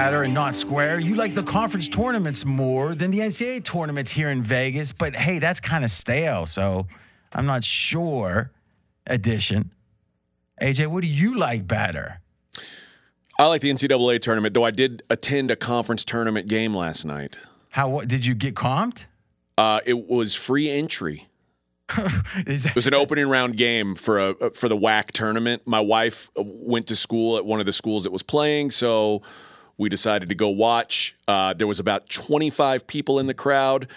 better and not square. You like the conference tournaments more than the NCAA tournaments here in Vegas. But hey, that's kind of stale. So I'm not sure. Addition. AJ, what do you like better? I like the NCAA tournament, though I did attend a conference tournament game last night. How what, did you get comped? Uh, it was free entry. Is It was an opening round game for a for the WAC tournament. My wife went to school at one of the schools that was playing, so we decided to go watch. Uh, there was about 25 people in the crowd.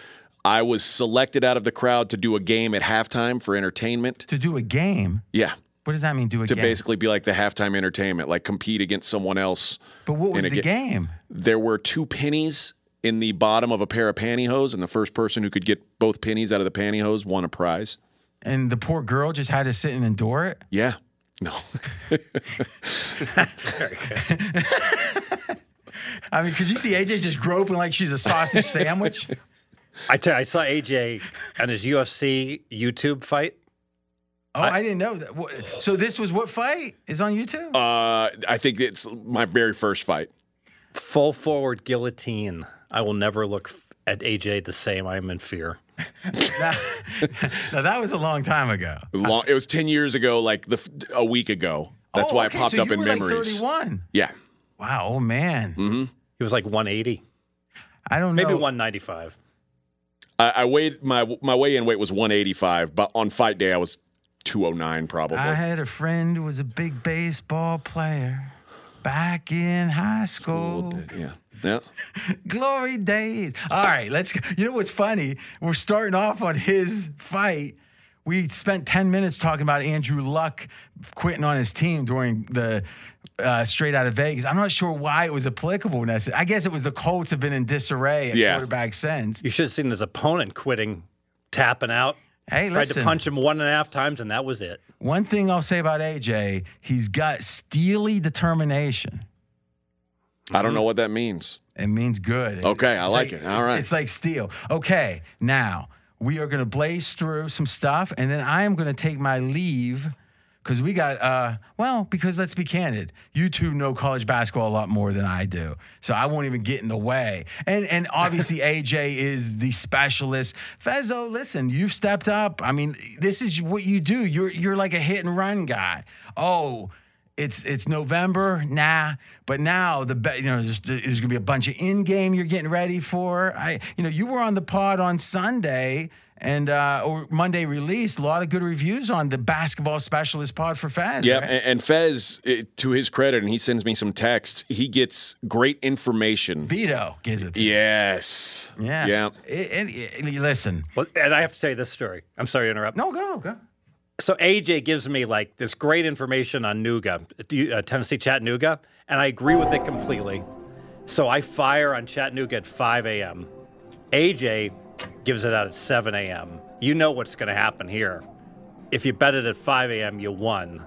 I was selected out of the crowd to do a game at halftime for entertainment. to do a game. Yeah, What does that mean? Do a game? to game. basically be like the halftime entertainment, like compete against someone else. but what was in a the ga- game? There were two pennies in the bottom of a pair of pantyhose, and the first person who could get both pennies out of the pantyhose won a prize. And the poor girl just had to sit and endure it. Yeah. No. I mean, because you see AJ just groping like she's a sausage sandwich. I tell you, I saw AJ on his UFC YouTube fight. Oh, I, didn't know that. So this was what fight is on YouTube? Uh, I think it's my very first fight. Full forward guillotine. I will never look at AJ the same. I am in fear. now, now, that was a long time ago. It was, long, it was 10 years ago, like the, f- a week ago. That's Oh, why okay, it popped so up you in were like memories. 31. yeah. Wow. Oh man. Mm-hmm. He was like 180, I don't know. maybe 195. I, I weighed my my weigh in weight was 185, but on fight day I was 209 probably. I had a friend who was a big baseball player back in high school. yeah. Yeah. Glory days. All right, let's. You know what's funny? We're starting off on his fight. We spent 10 minutes talking about Andrew Luck quitting on his team during the uh, straight out of Vegas. I'm not sure why it was applicable. necessarily. I guess it was the Colts have been in disarray at Yeah. quarterback since. You should have seen his opponent quitting, tapping out. Hey, Tried listen. to punch him one and a half times, and that was it. One thing I'll say about AJ, he's got steely determination. I don't know what that means. It means good. Okay, I It's like it. All right. It's like steel. Okay, now we are going to blaze through some stuff, and then I am going to take my leave because we got, uh, well, because let's be candid, you two know college basketball a lot more than I do, so I won't even get in the way. And and obviously AJ is the specialist. Fezzo, listen, you've stepped up. I mean, this is what you do. You're you're like a hit and run guy. Oh it's it's November, nah. But now the be- you know there's, there's gonna be a bunch of in game you're getting ready for. I you know you were on the pod on Sunday and uh, or Monday released a lot of good reviews on the basketball specialist pod for Faz. Yeah, right? and, and Fez, to his credit, and he sends me some text. He gets great information. Vito gives it. To Yes. Yeah. Yeah. It- it- it- listen. Well, and I have to say this story. I'm sorry to interrupt. No, go go. So AJ gives me like this great information on Nooga, uh, Tennessee Chattanooga, and I agree with it completely. So I fire on Chattanooga at 5 a.m. AJ gives it out at 7 a.m. You know what's going to happen here. If you bet it at 5 a.m., you won.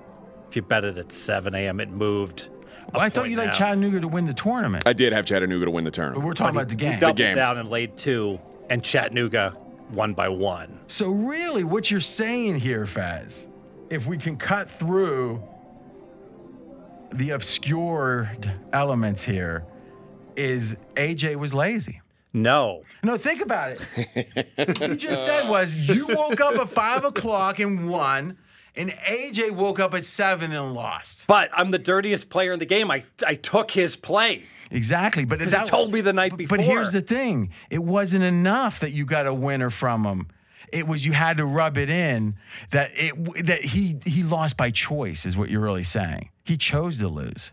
If you bet it at 7 a.m., it moved. Well, I thought you and liked. Chattanooga to win the tournament. I did have Chattanooga to win the tournament. but tournament. we're talking about the game. He game. doubled game. down and laid two, and Chattanooga won by one. So really, what you're saying here, Faz, if we can cut through the obscured elements here, is AJ was lazy. No. No, think about it. what you just said was you woke up at five o'clock and won, and AJ woke up at seven and lost. But I'm the dirtiest player in the game. I, I took his play. Exactly, but Because he told me the night before. But here's the thing: it wasn't enough that you got a winner from him. It was you had to rub it in that it that he he lost by choice is what you're really saying. He chose to lose.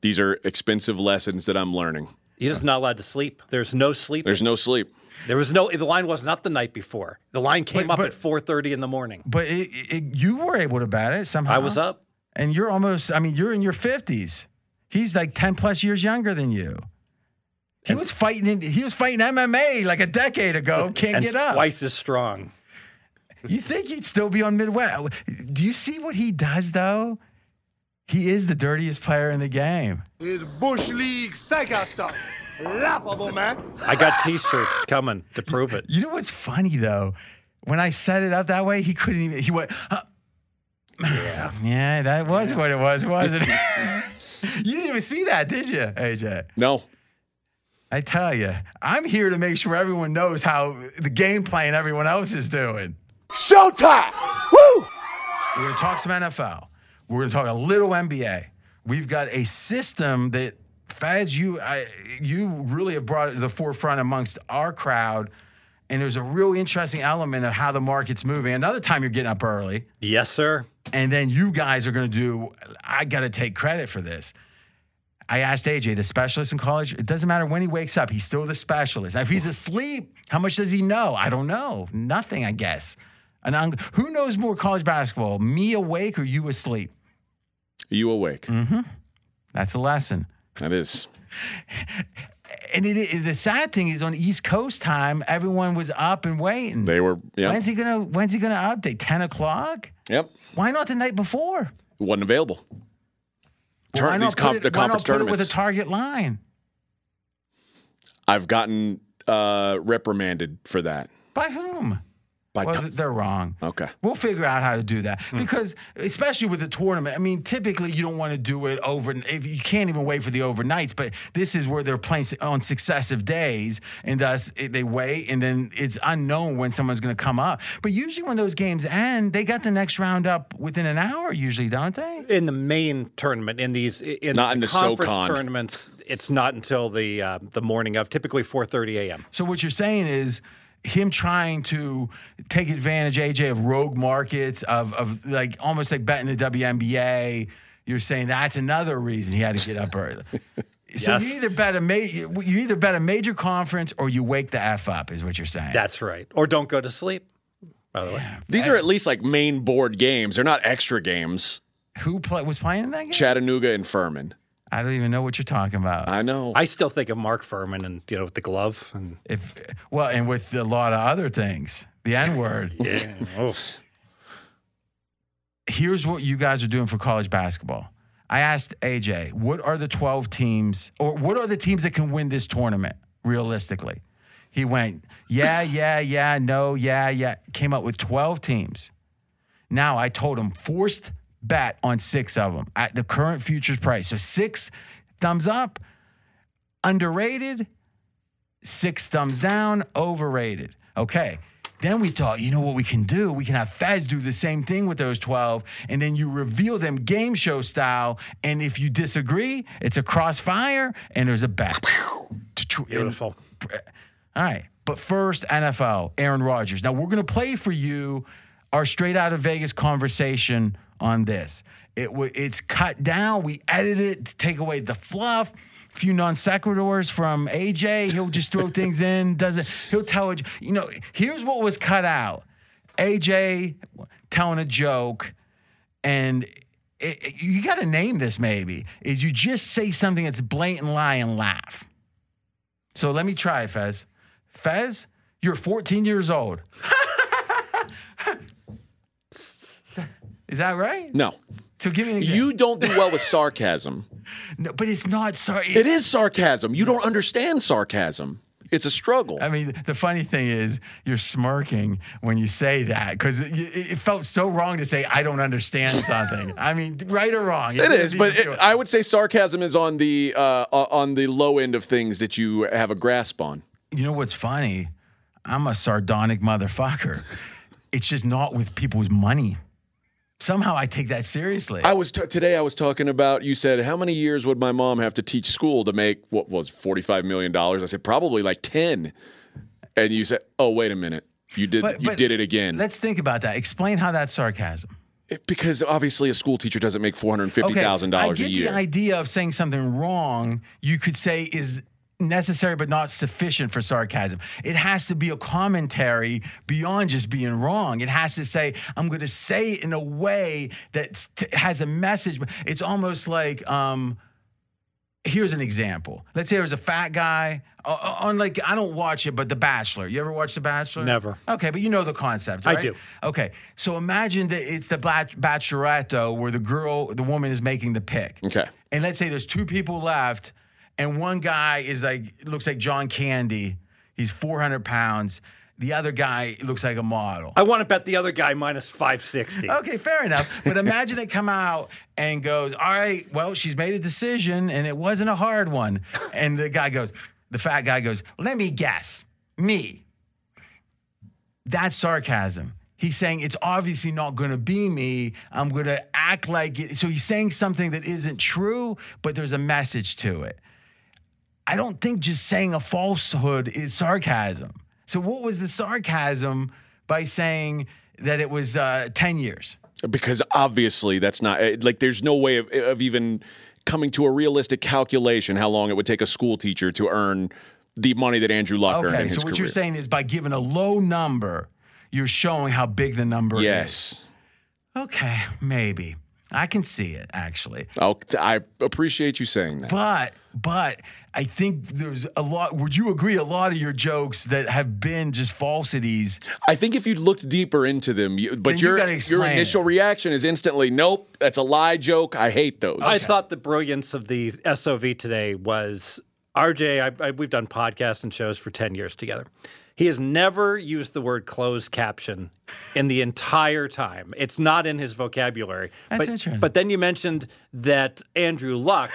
These are expensive lessons that I'm learning. You're just not allowed to sleep. There's no sleep. There's no sleep. There was no. The line wasn't up the night before. The line came But- up but- at 4:30 in the morning. But it, it, you were able to bat it somehow. I was up. and you're almost. I mean, you're in your fifties. He's like ten plus years younger than you. He was fighting. In, he was fighting MMA like a decade ago. Can't and get up. twice as strong. You think he'd still be on Midwest? Do you see what he does though? He is the dirtiest player in the game. It's Bush League psycho stuff. Laughable, man. I got T-shirts coming to prove it. You know what's funny though? When I set it up that way, he couldn't even. He went. Huh. Yeah. Yeah, that was what it was, wasn't it? You didn't even see that, did you, AJ? No. I tell you, I'm here to make sure everyone knows how the game plan everyone else is doing. Showtime! Woo! We're going to talk some NFL. We're going to talk a little NBA. We've got a system that Faz, you I, you really have brought it to the forefront amongst our crowd. And there's a real interesting element of how the market's moving. Another time you're getting up early, Yes, sir. and then you guys are going to do. I got to take credit for this. I asked AJ, the specialist in college. It doesn't matter when he wakes up; he's still the specialist. Now, if he's asleep, how much does he know? I don't know. Nothing, I guess. And I'm, who knows more college basketball, me awake or you asleep? You awake? Mm-hmm. That's a lesson. That is. And it, it- the sad thing is, on East Coast time, everyone was up and waiting. They were. Yeah. When's he gonna When's he gonna update? Ten o'clock? Yep. Why not the night before? It Wasn't available. Turn- why not these com- it- the conference tournaments. with a target line? I've gotten uh, reprimanded for that. By whom? By Well, Tom- they're wrong. okay. We'll figure out how to do that Hmm. because, especially with the tournament, I mean, typically you don't want to do it over. If you can't even wait for the overnights, but this is where they're playing on successive days, and thus it- they wait, and then it's unknown when someone's going to come up. But usually, when those games end, they got the next round up within an hour, usually, don't they? In the main tournament, in these in Not in the conference SoCon. tournaments, it's not until the uh, the morning of, typically 4:30 a.m. So what you're saying is him trying to take advantage, AJ, of rogue markets, of of like almost like betting the WNBA. You're saying that's another reason he had to get up early. So Yes. you either bet a ma- you either bet a major conference or you wake the f up, is what you're saying. That's right. Or don't go to sleep. By the way, These are at least like main board games. They're not extra games. Who play, was playing in that game? Chattanooga and Furman. I don't even know what you're talking about. I know. I still think of Mark Fuhrman and you know with the glove and if well, and with a lot of other things, the N word. yeah. oh. here's what you guys are doing for college basketball. I asked AJ, what are the 12 teams or what are the teams that can win this tournament realistically? He went, yeah, yeah, yeah, no, yeah, yeah. Came up with 12 teams. Now I told him forced bet on six of them at the current futures price. So six thumbs up, underrated, six thumbs down, overrated. Okay. Then we thought, you know what we can do? We can have Fez do the same thing with those 12, and then you reveal them game show style. And if you disagree, it's a crossfire and there's a bet. Beautiful. All right. But first, NFL, Aaron Rodgers. Now, we're going to play for you our straight out of Vegas conversation on this. It w- It's cut down. We edited it to take away the fluff. A few non sequiturs from AJ. He'll just throw things in. Does it? He'll tell it. You know, here's what was cut out AJ telling a joke and it, it- you got to name this maybe is you just say something that's blatant lie and laugh so let me try fez fez you're 14 years old is that right no. so give me an example You don't do well with sarcasm. no, but it's not sorry It is sarcasm. You don't understand sarcasm. It's a struggle. I mean, the funny thing is, you're smirking when you say that because it, it it felt so wrong to say I don't understand something. I mean, right or wrong, It is, but it, I would say sarcasm is on the uh, on the low end of things that you have a grasp on. You know what's funny? I'm a sardonic motherfucker. it's just not with people's money. Somehow I take that seriously. I was t- today. I was talking about. You said how many years would my mom have to teach school to make what was forty five million dollars? I said probably like ten. And you said, "Oh, wait a minute, you did But- you but did it again." Let's think about that. Explain how that's sarcasm. It- because obviously a school teacher doesn't make four hundred fifty thousand dollars I a get year. the idea of saying something wrong. You could say is necessary but not sufficient for sarcasm. It has to be a commentary beyond just being wrong. It has to say I'm going to say it in a way that t- has a message. It's almost like um here's an example. Let's say there's a fat guy on like I don't watch it, but The Bachelor. You ever watch The Bachelor? Never. Okay, but you know the concept, I do. Okay, so imagine that it's the bachelorette though, where the girl, the woman is making the pick. Okay. And let's say there's two people left, and one guy is like looks like John Candy. He's 400 pounds, the other guy looks like a model. I want to bet the other guy minus 560. Okay, fair enough. But imagine it come out and goes, all right, well, she's made a decision and it wasn't a hard one. And the guy goes, the fat guy goes, let me guess, me. That's sarcasm. He's saying it's obviously not going to be me. I'm going to act like it. So he's saying something that isn't true, but there's a message to it. I don't think just saying a falsehood is sarcasm. So what was the sarcasm by saying that it was uh, 10 years? because obviously that's not eh, like there's no way of, of even coming to a realistic calculation how long it would take a school teacher to earn the money that Andrew Luck earned in Okay, his so what career. you're saying is by giving a low number, you're showing how big the number is. yes. Okay, maybe. I can see it actually. Oh, I appreciate you saying that. But but I think there's a lot would you agree a lot of your jokes that have been just falsities I think if you looked deeper into them, you, but Then you your gotta your initial it. reaction is instantly, nope, that's a lie joke. I hate those. I thought the brilliance of the SOV today was RJ. I, I, we've done podcasts and shows for 10 years together. He has never used the word closed caption in the entire time. It's not in his vocabulary. That's but, interesting. But then you mentioned that Andrew Luck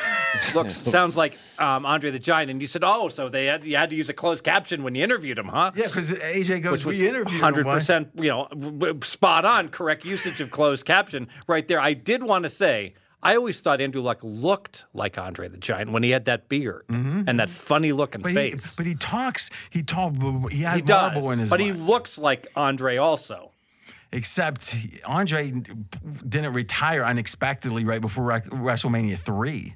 looks sounds like um, Andre the Giant, and you said, "Oh, so they had you had to use a closed caption when you interviewed him, huh?" Yeah, because AJ goes, which was we interviewed him hundred percent, you know, w- w- spot on, correct usage of closed caption right there. I did want to say, I always thought Andrew Luck looked like Andre the Giant when he had that beard and that funny looking Mm-hmm. But he, face. but he talks, he talk, he has he does, in his but he looks like Andre also. Except Andre didn't retire unexpectedly right before Re- WrestleMania 3.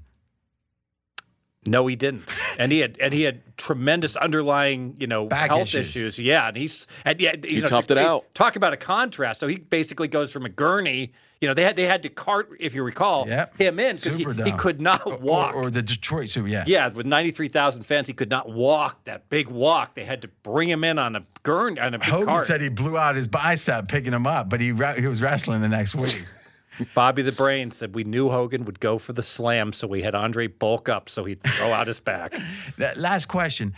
No, he didn't, and he had and he had tremendous underlying, you know, Back health issues. issues. Yeah, and he's and yeah, you He know, toughed it out. Talk about a contrast. So he basically goes from a gurney. You know, they had they had to cart, if you recall, Yep. him in because he, he could not Or- walk. Or, the Detroit Super, yeah. Yeah, with 93,000 fans, he could not walk that big walk. They had to bring him in on a gurney, on a big Hogan cart. said he blew out his bicep picking him up, but he he was wrestling the next week. Bobby the Brain said we knew Hogan would go for the slam, so we had Andre bulk up so he'd throw out his back. last question: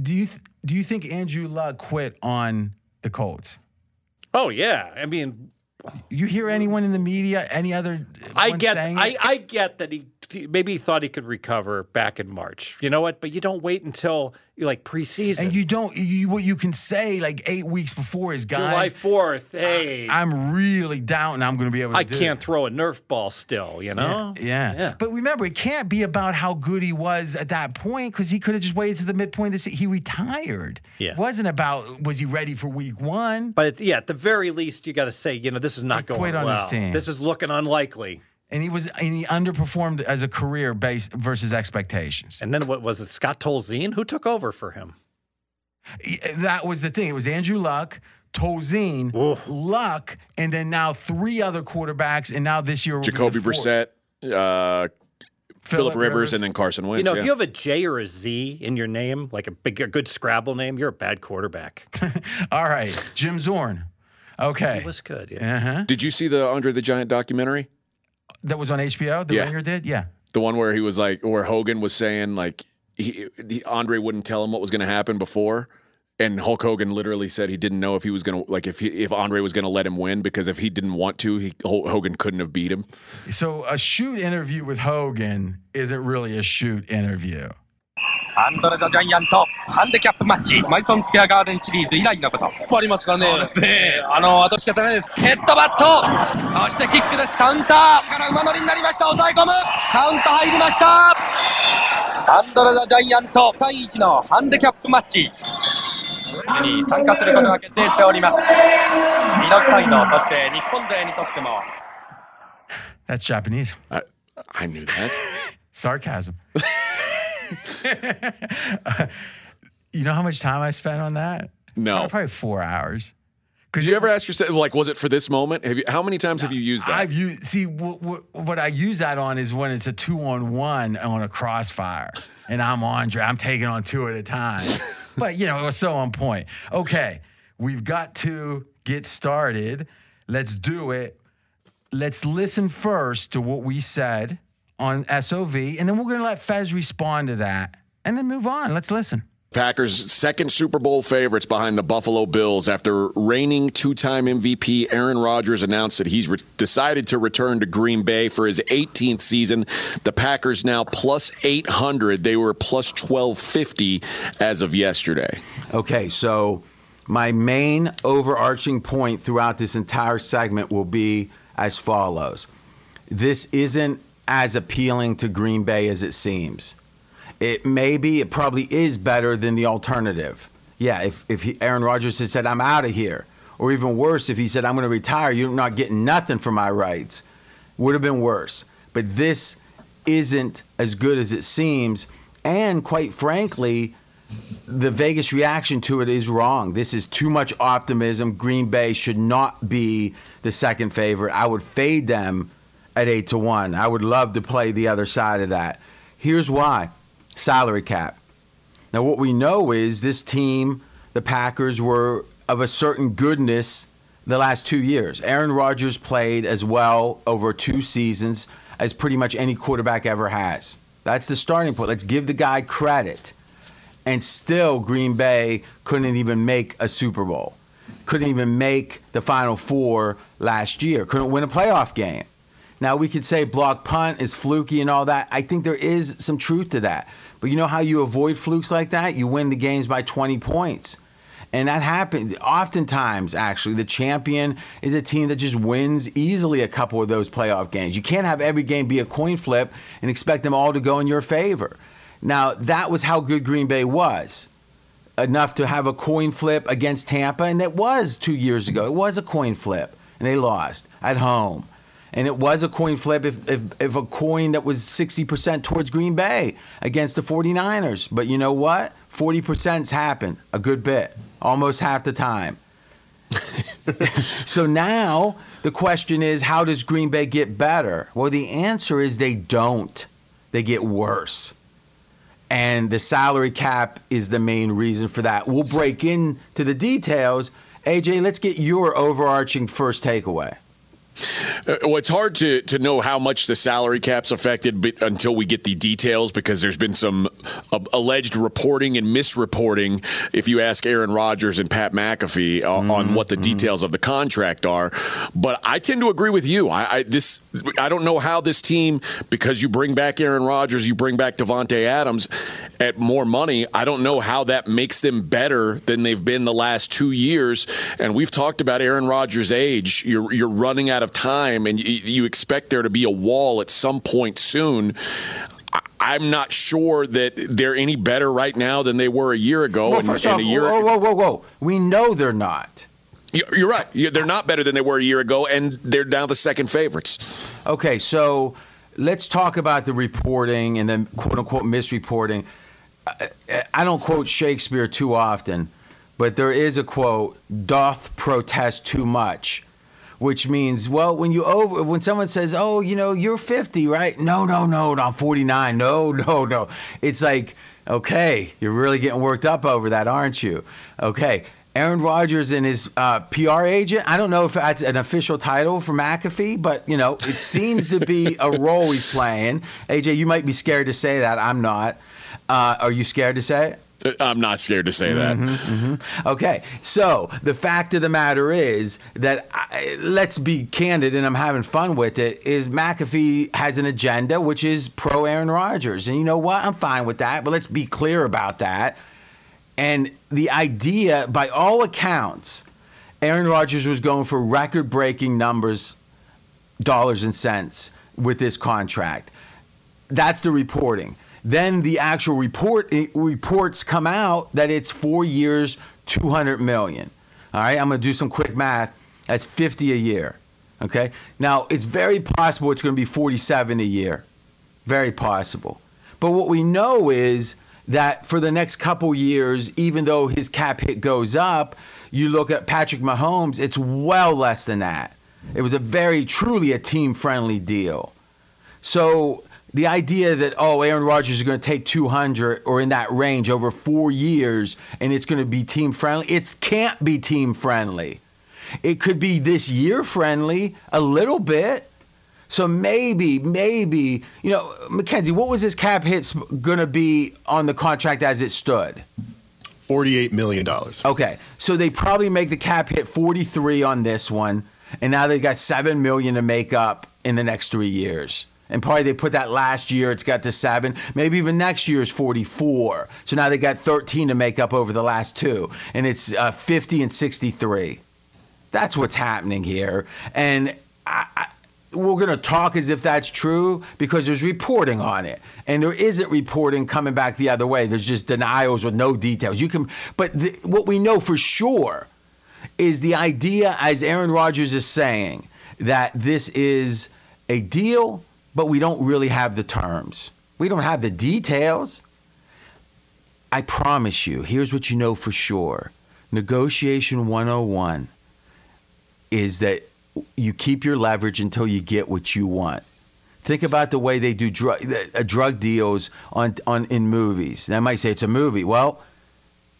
Do you th- do you think Andrew Luck quit on the Colts? Oh yeah, I mean, You hear anyone in the media, any other? I get, I. I get that he maybe he thought he could recover back in March. You know what? But you don't wait until you like preseason. and you don't. You what you can say like eight weeks before is guys. July fourth. Hey, I, I'm really doubting I'm going to be able to. do i can't it. throw a Nerf ball still. You know? Yeah. Yeah. But remember, it can't be about how good he was at that point because he could have just waited to the midpoint. This he retired. Yeah. It wasn't about was he ready for week one. But at, yeah, at the very least, you got to say, you know, this is not He going quit on his well. team. This is looking unlikely. And he was and he underperformed as a career based versus expectations. And then what was it? Scott Tolzien? Who took over for him? He- That was the thing. It was Andrew Luck, Tolzien, Oof. Luck, and then now three other quarterbacks. And now this year, will be the Jacoby fourth. Brissett, uh, Philip Rivers, and then Carson Wentz. You know, yeah. if you have a J or a Z in your name, like a big, a good Scrabble name, you're a bad quarterback. All right, Jim Zorn. Okay. It was good. Yeah. Uh huh. Did you see the Andre the Giant documentary? That was on HBO. The Yeah. Ringer did. Yeah. The one where he was like, where Hogan was saying like, he, the, Andre wouldn't tell him what was going to happen before, and Hulk Hogan literally said he didn't know if he was going to like if he, if Andre was going to let him win because if he didn't want to, he Hogan couldn't have beat him. So a shoot interview with Hogan isn't really a shoot interview. アンドレ・ザ・ジャイアント、ハンデキャップマッチ、マイソンスケアガーデンシリーズ以来のこと。ありますからね。そうですね。あの、後仕方ないです。ヘッドバットそしてキックです。カウンターから馬乗りになりました。抑え込むカウンター入りましたアンドレ・ザ・ジャイアント、対1のハンデキャップマッチ。に参加することが決定しております。ミノクサイド、そして日本勢にとっても、That's Japanese. I, I knew that. Sarcasm. You know how much time I spent on that? No. Probably four hours. Did you ever ask yourself like, was it for this moment? Have you? How many times have you used that? I've used see what, what, what I use that on is when it's a two on one on a crossfire, and I'm Andre. I'm taking on two at a time, but you know it was so on point. Okay, we've got to get started. Let's do it. Let's listen first to what we said on SOV, and then we're gonna let Fez respond to that, and then move on. Let's listen. Packers second Super Bowl favorites behind the Buffalo Bills after reigning two-time MVP Aaron Rodgers announced that he's re- decided to return to Green Bay for his 18th season. The Packers now plus 800. They were plus 1250 as of yesterday. Okay, so my main overarching point throughout this entire segment will be as follows. This isn't as appealing to Green Bay as it seems it maybe it probably is better than the alternative. Yeah, if if he, Aaron Rodgers had said I'm out of here, or even worse, if he said I'm going to retire, you're not getting nothing for my rights, would have been worse. But this isn't as good as it seems, and quite frankly, the Vegas reaction to it is wrong. This is too much optimism. Green Bay should not be the second favorite. I would fade them at eight to one. I would love to play the other side of that. Here's why salary cap. Now, what we know is this team, the Packers, were of a certain goodness the last two years. Aaron Rodgers played as well over two seasons as pretty much any quarterback ever has. That's the starting point. Let's give the guy credit. And still, Green Bay couldn't even make a Super Bowl. Couldn't even make the Final Four last year. Couldn't win a playoff game. Now, we could say block punt is fluky and all that. I think there is some truth to that. But you know how you avoid flukes like that? You win the games by 20 points. And that happens oftentimes, actually. The champion is a team that just wins easily a couple of those playoff games. You can't have every game be a coin flip and expect them all to go in your favor. Now, that was how good Green Bay was. Enough to have a coin flip against Tampa, and it was two years ago. It was a coin flip, and they lost at home and it was a coin flip if, if, if, a coin that was 60% towards Green Bay against the 49ers. But you know what? 40%'s happened a good bit, almost half the time. so now the question is how does Green Bay get better? Well, the answer is they don't. They get worse. And the salary cap is the main reason for that. We'll break into the details. AJ, let's get your overarching first takeaway. Uh, well, it's hard to, to know how much the salary cap's affected but, until we get the details because there's been some uh, alleged reporting and misreporting. If you ask Aaron Rodgers and Pat McAfee uh, mm-hmm. on what the mm-hmm. details of the contract are, but I tend to agree with you. I, I, this I don't know how this team because you bring back Aaron Rodgers, you bring back Davante Adams at more money. I don't know how that makes them better than they've been the last two years. And we've talked about Aaron Rodgers' age. You're you're running out of time, and you, you expect there to be a wall at some point soon. I'm not sure that they're any better right now than they were a year ago. Well, and, and off, a year, whoa, whoa, whoa, whoa! We know they're not. You're right. They're not better than they were a year ago, and they're now the second favorites. Okay, so let's talk about the reporting and then quote unquote misreporting. I don't quote Shakespeare too often, but there is a quote, doth protest too much which means well when you over when someone says oh you know you're 50 right no no no i'm 49 no no no it's like okay you're really getting worked up over that aren't you okay Aaron Rodgers and his uh, PR agent. I don't know if that's an official title for McAfee, but you know it seems to be a role he's playing. AJ, you might be scared to say that. I'm not. Uh, are you scared to say it? I'm not scared to say that. Mm-hmm, mm-hmm. Okay, so the fact of the matter is that I, let's be candid, and I'm having fun with it. Is McAfee has an agenda which is pro Aaron Rodgers, and you know what? I'm fine with that. But let's be clear about that. And the idea, by all accounts, Aaron Rodgers was going for record-breaking numbers, dollars and cents, with this contract. That's the reporting. Then the actual report eh, reports come out that it's four years, 200 million. All right, I'm going to do some quick math. That's 50 a year. Okay. Now it's very possible it's going to be 47 a year. Very possible. But what we know is that for the next couple years, even though his cap hit goes up, you look at Patrick Mahomes, it's well less than that. It was a very truly a team friendly deal. So the idea that oh Aaron Rodgers is going to take 200 or in that range over 4 years and it's going to be team friendly it can't be team friendly it could be this year friendly a little bit so maybe maybe you know Mackenzie what was his cap hits going to be on the contract as it stood $48 million. Okay, so they probably make the cap hit 43 on this one, and now they got seven million to make up in the next three years. And probably they put that last year, it's got to seven. Maybe even next year is 44. So now they got 13 to make up over the last two, and it's uh, 50 and 63. That's what's happening here, and I, I, we're going to talk as if that's true because there's reporting on it, and there isn't reporting coming back the other way. There's just denials with no details. You can, but the, what we know for sure is the idea, as Aaron Rodgers is saying, that this is a deal, but we don't really have the terms. We don't have the details. I promise you, here's what you know for sure. Negotiation 101 is that you keep your leverage until you get what you want. Think about the way they do drug uh, drug deals on on in movies. They might say it's a movie. Well,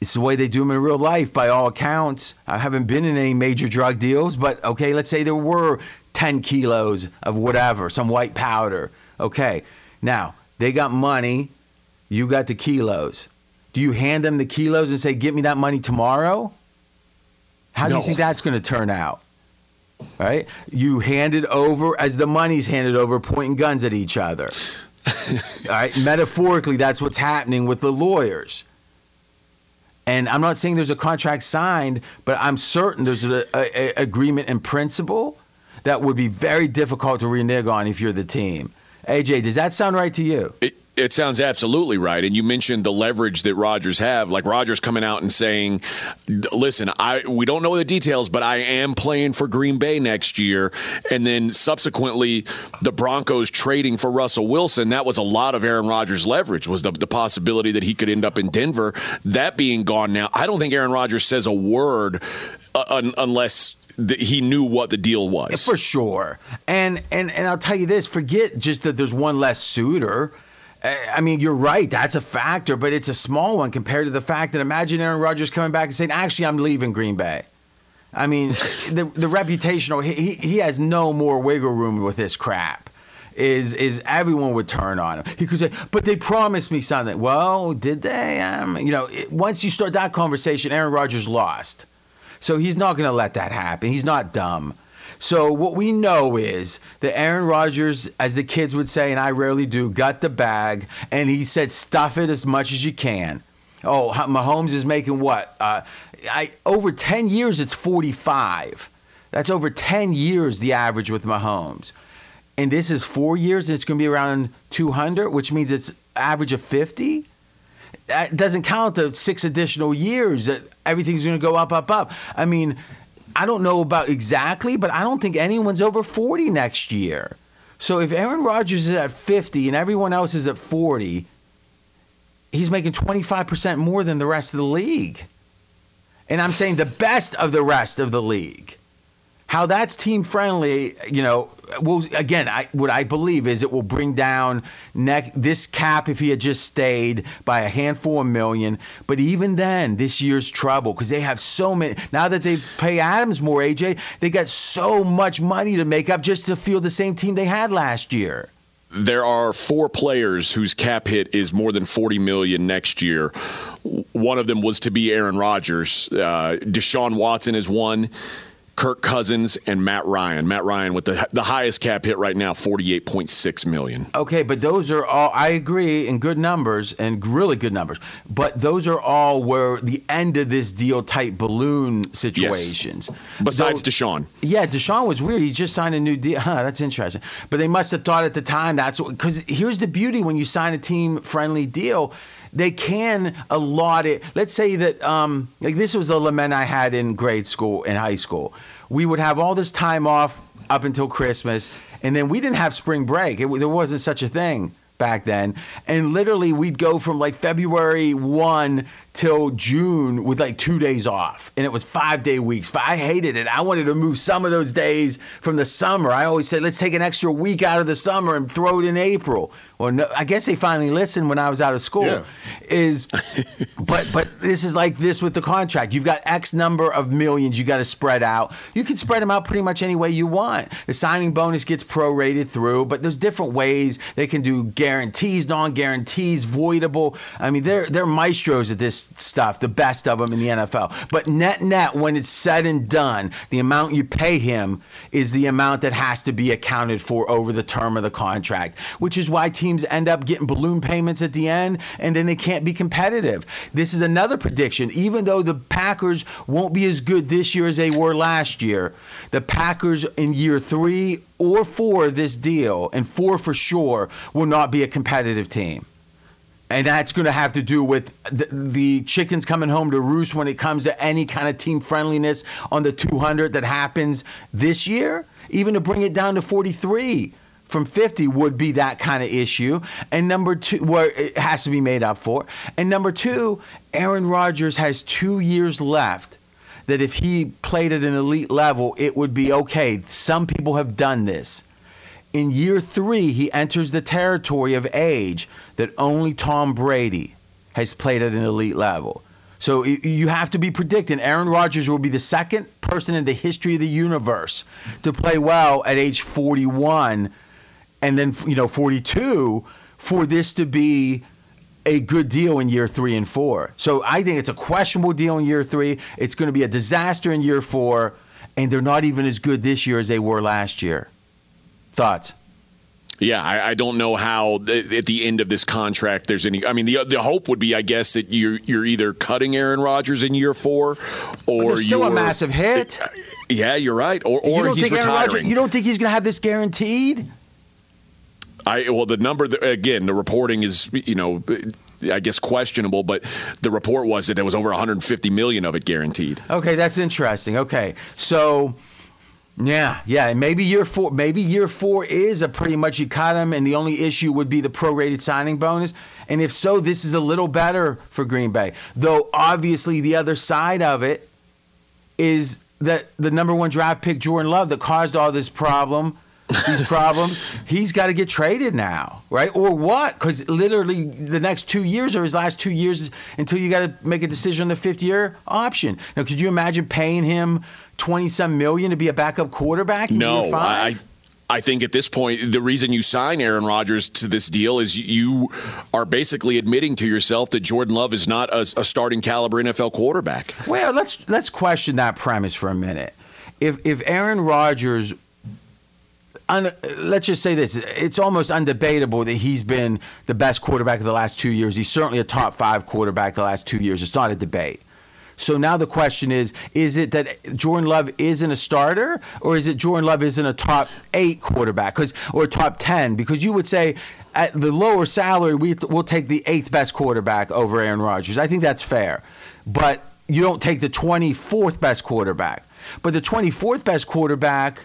it's the way they do them in real life by all accounts. I haven't been in any major drug deals, but okay, let's say there were 10 kilos of whatever, some white powder. Okay, now they got money, you got the kilos. Do you hand them the kilos and say, "Get me that money tomorrow"? How do No. you think that's going to turn out? Right? You hand it over as the money's handed over, pointing guns at each other. All right. Metaphorically, that's what's happening with the lawyers. And I'm not saying there's a contract signed, but I'm certain there's an agreement in principle that would be very difficult to renege on if you're the team. AJ, does that sound right to you? It, it sounds absolutely right. And you mentioned the leverage that Rodgers have, like Rodgers coming out and saying, "Listen, I we don't know the details, but I am playing for Green Bay next year." And then subsequently, the Broncos trading for Russell Wilson. That was a lot of Aaron Rodgers' leverage. Was the, the possibility that he could end up in Denver? That being gone now, I don't think Aaron Rodgers says a word uh, un, unless. Th- He knew what the deal was. For sure. And and and I'll tell you this, forget just that there's one less suitor. I mean, you're right. That's a factor, but it's a small one compared to the fact that imagine Aaron Rodgers coming back and saying, "Actually, I'm leaving Green Bay." I mean, the the reputational he he- he has no more wiggle room with this crap. Is is everyone would turn on him? He could say, "But they promised me something." Well, did they? Um, you know, it, once you start that conversation, Aaron Rodgers lost. So he's not going to let that happen. He's not dumb. So what we know is that Aaron Rodgers, as the kids would say, and I rarely do, got the bag, and he said, "Stuff it as much as you can." Oh, Mahomes is making what? Uh, I over 10 years, it's 45. That's over 10 years the average with Mahomes. And this is four years, and it's going to be around 200, which means it's average of 50 that doesn't count the six additional years that everything's going to go up, up, up. I mean, I don't know about exactly, but I don't think anyone's over 40 next year. So if Aaron Rodgers is at 50 and everyone else is at 40, he's making 25% more than the rest of the league. And I'm saying the best of the rest of the league. How that's team friendly, you know, will again, I, what I believe is it will bring down neck this cap if he had just stayed by a handful of million. But even then, this year's trouble because they have so many. Now that they pay Adams more, AJ, they got so much money to make up just to field the same team they had last year. there are four players whose cap hit is more than 40 million next year. One of them was to be Aaron Rodgers. Uh, Deshaun Watson is one. Kirk Cousins and Matt Ryan. Matt Ryan with the the highest cap hit right now, 48.6 million. Okay, but those are all, I agree, in good numbers and really good numbers. But those are all where the end of this deal type balloon situations. Yes. Besides Deshaun. Yeah, Deshaun was weird. He just signed a new deal. Huh, that's interesting. But they must have thought at the time that's because here's the beauty when you sign a team friendly deal. They can allot it. Let's say that, um, like this was a lament I had in grade school, in high school. We would have all this time off up until Christmas, and then we didn't have spring break. It, there wasn't such a thing back then. And literally, we'd go from like February 1 till June with like two days off. And it was five day weeks. But I hated it. I wanted to move some of those days from the summer. I always said, let's take an extra week out of the summer and throw it in April. Well, no, I guess they finally listened when I was out of school. Yeah. Is, but but this is like this with the contract. You've got X number of millions you got to spread out. You can spread them out pretty much any way you want. The signing bonus gets prorated through, but there's different ways they can do guarantees, non-guarantees, voidable. I mean, they're they're maestros at this stuff, the best of them in the NFL. But net net, when it's said and done, the amount you pay him is the amount that has to be accounted for over the term of the contract, which is why teams end up getting balloon payments at the end, and then they can't be competitive. This is another prediction. Even though the Packers won't be as good this year as they were last year, the Packers in year three or four this deal, and four for sure, will not be a competitive team. And that's going to have to do with the, the, chickens coming home to roost when it comes to any kind of team friendliness on the 200 that happens this year. Even to bring it down to 43 from 50 would be that kind of issue. And number two, where it has to be made up for. And number two, Aaron Rodgers has two years left. That if he played at an elite level, it would be okay. Some people have done this. In year three, he enters the territory of age that only Tom Brady has played at an elite level. So you have to be predicting Aaron Rodgers will be the second person in the history of the universe to play well at age 41 and then you know 42 for this to be a good deal in year 3 and 4. So I think it's a questionable deal in year 3. It's going to be a disaster in year 4 and they're not even as good this year as they were last year. Thoughts? Yeah, I, I, don't know how th- at the end of this contract there's any. I mean, the the hope would be, I guess, that you're you're either cutting Aaron Rodgers in year four, or still a massive hit. Yeah, you're right. Or or he's retiring. Rodgers, you don't think he's going to have this guaranteed? I well, the number again, the reporting is you know. I guess questionable, but the report was that there was over 150 million of it guaranteed. Okay, that's interesting. Okay, so yeah, yeah. Maybe year four. Maybe year four is a pretty much you cut him, and the only issue would be the prorated signing bonus. And if so, this is a little better for Green Bay. Though obviously the other side of it is that the number one draft pick Jordan Love that caused all this problem, these problems, he's got to get traded now, right? Or what? Because literally the next two years or his last two years until you got to make a decision on the fifth year option. Now, could you imagine paying him? Twenty some million to be a backup quarterback? no, I. I think at this point, the reason you sign Aaron Rodgers to this deal is you are basically admitting to yourself that Jordan Love is not a, a starting caliber NFL quarterback. Well, let's let's question that premise for a minute. If if Aaron Rodgers Un, let's just say this: it's almost undebatable that he's been the best quarterback of the last two years. He's certainly a top five quarterback the last two years. It's not a debate. So now the question is: Is it that Jordan Love isn't a starter, or is it Jordan Love isn't a top eight quarterback, because or top ten? Because you would say at the lower salary, we, we'll take the eighth best quarterback over Aaron Rodgers. I think that's fair, but you don't take the 24th best quarterback. But the 24th best quarterback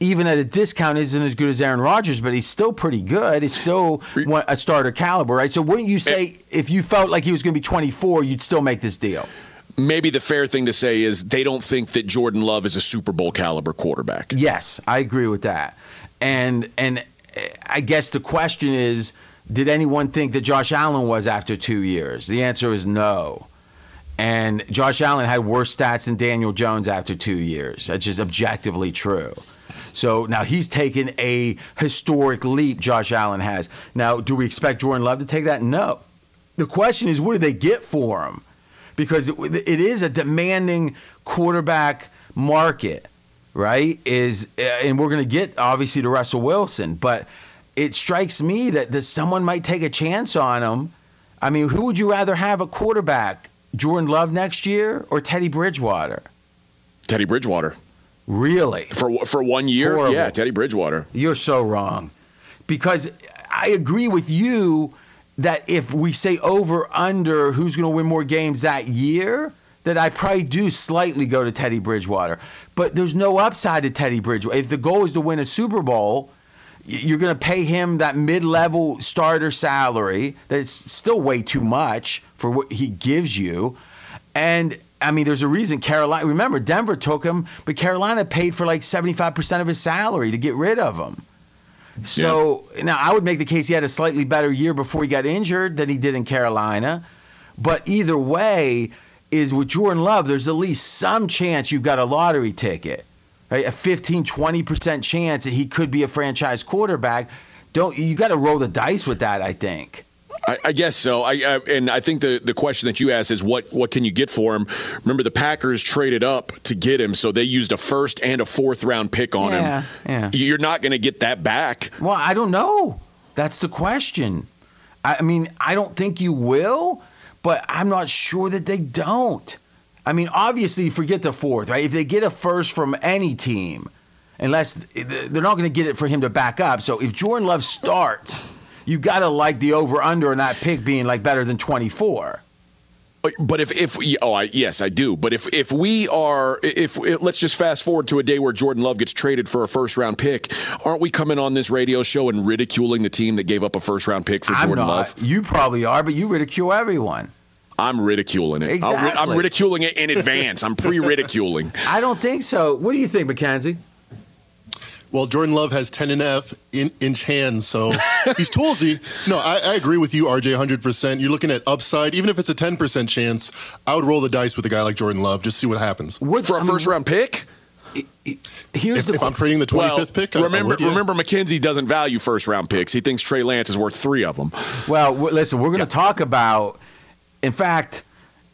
even at a discount isn't as good as Aaron Rodgers, but he's still pretty good. It's still a starter caliber, right? So wouldn't you say if you felt like he was going to be 24, you'd still make this deal? Maybe the fair thing to say is they don't think that Jordan Love is a Super Bowl caliber quarterback. Yes, I agree with that. And and I guess the question is did anyone think that Josh Allen was after 2 years? The answer is no. And Josh Allen had worse stats than Daniel Jones after 2 years. That's just objectively true. So now he's taken a historic leap, Josh Allen has. Now, do we expect Jordan Love to take that? No. The question is, what do they get for him? Because it, it is a demanding quarterback market, right? Is uh, and we're going to get obviously to Russell Wilson, but it strikes me that, that someone might take a chance on him. I mean, who would you rather have a quarterback, Jordan Love next year or Teddy Bridgewater? Teddy Bridgewater. Really? For for one year? Horrible. Yeah, Teddy Bridgewater. You're so wrong. Because I agree with you that if we say over under who's going to win more games that year, that I probably do slightly go to Teddy Bridgewater. But there's no upside to Teddy Bridgewater. If the goal is to win a Super Bowl, you're going to pay him that mid-level starter salary that's still way too much for what he gives you. And I mean, there's a reason Carolina. Remember, Denver took him, but Carolina paid for like 75% of his salary to get rid of him. So yeah. now I would make the case he had a slightly better year before he got injured than he did in Carolina. But either way, is with Jordan Love, there's at least some chance you've got a lottery ticket, right? A 15, 20% chance that he could be a franchise quarterback. Don't you got to roll the dice with that? I think. I, I guess so. I, I and I think the the question that you asked is what what can you get for him? Remember, the Packers traded up to get him, so they used a first and a fourth round pick on Yeah, him. yeah. You're not going to get that back. Well, I don't know. That's the question. I I mean, I don't think you will, but I'm not sure that they don't. I mean, obviously, forget the fourth, right? If they get a first from any team, unless they're not going to get it for him to back up. So if Jordan Love starts, you got to like the over under on that pick being like better than 24. But if if oh I, yes I do. But if if we are if, if let's just fast forward to a day where Jordan Love gets traded for a first round pick, aren't we coming on this radio show and ridiculing the team that gave up a first round pick for I'm Jordan not. Love? You probably are, but you ridicule everyone. I'm ridiculing it. Ri- I'm ridiculing it in advance. I'm pre-ridiculing. I don't think so. What do you think, Mackenzie? Well, Jordan Love has 10 and F in, inch hands, so he's toolsy. No, I, I agree with you, RJ, 100%. You're looking at upside. Even if it's a 10% chance, I would roll the dice with a guy like Jordan Love, just see what happens. What For a I mean, first round pick? Here's If, the if I'm trading the 25th Well, pick, I- I remember, would, yeah. remember, Mackenzie doesn't value first round picks. He thinks Trey Lance is worth three of them. Well, w- listen, we're going to talk about, in fact,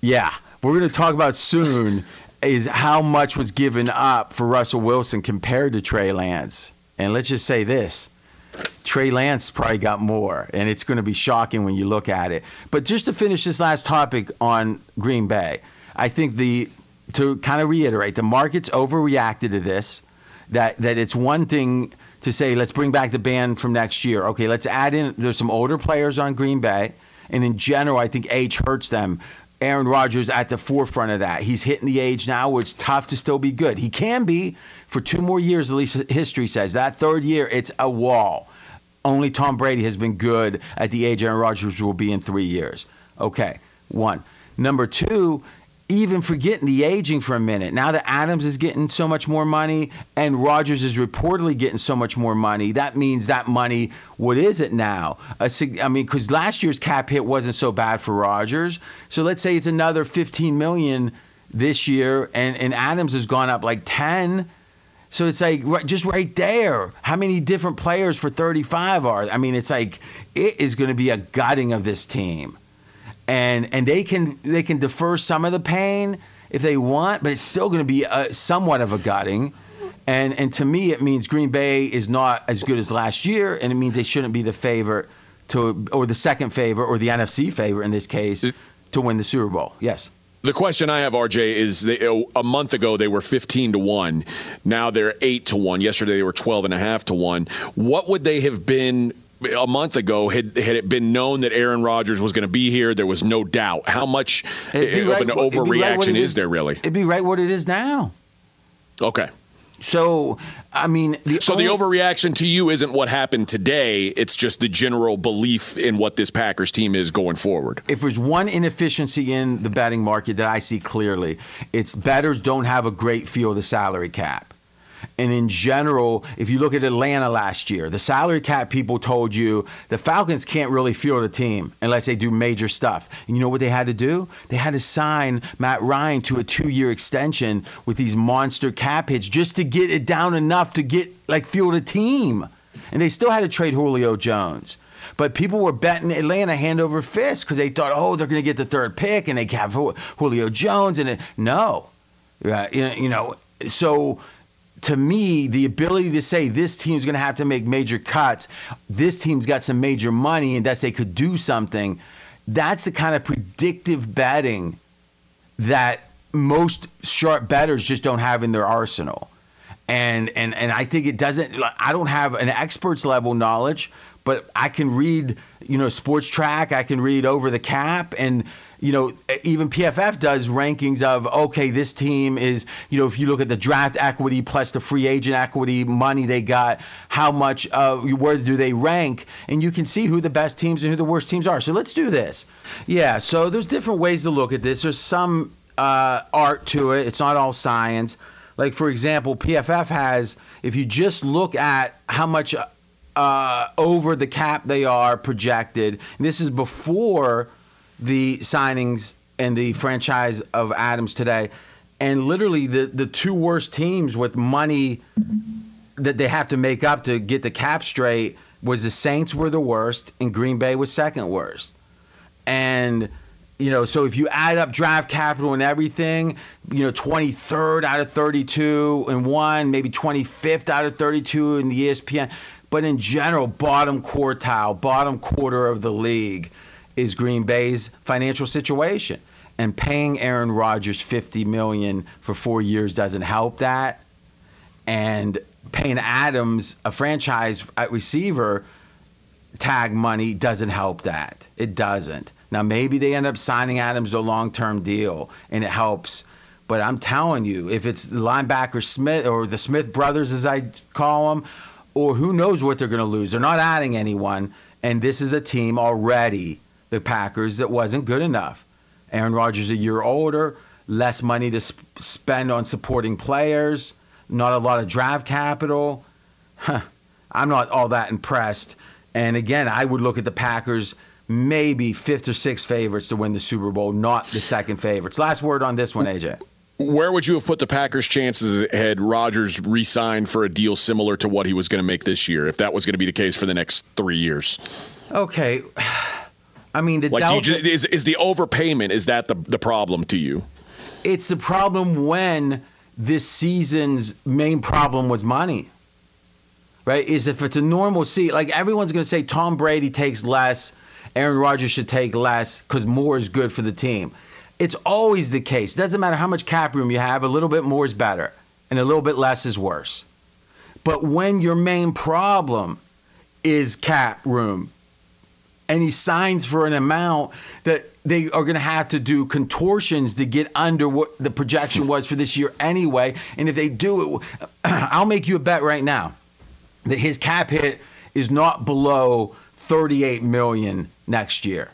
yeah, we're going to talk about soon is how much was given up for Russell Wilson compared to Trey Lance. And let's just say this Trey Lance probably got more, and it's going to be shocking when you look at it. But just to finish this last topic on Green Bay, I think the to kind of reiterate, the market's overreacted to this. That that it's one thing to say let's bring back the band from next year. Okay, let's add in. There's some older players on Green Bay, and in general, I think age hurts them. Aaron Rodgers at the forefront of that. He's hitting the age now where it's tough to still be good. He can be for two more years, at least history says. That third year, it's a wall. Only Tom Brady has been good at the age Aaron Rodgers will be in three years. Okay, one. Number two, even forgetting the aging for a minute. Now that Adams is getting so much more money and Rodgers is reportedly getting so much more money, that means that money, what is it now? A, I mean, because last year's cap hit wasn't so bad for Rodgers. So let's say it's another 15 million this year, and, and Adams has gone up like 10. So it's like right, just right there. How many different players for 35 are? I mean, it's like it is going to be a gutting of this team, and and they can they can defer some of the pain if they want, but it's still going to be a, somewhat of a gutting. And and to me, it means Green Bay is not as good as last year, and it means they shouldn't be the favorite to or the second favorite or the NFC favorite in this case to win the Super Bowl. Yes. The question I have, RJ, is they, oh, a month ago they were 15 to 1. Now they're 8 to 1. Yesterday they were 12 and a half to 1. What would they have been a month ago had, had it been known that Aaron Rodgers was going to be here? There was no doubt. How much It'd eh, of right- an it'd right overreaction it is there really? It'd be right what it is now. Okay. So, I mean, the So only, the overreaction to you isn't what happened today. It's just the general belief in what this Packers team is going forward. if there's one inefficiency in the betting market that I see clearly, it's bettors don't have a great feel of the salary cap. And in general, if you look at Atlanta last year, the salary cap people told you the Falcons can't really field a team unless they do major stuff. And you know what they had to do? They had to sign Matt Ryan to a two year extension with these monster cap hits just to get it down enough to get like field a team. And they still had to trade Julio Jones. But people were betting Atlanta hand over fist because they thought, oh, they're going to get the third pick and they have Julio Jones. And it, no, uh, know- you know, so to me, the ability to say this team's going to have to make major cuts, this team's got some major money, and that they could do something, that's the kind of predictive betting that most sharp bettors just don't have in their arsenal. And and and I think it doesn't. I don't have an expert's level knowledge, but I can read, you know, Spotrac. I can read over the cap, and you know, even PFF does rankings of okay, this team is, you know, if you look at the draft equity plus the free agent equity money they got, how much, uh, where do they rank, and you can see who the best teams and who the worst teams are. So let's do this. Yeah. So there's different ways to look at this. There's some uh, art to it. It's not all science. Like for example, PFF has if you just look at how much uh, over the cap they are projected. This is before the signings and the franchise of Adams today. And literally the the two worst teams with money that they have to make up to get the cap straight was the Saints were the worst and Green Bay was second worst. And you know, so if you add up draft capital and everything, you know, 23rd out of 32 and one, maybe 25th out of 32 in the ESPN. But in general, bottom quartile, bottom quarter of the league is Green Bay's financial situation. And paying Aaron Rodgers 50 million for four years doesn't help that. And paying Adams a franchise at receiver tag money doesn't help that. It doesn't. Now maybe they end up signing Adams to a long-term deal and it helps. But I'm telling you, if it's linebacker Smith or the Smith brothers, as I call them, or who knows what they're going to lose, they're not adding anyone. And this is a team already, the Packers, that wasn't good enough. Aaron Rodgers a year older, less money to sp- spend on supporting players, not a lot of draft capital. Huh. I'm not all that impressed. And again, I would look at the Packers maybe fifth or sixth favorites to win the Super Bowl, not the second favorites. Last word on this one, AJ. Where would you have put the Packers' chances had Rodgers re-signed for a deal similar to what he was going to make this year, if that was going to be the case for the next three years? Okay, I mean, the like, Delta, is is the overpayment is that the the problem to you? It's the problem when this season's main problem was money. Right? Is if it's a normal seat, like everyone's going to say Tom Brady takes less, Aaron Rodgers should take less because more is good for the team. It's always the case. Doesn't matter how much cap room you have, a little bit more is better, and a little bit less is worse. But when your main problem is cap room, and he signs for an amount that they are going to have to do contortions to get under what the projection was for this year anyway. And if they do it, I'll make you a bet right now that his cap hit is not below 38 million next year.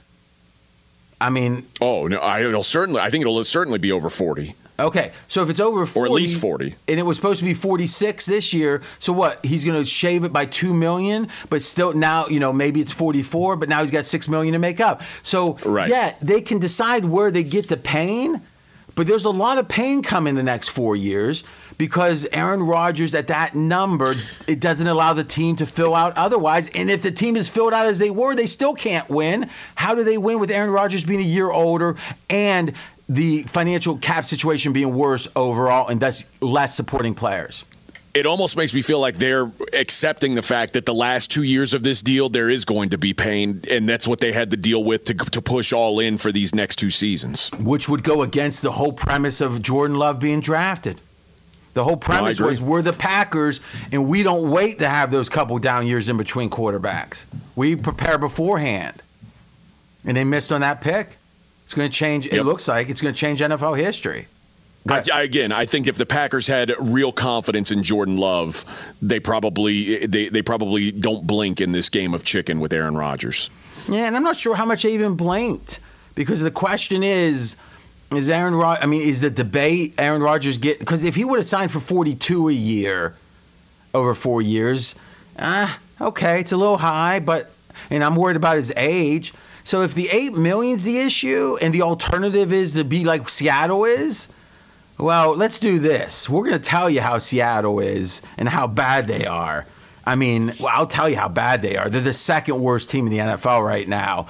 I mean, oh no, I, it'll certainly. I think it'll certainly be over 40. Okay, so if it's over 40, or at least 40, and it was supposed to be 46 this year, so what? He's going to shave it by two million, but still now, you know, maybe it's 44, but now he's got six million to make up. So right. yeah, they can decide where they get the pain, but there's a lot of pain coming the next four years because Aaron Rodgers at that number, it doesn't allow the team to fill out otherwise. And if the team is filled out as they were, they still can't win. How do they win with Aaron Rodgers being a year older and the financial cap situation being worse overall and thus less supporting players? it almost makes me feel like they're accepting the fact that the last two years of this deal there is going to be pain, and that's what they had to deal with to, to push all in for these next two seasons. Which would go against the whole premise of Jordan Love being drafted. The whole premise no, was we're the Packers, and we don't wait to have those couple down years in between quarterbacks. We prepare beforehand, and they missed on that pick. It's going to change. Yep. It looks like it's going to change NFL history. I, I, again, I think if the Packers had real confidence in Jordan Love, they probably they, they probably don't blink in this game of chicken with Aaron Rodgers. Yeah, and I'm not sure how much they even blinked because the question is, is Aaron Rod? I mean, is the debate Aaron Rodgers get? Because if he would have signed for 42 a year over four years, ah, okay, it's a little high, but and I'm worried about his age. So if the eight million's the issue and the alternative is to be like Seattle is well, let's do this. We're to tell you how Seattle is and how bad they are. I mean, well, I'll tell you how bad they are. They're the second worst team in the NFL right now.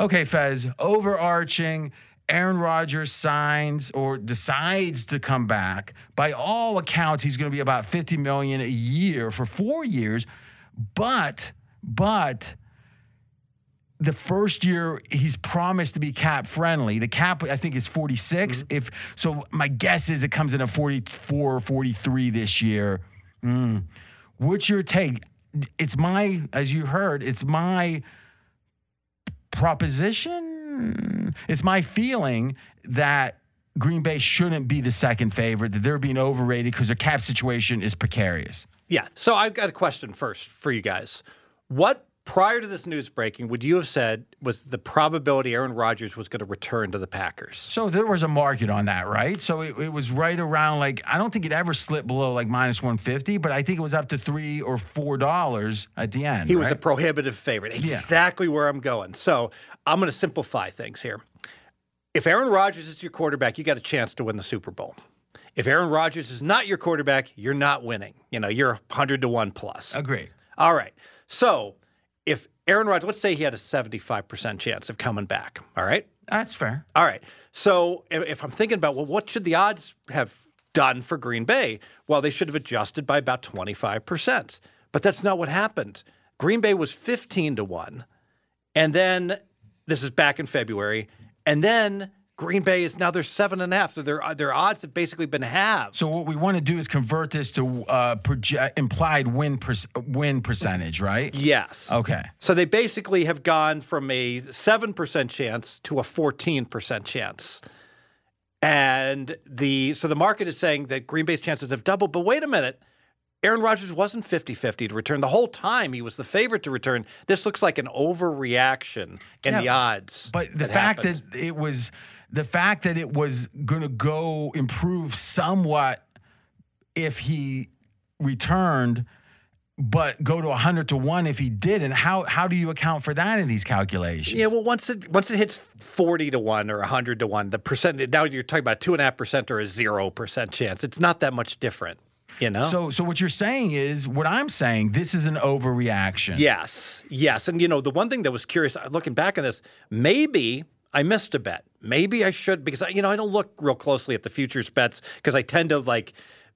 Okay, Fez, overarching. Aaron Rodgers signs or decides to come back. By all accounts, he's going to be about 50 million a year for 4 years. But but the first year he's promised to be cap friendly. The cap I think is 46. Mm-hmm. If so, my guess is it comes in at 44 or 43 this year. Mm. What's your take? It's my, as you heard, it's my proposition. It's my feeling that Green Bay shouldn't be the second favorite, that they're being overrated because their cap situation is precarious. Yeah. So I've got a question first for you guys. What prior to this news breaking, would you have said was the probability Aaron Rodgers was going to return to the Packers? So there was a market on that, right? So it, it, was right around like I don't think it ever slipped below like minus one fifty, but I think it was up to three or four dollars at the end. He right? was a prohibitive favorite. Exactly yeah. where I'm going. So I'm going to simplify things here. If Aaron Rodgers is your quarterback, you got a chance to win the Super Bowl. If Aaron Rodgers is not your quarterback, you're not winning. You know, you're 100 to 1 plus. Agreed. All right. So if Aaron Rodgers, let's say he had a 75% chance of coming back, all right? That's fair. All right. So if, I'm thinking about, well, what should the odds have done for Green Bay? Well, they should have adjusted by about 25%. But that's not what happened. Green Bay was 15 to 1. And then this is back in February. And then Green Bay is now they're seven and a half. So their their odds have basically been halved. So what we want to do is convert this to uh, proje- implied win per- win percentage, right? Yes. Okay. So they basically have gone from a 7% chance to a 14% chance. And the so the market is saying that Green Bay's chances have doubled, but wait a minute. Aaron Rodgers wasn't 50-50 to return. The whole time he was the favorite to return. This looks like an overreaction in Yeah, the odds. But the fact happened. that it was the fact that it was going to go improve somewhat if he returned but go to 100 to 1 if he didn't how how do you account for that in these calculations Yeah, well, once it once it hits forty to one or hundred to one, the percent now you're talking about two and a half percent or a zero percent chance. It's not that much different, you know. so so what you're saying is what i'm saying this is an overreaction Yes, yes. And you know, the one thing that was curious, looking back on this, maybe I missed a bet. Maybe I should because I, you know I don't look real closely at the futures bets because I tend to like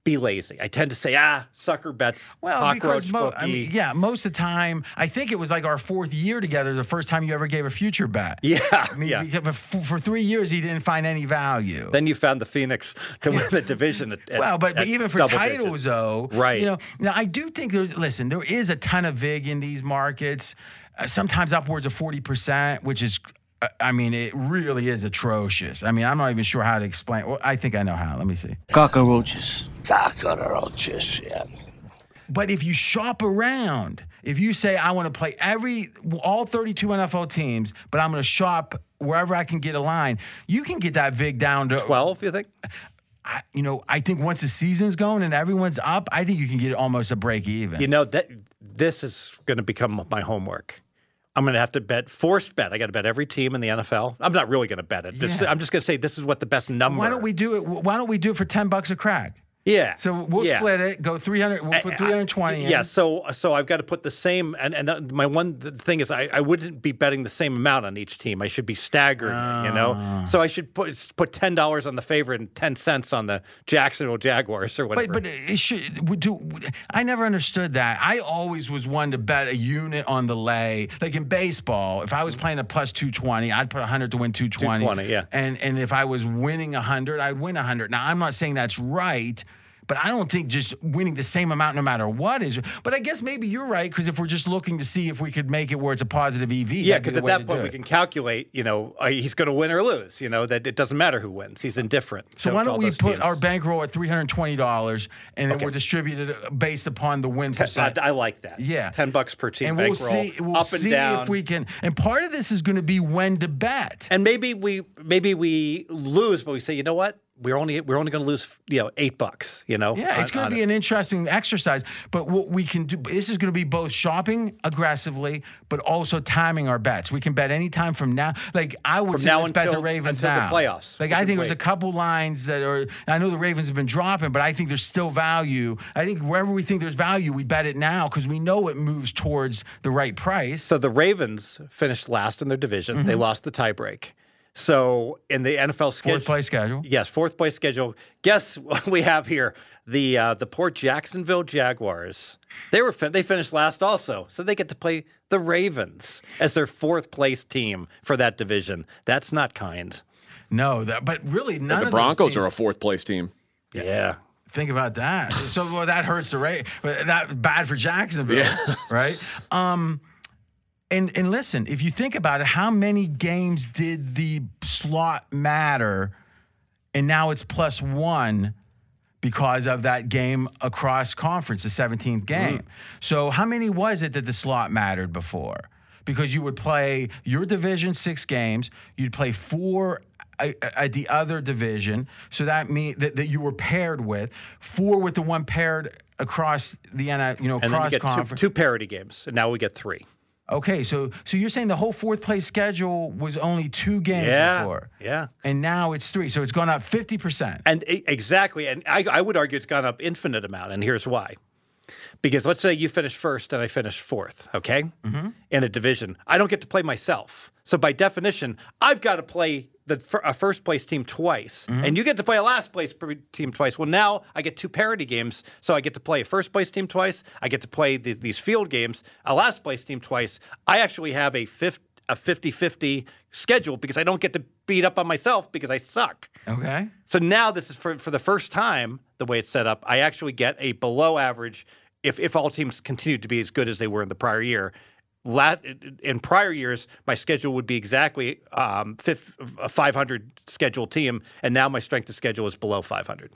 be lazy. I tend to say ah sucker bets, Well, cockroach mo-. I mean, yeah, most of the time, I think it was like our fourth year together, the first time you ever gave a future bet. yeah, I mean, yeah. because for, three years, he didn't find any value. Then you found the Phoenix to win the division. At, at- well, but, but even for titles, digits. though, Right. You know, now I do think there's. Listen, there is a ton of vig in these markets. Uh, sometimes upwards of forty percent, which is. Uh, I mean, it really is atrocious. I mean, I'm not even sure how to explain. Well, I think I know how. Let me see. Cockroaches. Cockroaches, yeah. But if you shop around, if you say I want to play every all 32 NFL teams, but I'm going to shop wherever I can get a line, you can get that vig down to twelve, you think? I, you know, I think once the season's going and everyone's up, I think you can get almost a break even. You know that this is going to become my homework. I'm going to have to bet forced bet. I got to bet every team in the NFL. I'm not really going to bet it. This, Yeah. I'm just going to say this is what the best number. Why don't we do it? Why don't we do it for 10 bucks a crack? Yeah. So we'll yeah. split it, go 300, we'll put 320 in. Yeah, so so I've got to put the same, and and my one th- thing is I, I wouldn't be betting the same amount on each team. I should be staggering, you know. Ah. So I should put put ten dollars on the favorite and ten cents on the Jacksonville Jaguars or whatever. But but it should do. I never understood that. I always was one to bet a unit on the lay. Like in baseball, if I was playing a plus two twenty, I'd put hundred to win two twenty. 220, yeah. And and if I was winning hundred, I'd win hundred. Now I'm not saying that's right. But I don't think just winning the same amount no matter what is. But I guess maybe you're right because if we're just looking to see if we could make it where it's a positive EV, yeah, that'd be because at that point we can calculate. You know, uh, he's going to win or lose. You know that it doesn't matter who wins. He's indifferent. So why don't we put teams. our bankroll at three hundred twenty dollars, and then Okay. we're distributed based upon the win I, percent. I like that. Yeah. ten bucks per team. and we'll bankroll, see. We'll see down. if we can. And part of this is going to be when to bet. And maybe we maybe we lose, but we say, you know what? We're only we're only going to lose, you know, eight bucks. You know. yeah, it's going to be an interesting exercise. But what we can do, this is going to be both shopping aggressively, but also timing our bets. We can bet any time from now. Like I would say, now let's bet the until- Ravens until the now. playoffs. Like I think there's a couple lines that are. I know the Ravens have been dropping, but I think there's still value. I think wherever we think there's value, we bet it now because we know it moves towards the right price. So the Ravens finished last in their division. They mm-hmm. lost the tiebreak. So in the NFL schedule, Fourth place schedule. yes, fourth place schedule. Guess what we have here? The uh, the poor Jacksonville Jaguars. They were fin- they finished last also, so they get to play the Ravens as their fourth place team for that division. That's not kind. No, that but really none the of Broncos those are a fourth place team. Yeah. Think about that. So well, that hurts the rate. That bad for Jacksonville, right? Um, and and listen, if you think about it, how many games did the slot matter? And now it's plus one because of that game across conference, the 17th game. So how many was it that the slot mattered before? Because you would play your division six games, you'd play four at the other division. So that means that, that you were paired with four with the one paired across the NI, you know, And then you cross get two, conference. two parity games, and now we get three. Okay, so so you're saying the whole fourth place schedule was only two games Yeah, before, yeah. and now it's three. So it's gone up fifty percent. And exactly, and I, I would argue it's gone up infinite amount, and here's why. Because let's say you finish first and I finish fourth, okay? Mm-hmm. In a division, I don't get to play myself. So by definition, I've got to play the a first place team twice, Mm-hmm. and you get to play a last place team twice. Well, now I get two parity games, so I get to play a first place team twice. I get to play the, these field games, a last place team twice. I actually have a fifth a 50-50 schedule because I don't get to beat up on myself because I suck. Okay. So now this is for, for the first time, the way it's set up, I actually get a below average if, if all teams continued to be as good as they were in the prior year. Lat, in prior years, my schedule would be exactly um, fif- a 500 schedule team, and now my strength of schedule is below 500.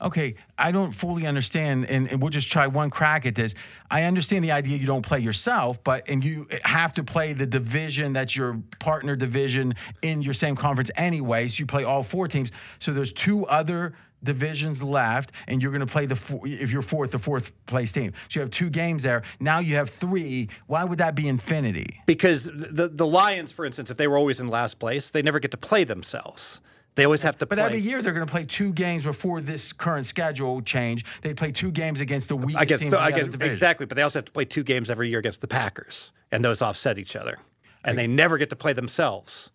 Okay, I don't fully understand, and, and we'll just try one crack at this. I understand the idea you don't play yourself, but and you have to play the division that's your partner division in your same conference anyway. So you play all four teams. So there's two other divisions left, and you're going to play the four, if you're fourth, the fourth place team. So you have two games there. Now you have three. Why would that be infinity? Because the the Lions, for instance, if they were always in last place, they never get to play themselves. They always have to play But play. every year they're going to play two games before this current schedule change. They play two games against the weakest I guess teams so, I other exactly, but they also have to play two games every year against the Packers, and those offset each other, and they never get to play themselves.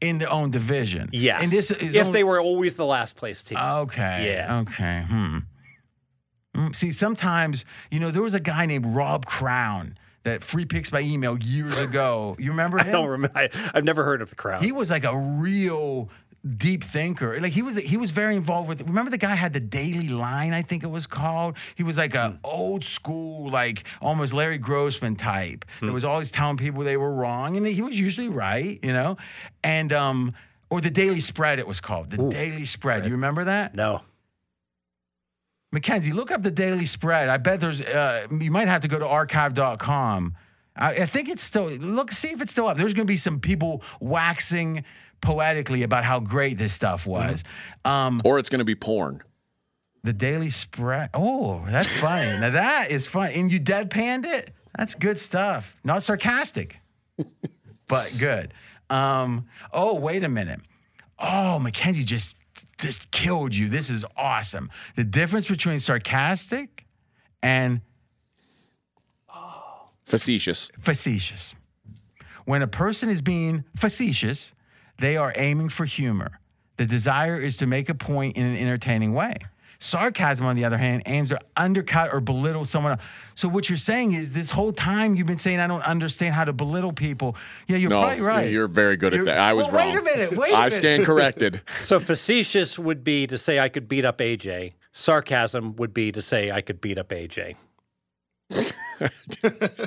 In their own division. Yes, and this is if only- they were always the last place team. Okay. Yeah. Okay. Hmm. Mm, See, sometimes, you know, there was a guy named Rob Crown that free picks by email years ago. You remember him? I don't remember. I, I've never heard of the crowd. He was like a real deep thinker. Like he was he was very involved with remember the guy had the Daily Line, I think it was called. He was like a old school, like almost Larry Grossman type. That was always telling people they were wrong. And he was usually right, you know? And um or the Daily Spread, it was called. The Daily Spread. You remember that? no. Mackenzie, look up the Daily Spread. I bet there's, uh, you might have to go to archive.com. I, I think it's still, look, see if it's still up. There's going to be some people waxing poetically about how great this stuff was. Um, Or it's going to be porn. the Daily Spread. Oh, that's funny. now that is fun. And you deadpanned it? That's good stuff. Not sarcastic, but good. Um, oh, wait a minute. Oh, Mackenzie just just killed you. This is awesome. The difference between sarcastic and Facetious. facetious. When a person is being facetious, they are aiming for humor. The desire is to make a point in an entertaining way. Sarcasm, on the other hand, aims to undercut or belittle someone else. So what you're saying is this whole time you've been saying I don't understand how to belittle people. Yeah, you're No, probably right. you're very good at You're- that. I was Well, wrong. Wait a minute. Wait a I minute. stand corrected. So facetious would be to say I could beat up AJ. Sarcasm would be to say I could beat up AJ.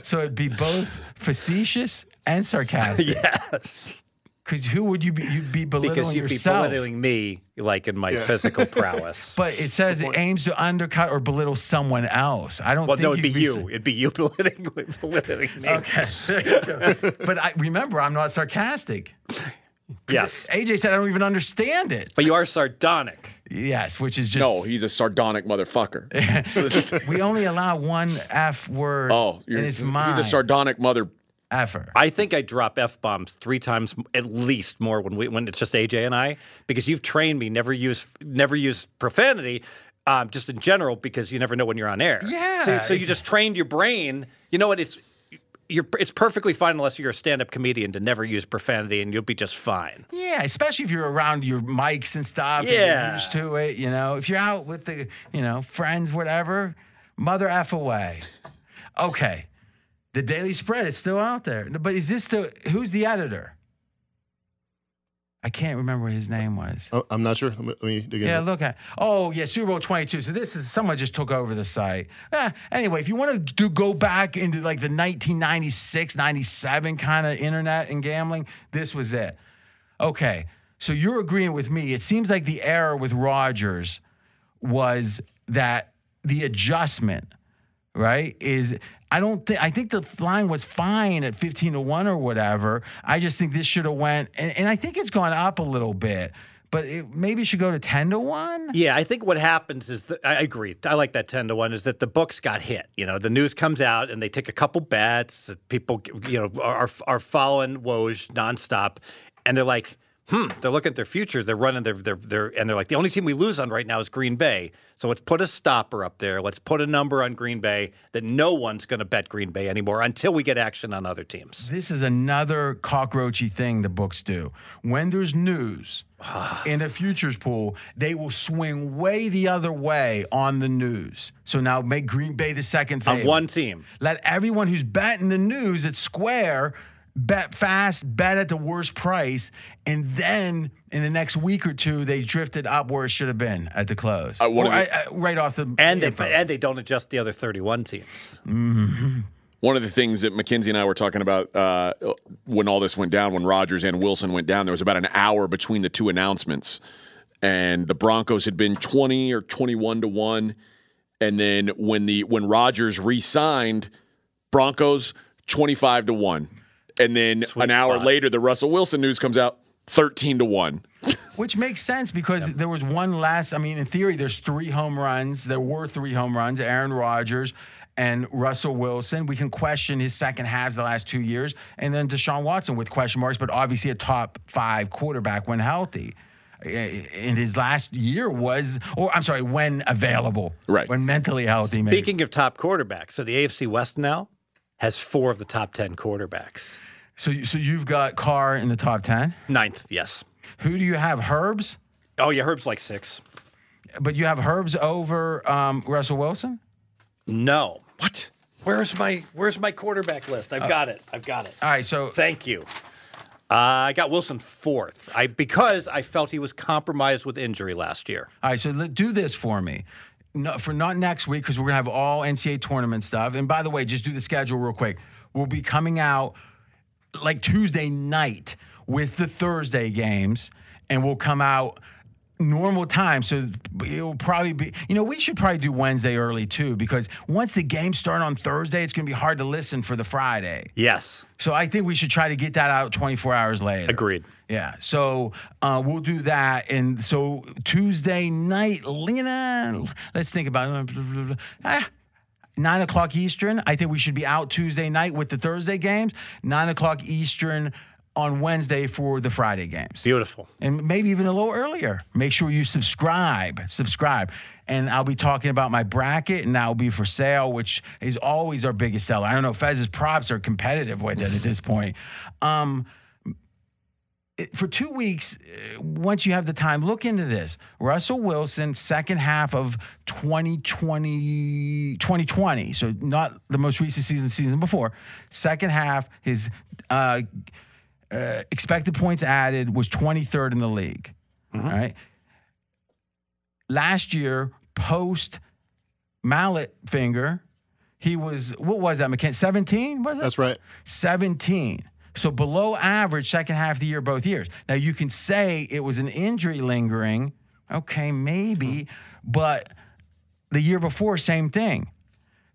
So it'd be both facetious and sarcastic. Yes. Because who would you be? You'd be belittling Because you'd yourself. be belittling me, like in my physical prowess. But it says it aims to undercut or belittle someone else. I don't well, think no, it'd be you'd. It'd be you belittling, belittling me. Okay. there you go. but I remember I'm not sarcastic. Yes. AJ said I don't even understand it. But you are sardonic. Yes, which is just No, he's a sardonic motherfucker. we only allow one F word. Oh, you're, and it's he's mine. a sardonic mother. Effer. I think I drop f bombs three times at least more when we when it's just AJ and I because you've trained me never use never use profanity. Um, just in general, because you never know when you're on air. Yeah, So, so you just trained your brain. You know what? It's you're it's perfectly fine unless you're a stand-up comedian to never use profanity, and you'll be just fine. Yeah, especially if you're around your mics and stuff. and Yeah. you're used to it. You know, if you're out with the, you know, friends, whatever, mother f away. Okay, the Daily Spread it's still out there. But is this the who's the editor? I can't remember what his name was. Oh, I'm not sure. Let me, let me dig Yeah, look at. Oh, yeah, Super Bowl 22. So this is someone just took over the site. Eh, anyway, if you want to do go back into like the 1996, 97 kind of internet and gambling, this was it. Okay, so you're agreeing with me. It seems like the error with Rodgers was that the adjustment, right, is. I don't think I think the line was fine at 15 to 1 or whatever. I just think this should have went and, and I think it's gone up a little bit. But it maybe should go to 10 to 1. Yeah, I think what happens is I agree. I like that ten to one. Is that the books got hit? You know, the news comes out and they take a couple bets. People, you know, are are following Woj nonstop, and they're like, hmm, they're looking at their futures. They're running their, their, their, and they're like, the only team we lose on right now is Green Bay. So let's put a stopper up there. Let's put a number on Green Bay that no one's going to bet Green Bay anymore until we get action on other teams. This is another cockroachy thing the books do. When there's news in a futures pool, they will swing way the other way on the news. So now make Green Bay the second favorite. On one team. Let everyone who's betting the news at Square bet fast, bet at the worst price, and then in the next week or two they drifted up where it should have been at the close, Uh, one Or, the- I- I- right off the And they, info. and they don't adjust the other 31 teams. One of the things that Mackenzie and I were talking about uh, when all this went down, when Rodgers and Wilson went down, there was about an hour between the two announcements. And the Broncos had been 20 or 21 to 1. And then when the when Rodgers re-signed, Broncos 25 to 1. And then Sweet an hour spot. later, the Russell Wilson news comes out 13 to 1. Which makes sense because there was one last. I mean, in theory, there's three home runs. There were three home runs. Aaron Rodgers and Russell Wilson. We can question his second halves the last two years, and then Deshaun Watson with question marks, but obviously a top five quarterback when healthy. In his last year was, or I'm sorry, when available, Right. When mentally healthy. maybe. Speaking of top quarterbacks, so the AFC West now has four of the top 10 quarterbacks. so, so you've got Carr in the top ten. Ninth, yes. Who do you have? Herbs, Oh, yeah, Herb's like six. but you have Herbs over um, Russell Wilson. No. What? Where's my Where's my quarterback list? I've got it. I've got it. All right, so Thank you. Uh, I got Wilson fourth. I because I felt he was compromised with injury last year. All right, so do this for me. No, for not next week because we're gonna have all NCAA tournament stuff. And by the way, just do the schedule real quick. We'll be coming out like Tuesday night with the Thursday games, and we'll come out normal time. So it'll probably be, you know, we should probably do Wednesday early too because once the games start on Thursday, it's gonna be hard to listen for the Friday. Yes, So I think we should try to get that out 24 hours later. agreed. Yeah, so uh, we'll do that, and so Tuesday night, Lena. Let's think about it. Ah, Nine o'clock Eastern. I think we should be out Tuesday night with the Thursday games. Nine o'clock Eastern on Wednesday for the Friday games, Beautiful. and maybe even a little earlier. Make sure you subscribe. Subscribe, and I'll be talking about my bracket, and that will be for sale, which is always our biggest seller. I don't know. Fez's props are competitive with it at this point. Um, for two weeks, uh, once you have the time, look into this. Russell Wilson, second half of 2020, 2020, so not the most recent season, season before. Second half, his uh, uh, expected points added was 23rd in the league. All right. Last year, post mallet finger, he was, what was that, McKen? 17, was it? That's right. 17. So below average second half of the year, both years. Now you can say it was an injury lingering. Okay, maybe, hmm. but the year before, same thing.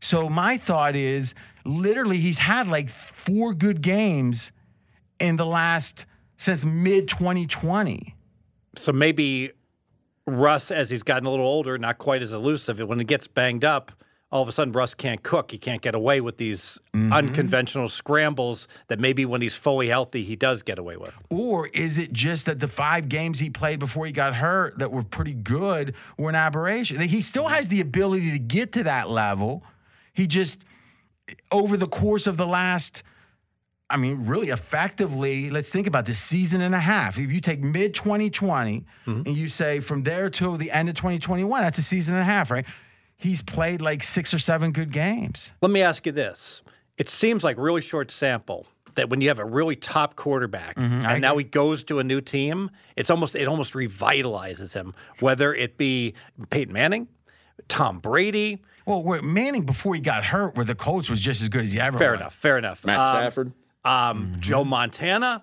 So my thought is literally he's had like four good games in the last since mid 2020. So maybe Russ, as he's gotten a little older, not quite as elusive. When he gets banged up, all of a sudden Russ can't cook. He can't get away with these mm-hmm. unconventional scrambles that maybe when he's fully healthy, he does get away with. Or is it just that the five games he played before he got hurt that were pretty good were an aberration? He still has the ability to get to that level. He just, over the course of the last, I mean, really effectively, let's think about this season and a half. If you take mid 2020 mm-hmm. and you say from there till the end of 2021, that's a season and a half, right? He's played like six or seven good games. Let me ask you this. It seems like really short sample that when you have a really top quarterback and now he goes to a new team, it's almost it almost revitalizes him. Whether it be Peyton Manning, Tom Brady, Well, where Manning, before he got hurt, where the Colts was just as good as he ever fair was. enough, fair enough. Matt Um, Stafford? um, Joe Montana.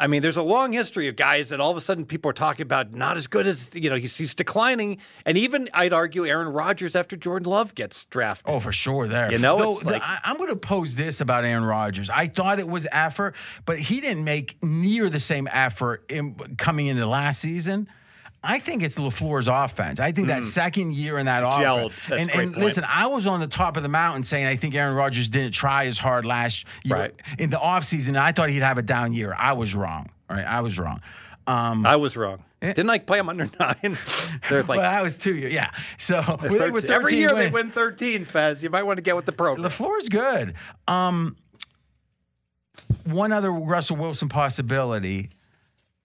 I mean, there's a long history of guys that all of a sudden people are talking about not as good as you know he's, he's declining, and even I'd argue Aaron Rodgers after Jordan Love gets drafted. Oh, for sure. There, You know, Though, like- I, am going to pose this about Aaron Rodgers. I thought it was effort, but he didn't make near the same effort in, coming into last season. I think it's LaFleur's offense. I think that second year in that offense. And and listen, I was on the top of the mountain saying I think Aaron Rodgers didn't try as hard last year Right. in the offseason. I thought he'd have a down year. I was wrong. All right, I was wrong. Um, I was wrong. Didn't I play them under nine? They're like well, that was two years. Yeah. So well, they were every 13 year they win- win 13, Fez. You might want to get with the program. LaFleur's good. Um, one other Russell Wilson possibility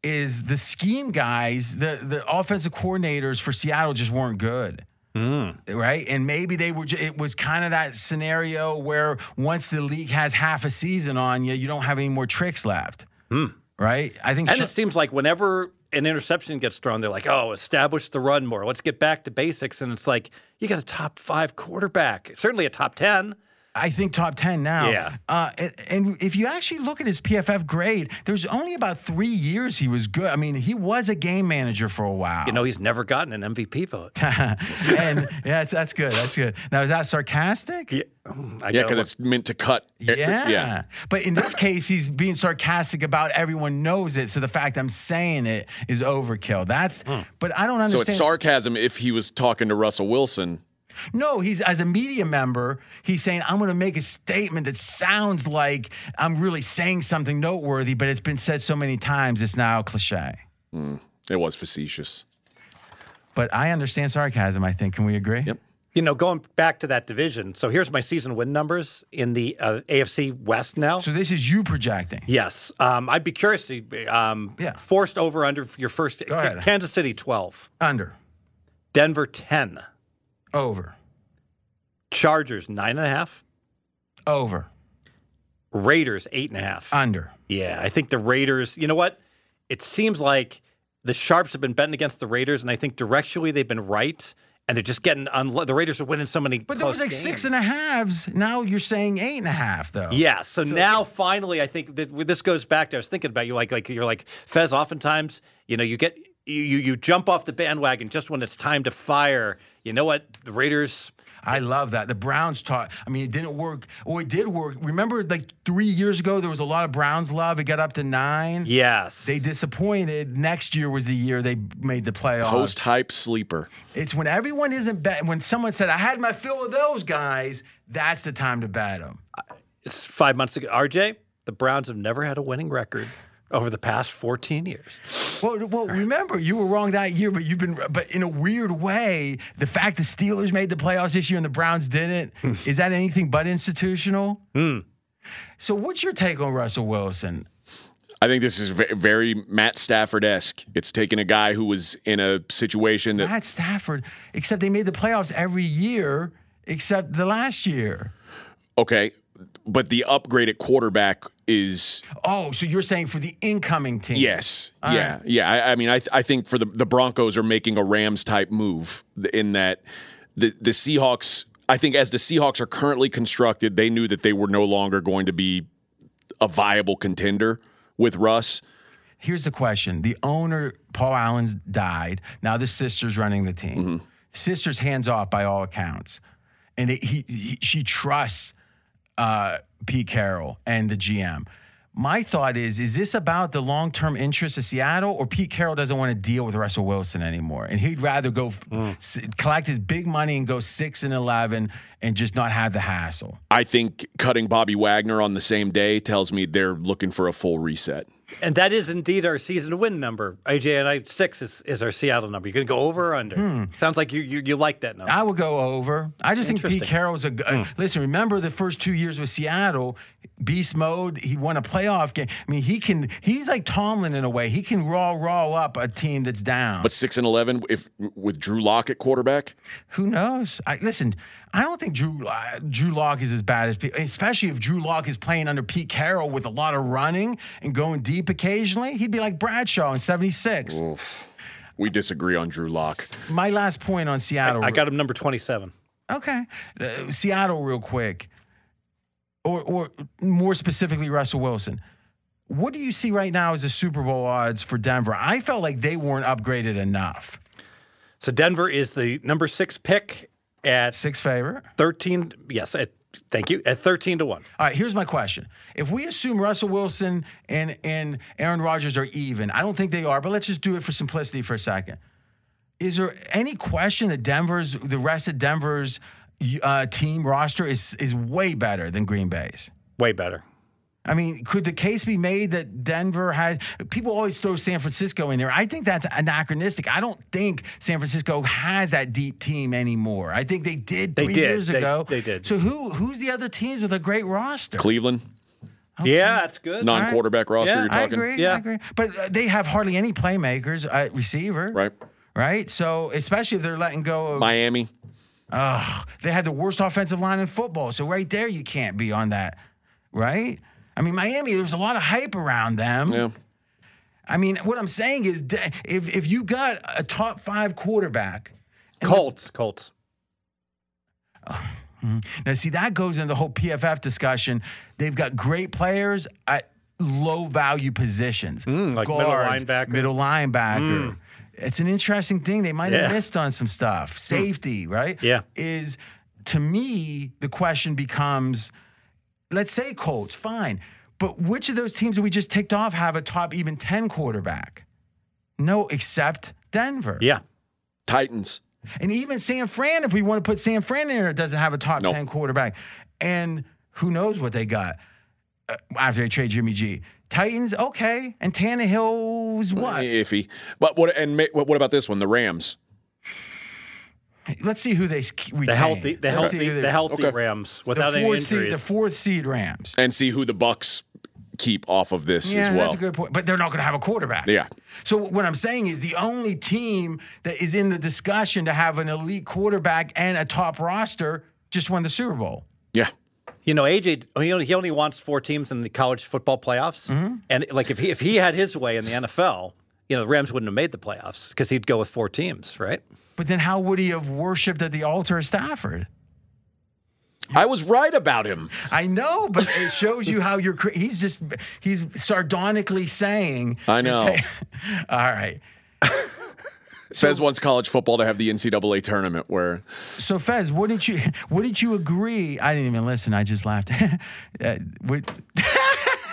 is the scheme guys, the the offensive coordinators for Seattle just weren't good. Mm. Right, and maybe they were. ju- It was kind of that scenario where once the league has half a season on you, you don't have any more tricks left. Mm. Right, I think. And Sha- it seems like whenever an interception gets thrown, they're like, oh, establish the run more. Let's get back to basics. And it's like, you got a top five quarterback, certainly a top 10. I think top 10 now. Yeah. Uh, and, and if you actually look at his PFF grade, there's only about three years he was good. I mean, he was a game manager for a while. You know, he's never gotten an MVP vote. and yeah, that's, that's good. That's good. Now, is that sarcastic? Yeah, I Yeah, because it's meant to cut. Yeah. Yeah. But in this case, he's being sarcastic about everyone knows it. So the fact I'm saying it is overkill. That's, but I don't understand. So it's sarcasm if he was talking to Russell Wilson. No, he's as a media member, he's saying, I'm going to make a statement that sounds like I'm really saying something noteworthy, but it's been said so many times, it's now cliche. It was facetious. But I understand sarcasm, I think. Can we agree? Yep. You know, going back to that division. So here's my season win numbers in the uh, AFC West now. So this is you projecting. yes. Um, I'd be curious to, um, Yeah. forced over under your first. Go ahead. Kansas City 12, Under. Denver 10, Over. Chargers 9.5, Over. Raiders 8.5. Under. Yeah, I think the Raiders, you know what? It seems like the Sharps have been betting against the Raiders, and I think directionally they've been right, and they're just getting unlu- the Raiders are winning so many. But there was like close six and a halves. Now you're saying eight and a half, though. Yeah, so, now finally, I think that this goes back to I was thinking about you, like like you're like Fez. Oftentimes, you know, you get you you, you jump off the bandwagon just when it's time to fire. You know what? The Raiders. I love that. The Browns taught. I mean, it didn't work. Oh, it did work. Remember, like three years ago, there was a lot of Browns love. It got up to nine. Yes, They disappointed. Next year was the year they made the playoffs. Post hype sleeper. It's when everyone isn't bet. When someone said, "I had my fill of those guys," that's the time to bet them. It's five months ago. RJ, the Browns have never had a winning record over the past 14 years. Well, well, remember you were wrong that year, but you've been. But in a weird way, the fact the Steelers made the playoffs this year and the Browns didn't hmm. is that anything but institutional? Hmm. So, what's your take on Russell Wilson? I think this is very Matt Stafford esque. It's taking a guy who was in a situation that Matt Stafford, except they made the playoffs every year except the last year. okay, but the upgrade at quarterback is Oh, so you're saying for the incoming team? yes, yeah, yeah. I, I mean, I th- I think for the the Broncos are making a Rams type move in that the the Seahawks. I think as the Seahawks are currently constructed, they knew that they were no longer going to be a viable contender with Russ. Here's the question: The owner, Paul Allen, died. Now the sister's running the team. Mm-hmm. Sister's hands off by all accounts, and it, he, he she trusts uh, Pete Carroll and the GM. My thought is: Is this about the long-term interest of Seattle, or Pete Carroll doesn't want to deal with Russell Wilson anymore, and he'd rather go s- collect his big money and go six and eleven and just not have the hassle? I think cutting Bobby Wagner on the same day tells me they're looking for a full reset. And that is indeed our season win number. AJ and I, six is, is our Seattle number. You're going to go over or under? Sounds like you, you you like that number. I would go over. I just think Pete Interesting. Carroll's a. Uh, Listen, remember the first two years with Seattle, beast mode. He won a playoff game. I mean, he can. He's like Tomlin in a way. He can raw raw up a team that's down. But six and eleven, if with Drew Lock at quarterback, Who knows? I listen. I don't think Drew uh, Drew Lock is as bad as, Pete- especially if Drew Lock is playing under Pete Carroll with a lot of running and going deep occasionally. He'd be like Bradshaw in '76. we disagree on Drew Lock. My last point on Seattle. I got him number 27. Okay. Uh, Seattle, real quick, or, or more specifically, Russell Wilson. What do you see right now as the Super Bowl odds for Denver? I felt like they weren't upgraded enough. So Denver is the number six pick at Six favorite. 13. Yes, at, thank you. At 13 to 1. All right, here's my question. If we assume Russell Wilson and, and Aaron Rodgers are even, I don't think they are, but let's just do it for simplicity for a second. Is there any question that Denver's, the rest of Denver's uh, team roster is, is way better than Green Bay's? Way better. I mean, could the case be made that Denver had people always throw San Francisco in there? I think that's anachronistic. I don't think San Francisco has that deep team anymore. I think they did They three did. years They- ago. they did. So who who's the other teams with a great roster? Cleveland, Yeah, that's good. non-quarterback roster. Yeah, you're I talking, agree. Yeah. I agree. But uh, they have hardly any playmakers at receiver. right? Right. So especially if they're letting go of Miami. Ugh, they had the worst offensive line in football. So right there, you can't be on that, right? I mean, Miami. There's a lot of hype around them. Yeah. I mean, what I'm saying is, if if you got a top five quarterback, Colts. Colts. now see that goes into the whole PFF discussion. They've got great players at low value positions, Mm, like middle linebacker. middle linebacker. It's an interesting thing. They might have Yeah. Hmm. missed on some stuff. Safety, right? Yeah. Is to me the question becomes, let's say Colts, fine, but which of those teams that we just ticked off have a top even ten quarterback? No, except Denver. Yeah. Titans. And even San Fran, if we want to put San Fran in there, doesn't have a top Nope. 10 quarterback. And who knows what they got uh, after they trade Jimmy G. Titans, okay. And Tannehill's what? Iffy. But what? And what what about this one? The Rams. Let's see who they s- retain. The healthy, the Let's healthy, the healthy Okay. Rams the without any fourth injuries. seed, the fourth seed Rams. and see who the Bucks keep off of this Yeah, as well. that's a good point. But they're not going to have a quarterback. Yeah. So what I'm saying is the only team that is in the discussion to have an elite quarterback and a top roster just won the Super Bowl. Yeah. You know, AJ, he only, he only wants four teams in the college football playoffs. Mm-hmm. And like if he if he had his way in the NFL, you know, the Rams wouldn't have made the playoffs because he'd go with four teams, right? But then how would he have worshipped at the altar of Stafford? I was right about him. I know, but it shows you how you're. He's just he's sardonically saying. I know. All right. Fez wants college football to have the NCAA tournament where So Fez, wouldn't you wouldn't you agree? I didn't even listen. I just laughed. uh, would,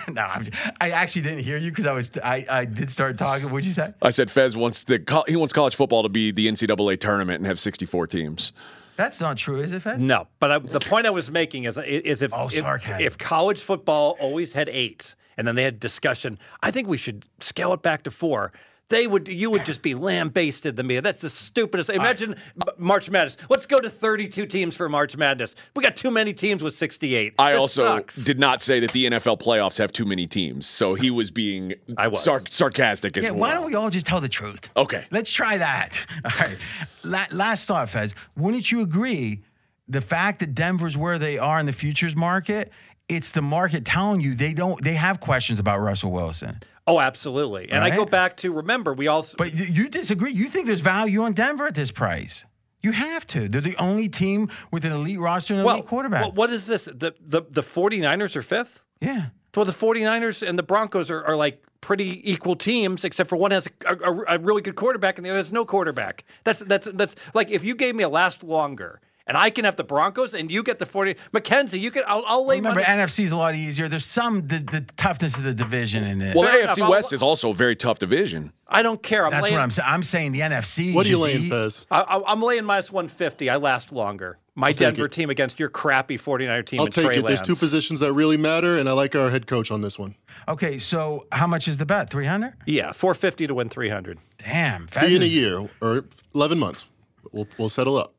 no, I'm, I actually didn't hear you because I was I, I did start talking. What'd you say? I said Fez wants the he wants college football to be the NCAA tournament and have 64 teams. That's not true, is it, Fez? No, but I, the point I was making is is if Oh, if, if college football always had eight, and then they had discussion, I think we should scale it back to four. They would, you would just be lambasted the media. That's the stupidest. Imagine M- March Madness. Let's go to 32 teams for March Madness. We got too many teams with 68. I This also sucks. did not say that the NFL playoffs have too many teams, so he was being I was. sar- sarcastic as Yeah, well. why don't we all just tell the truth? Okay. Let's try that. All right. La- last thought, Fez. Wouldn't you agree the fact that Denver's where they are in the futures market? It's the market telling you they don't. They have questions about Russell Wilson, Oh, absolutely. And I go back to remember we also but you- you disagree. You think there's value on Denver at this price. You have to. They're the only team with an elite roster and an well, elite quarterback. well, what is this? The, the the 49ers are fifth? yeah. Well, the 49ers and the Broncos are, are like pretty equal teams, except for one has a, a, a really good quarterback and the other has no quarterback. That's that's that's like if you gave me a last longer and I can have the Broncos and you get the 40 Mackenzie, you can I'll, I'll lay Remember, money. NFC's a lot easier. There's some the, the toughness of the division in it. Well, Fair the enough. AFC I'll- West is also a very tough division. I don't care. I'm That's laying, what I'm saying. I'm saying the NFC. What are you laying, eat- Fez? I, I- I'm laying minus 150. I last longer. My take Denver team against your crappy 49er team I'll and take Trey it. There's two positions that really matter, and I like our head coach on this one. Okay, so how much is the bet? 300? Yeah, 450 to win 300. Damn. See you in a year or 11 months. We'll, we'll settle up.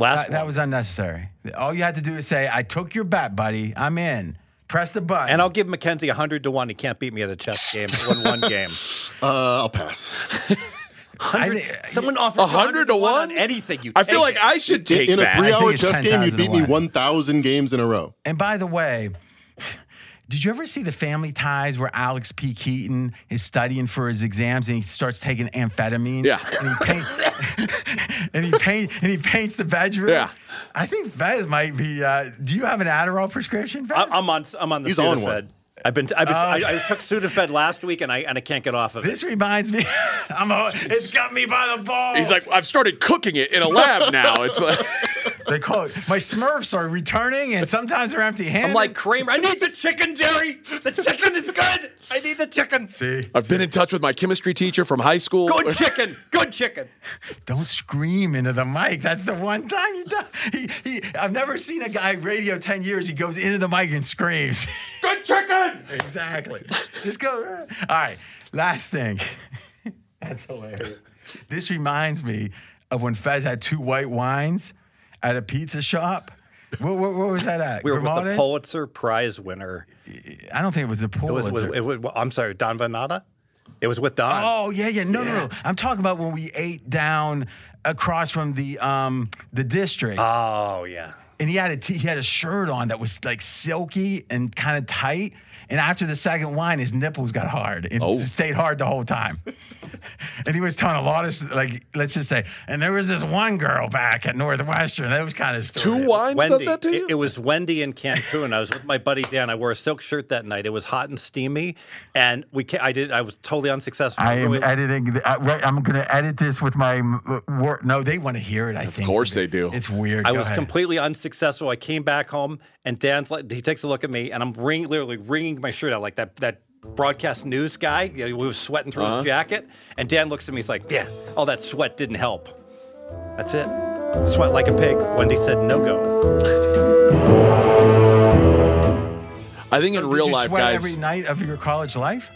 Last That, that was unnecessary. All you had to do is say, I took your bet, buddy. I'm in. Press the button. and I'll give Mackenzie 100 to 1. He can't beat me at a chess game. Won one game. Uh, I'll pass. I think- Someone offers 100 to 1 on anything. You I feel like it. I should In, take in a that. three-hour chess game, you 10,000 beat me 1,000 games in a row. And by the way, did you ever see the Family Ties where Alex P. Keaton is studying for his exams and he starts taking amphetamine? Yeah. And he paint, and he paint and he paints the bedroom. Yeah. I think Fez might be. Uh, do you have an Adderall prescription, Fez? I- I'm on. I'm on the He's on Sudafed. one. I've been. I've been Oh. I, I took Sudafed last week and I and I can't get off of it. this reminds me. I'm. A, it's got me by the balls. He's like, I've started cooking it in a lab now. It's like, They call it. My Smurfs are returning, and sometimes they're empty-handed. I'm like Kramer. I need the chicken, Jerry. The chicken is good. I need the chicken. see, I've been in touch with my chemistry teacher from high school. Good chicken. Good chicken. don't scream into the mic. That's the one time you do. He, he, I've never seen a guy radio ten years. He goes into the mic and screams. Good chicken. exactly. Just go. Ah. All right. Last thing. That's hilarious. This reminds me of when Fez had two white wines at a pizza shop. What, where, where was that at? We were with the Pulitzer Prize winner. I don't think it was the It Pulitzer. was, it was, it was- I'm sorry, Don Van Natta. It was with Don. Oh yeah, yeah. No, no, no. I'm talking about when we ate down across from the um the district, Oh yeah. and he had a t- he had a shirt on that was like silky and kind of tight. And after the second wine, his nipples got hard. It Oh. stayed hard the whole time. and he was telling a lot of like, let's just say, and there was this one girl back at Northwestern. That was kind of Two wines Wendy. does that to you? It, it was Wendy in Cancun. I was with my buddy Dan. I wore a silk shirt that night. It was hot and steamy, and we. Ca- I did. I was totally unsuccessful. I am Really- editing. the- I, I'm going to edit this with my m- wor- No, they want to hear it. I think. Of course they do. It's weird. I Go was ahead. completely unsuccessful. I came back home, and Dan's like, he takes a look at me, and I'm ring, literally wringing my shirt out like that. That broadcast news guy. You know, he was sweating through his uh-huh. jacket, and Dan looks at me. He's like, "Yeah, all that sweat didn't help." That's it. Sweat like a pig. Wendy said, "No go." I think in real you life, sweat guys. every night of your college life.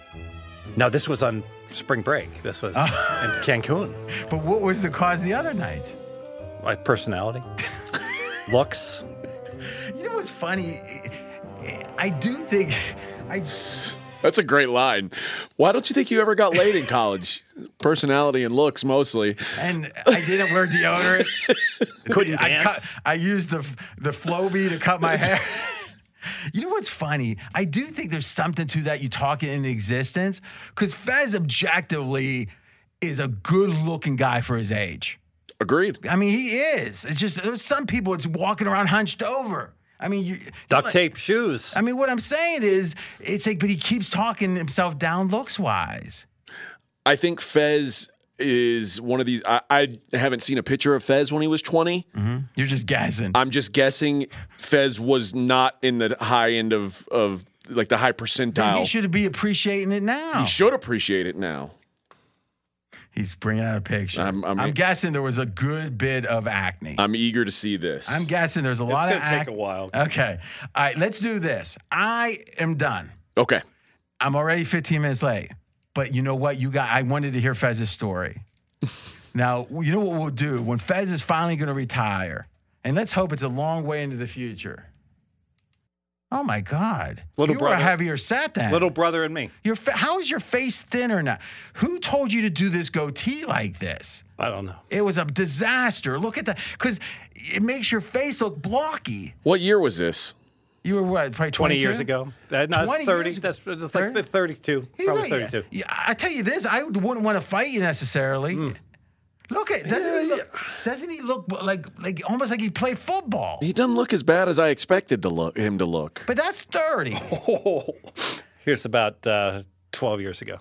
No, this was on spring break. This was oh. in Cancun. But what was the cause the other night? My personality, looks. You know what's funny? I do think I. That's a great line. Why don't you think you ever got laid in college? Personality and looks mostly. And I didn't wear deodorant. Couldn't I dance. cut. I used the the Flowbee to cut my hair. You know what's funny? I do think there's something to that you talk it into existence because Fez objectively is a good looking guy for his age. Agreed. I mean, he is. It's just there's some people it's walking around hunched over. I mean, you Duct tape shoes. I mean, what I'm saying is, it's like, but he keeps talking himself down looks wise. I think Fez is one of these. I, I haven't seen a picture of Fez when he was 20. Mm-hmm. You're just guessing. I'm just guessing Fez was not in the high end of, of like the high percentile. he should be appreciating it now. He should appreciate it now. He's bringing out a picture. I'm- I'm, I'm- guessing there was a good bit of acne. I'm eager to see this. I'm guessing there's a lot it's of gonna take a while. Okay. All right, let's do this. I am done. okay. I'm already 15 minutes late. But you know what? You got I wanted to hear Fez's story. now, you know what we'll do when Fez is finally going to retire. And let's hope it's a long way into the future. Oh my God! Little you were a brother. heavier set then. Little brother and me. Your fa- how is your face thinner now? Who told you to do this goatee like this? I don't know. It was a disaster. Look at that, because it makes your face look blocky. What year was this? You were what, probably 20 years ago. Uh, no, 20 it's 30. years ago. That's it's like 30? 32. Probably 32. Yeah, I tell you this, I wouldn't want to fight you necessarily. Hmm. Look at doesn't he look? Doesn't he look like like almost like he played football? He doesn't look as bad as I expected to look him to look. But that's thirty. Here's about uh, 12 years ago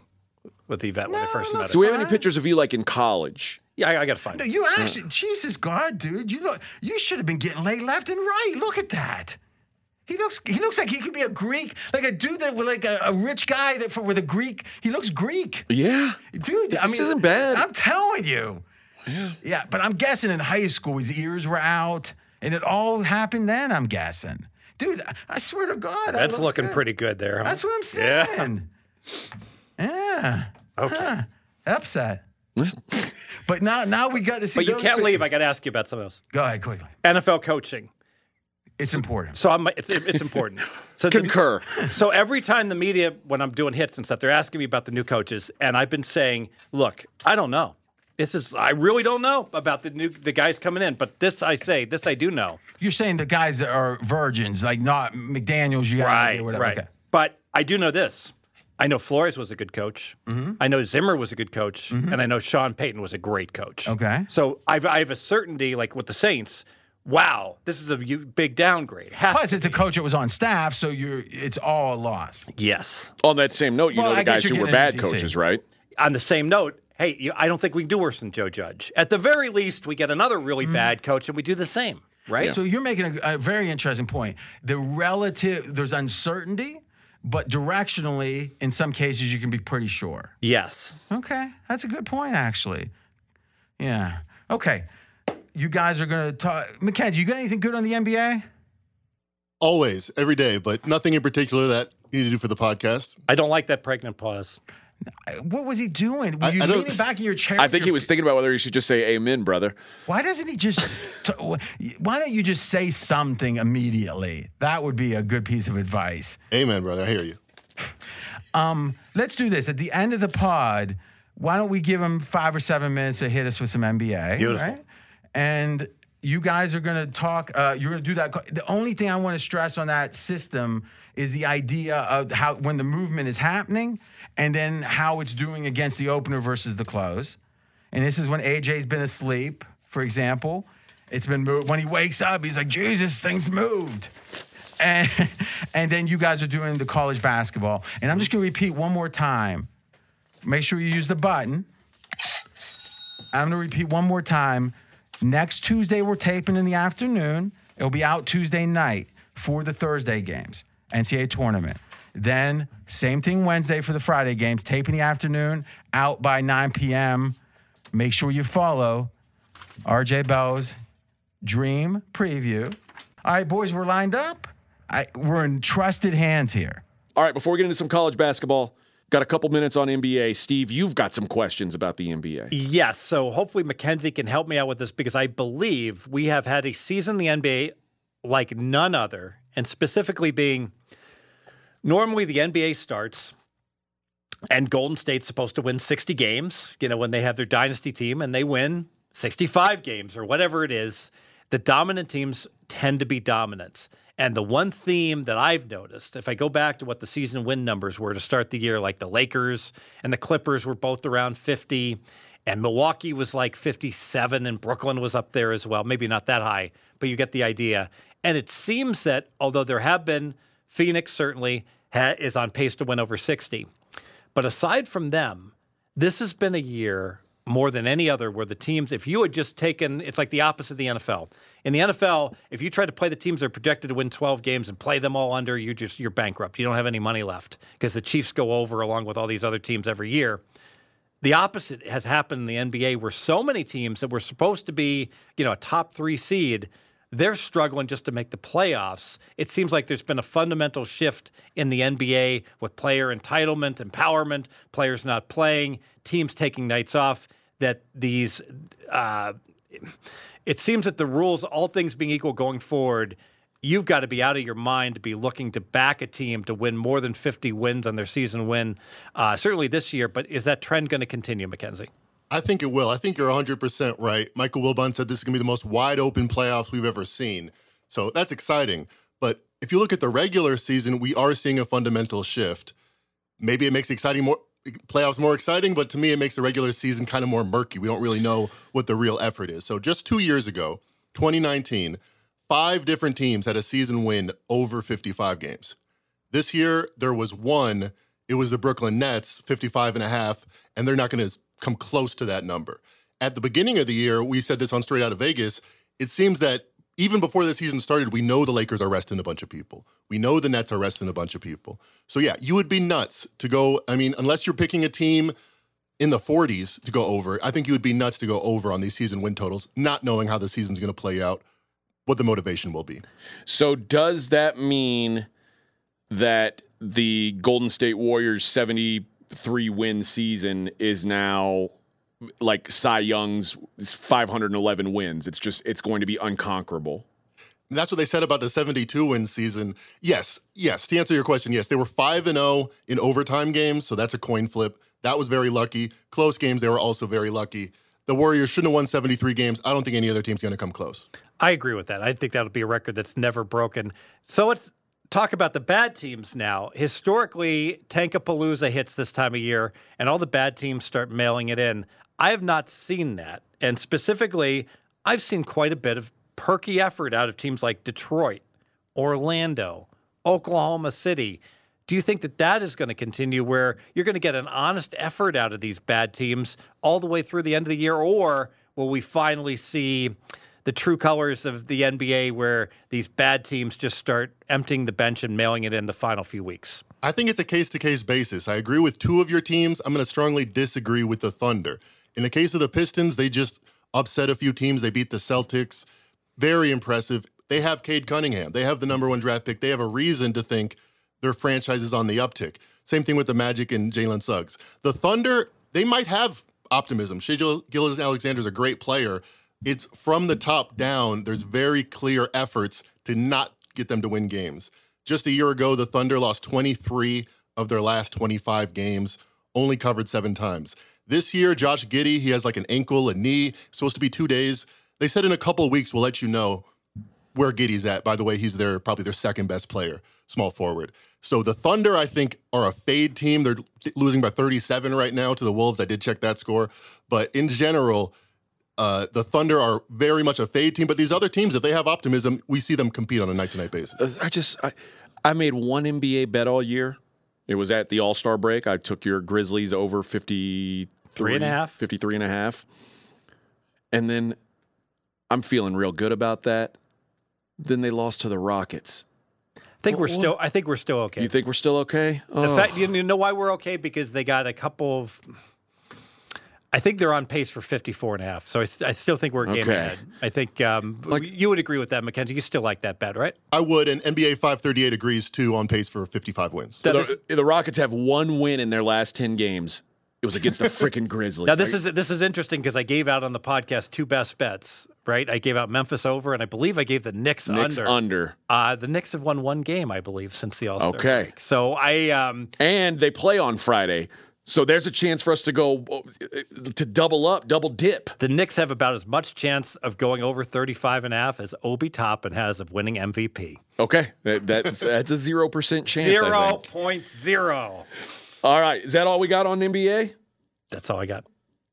with the Yvette when I first met looks her. Do we have any pictures of you like in college? Yeah, I, I got to find No, it. you actually, Jesus God, dude, you look, you should have been getting laid left and right. Look at that. He looks, he looks like he could be a Greek, like a dude that with like a, a rich guy that for with a Greek. He looks Greek, Yeah. dude. I This mean, isn't bad. I'm telling you. Yeah. Yeah, but I'm guessing in high school his ears were out, and it all happened then. I'm guessing, dude. I- I swear to God, That's looks looking good. pretty good there. Huh? That's what I'm saying. Yeah. Okay. Huh. Upset. but now, now we got to see. But you can't leave. I got to ask you about something else. Go ahead quickly. NFL coaching. It's important. So I'm, it's, it's important. So the- Concur. So every time the media, when I'm doing hits and stuff, they're asking me about the new coaches, and I've been saying, "Look, I don't know. This is I really don't know about the new the guys coming in, but this I say, this I do know. You're saying the guys that are virgins, like not McDaniel's, you Right, or whatever. right. Okay. But I do know this. I know Flores was a good coach. Mm-hmm. I know Zimmer was a good coach, and I know Sean Payton was a great coach. Okay. So I've, I have a certainty, like with the Saints. Wow, this is a big downgrade. Has Plus, to it's a coach that was on staff, so you're it's all a loss. Yes. On that same note, you Well, know the I guys who were bad coaches, right? on the same note, hey, you, I don't think we can do worse than Joe Judge. At the very least, we get another really Mm-hmm. bad coach and we do the same. right? So you're making a, a very interesting point. The relative, there's uncertainty, but directionally, in some cases, you can be pretty sure. Yes. Okay, that's a good point, actually. Yeah. Okay, you guys are gonna talk. Mackenzie, you got anything good on the NBA? Always, every day, but nothing in particular that you need to do for the podcast. I don't like that pregnant pause. What was he doing? Were I- you I don't- leaning back in your chair? I think your he was thinking about whether he should just say amen, brother. Why doesn't he just? t- why don't you just say something immediately? That would be a good piece of advice. Amen, brother. I hear you. Um, let's do this at the end of the pod. Why don't we give him five or seven minutes to hit us with some NBA? Beautiful. Right? And you guys are going to talk. Uh, you're going to do that. The only thing I want to stress on that system is the idea of how when the movement is happening, and then how it's doing against the opener versus the close. And this is when AJ's been asleep, for example. It's been moved. When he wakes up, he's like, Jesus, things moved. And, and then you guys are doing the college basketball. And I'm just going to repeat one more time. Make sure you use the button. I'm going to repeat one more time. Next Tuesday, we're taping in the afternoon. It'll be out Tuesday night for the Thursday games, NCAA tournament. Then, same thing Wednesday for the Friday games, tape in the afternoon, out by 9 p.m. Make sure you follow RJ Bell's Dream Preview. All right, boys, we're lined up. I, we're in trusted hands here. All right, before we get into some college basketball, got a couple minutes on NBA. Steve, you've got some questions about the NBA. Yes. So hopefully Mackenzie can help me out with this because I believe we have had a season in the NBA like none other, and specifically being normally the NBA starts and Golden State's supposed to win 60 games, you know, when they have their dynasty team and they win 65 games or whatever it is. The dominant teams tend to be dominant. And the one theme that I've noticed, if I go back to what the season win numbers were to start the year, like the Lakers and the Clippers were both around 50, and Milwaukee was like 57, and Brooklyn was up there as well. Maybe not that high, but you get the idea. And it seems that although there have been, Phoenix certainly ha- is on pace to win over 60. But aside from them, this has been a year more than any other where the teams, if you had just taken, it's like the opposite of the NFL. In the NFL, if you try to play the teams that are projected to win 12 games and play them all under, you just you're bankrupt. You don't have any money left because the Chiefs go over along with all these other teams every year. The opposite has happened in the NBA where so many teams that were supposed to be, you know, a top three seed, they're struggling just to make the playoffs. It seems like there's been a fundamental shift in the NBA with player entitlement, empowerment, players not playing, teams taking nights off. That these, uh, it seems that the rules, all things being equal going forward, you've got to be out of your mind to be looking to back a team to win more than 50 wins on their season win, uh, certainly this year. But is that trend going to continue, Mackenzie? I think it will. I think you're 100% right. Michael Wilbon said this is going to be the most wide open playoffs we've ever seen. So that's exciting. But if you look at the regular season, we are seeing a fundamental shift. Maybe it makes exciting more playoffs more exciting, but to me it makes the regular season kind of more murky. We don't really know what the real effort is. So just 2 years ago, 2019, five different teams had a season win over 55 games. This year there was one, it was the Brooklyn Nets, 55 and a half, and they're not going to come close to that number. At the beginning of the year, we said this on Straight Out of Vegas, it seems that even before the season started, we know the Lakers are resting a bunch of people. We know the Nets are resting a bunch of people. So yeah, you would be nuts to go. I mean, unless you're picking a team in the 40s to go over, I think you would be nuts to go over on these season win totals, not knowing how the season's going to play out, what the motivation will be. So does that mean that the Golden State Warriors 73 win season is now like Cy Young's 511 wins? It's just it's going to be unconquerable. And that's what they said about the 72 win season. Yes, yes. To answer your question, yes, they were 5 and 0 in overtime games, so that's a coin flip. That was very lucky. Close games, they were also very lucky. The Warriors shouldn't have won 73 games. I don't think any other team's going to come close. I agree with that. I think that'll be a record that's never broken. So let's talk about the bad teams now. Historically, Tankapalooza hits this time of year, and all the bad teams start mailing it in. I have not seen that. And specifically, I've seen quite a bit of perky effort out of teams like Detroit, Orlando, Oklahoma City. Do you think that that is going to continue where you're going to get an honest effort out of these bad teams all the way through the end of the year? Or will we finally see the true colors of the NBA where these bad teams just start emptying the bench and mailing it in the final few weeks? I think it's a case to case basis. I agree with two of your teams. I'm going to strongly disagree with the Thunder. In the case of the Pistons, they just upset a few teams. They beat the Celtics. Very impressive. They have Cade Cunningham. They have the number one draft pick. They have a reason to think their franchise is on the uptick. Same thing with the Magic and Jalen Suggs. The Thunder, they might have optimism. Shea Gillis Alexander is a great player. It's from the top down. There's very clear efforts to not get them to win games. Just a year ago, the Thunder lost 23 of their last 25 games, only covered seven times. This year, Josh Giddey, he has like an ankle, a knee, supposed to be two days. They said in a couple weeks, we'll let you know where Giddey's at. By the way, he's their probably their second best player, small forward. So the Thunder, I think, are a fade team. They're losing by 37 right now to the Wolves. I did check that score, but in general, uh, the Thunder are very much a fade team. But these other teams, if they have optimism, we see them compete on a night-to-night basis. Uh, I just I, I made one NBA bet all year. It was at the All Star break. I took your Grizzlies over 53 Three and a half. 53 and a half. And then I'm feeling real good about that. Then they lost to the Rockets. I think we're still. I think we're still okay. You think we're still okay? The Oh. fact, you know why we're okay? Because they got a couple of. I think they're on pace for 54 and a half. So I, st- I still think we're a game Okay. ahead. I think um, Like- you would agree with that, Mackenzie. You still like that bet, right? I would, and NBA 538 agrees too, on pace for 55 wins. Now, the, this, the Rockets have one win in their last 10 games. It was against the freaking Grizzlies. now this is this is interesting because I gave out on the podcast two best bets, right? I gave out Memphis over, and I believe I gave the Knicks, Knicks under. under. Uh, the Knicks have won one game, I believe, since the All Star. Okay. break. So I um, And they play on Friday. So there's a chance for us to go uh, to double up, double dip. the Knicks have about as much chance of going over 35 and a half as Obi Toppin has of winning MVP. Okay. That, that's, that's a 0% chance. 0.0. All right. Is that all we got on NBA? That's all I got.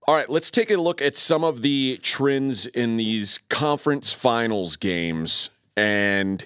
All right, let's take a look at some of the trends in these conference finals games. And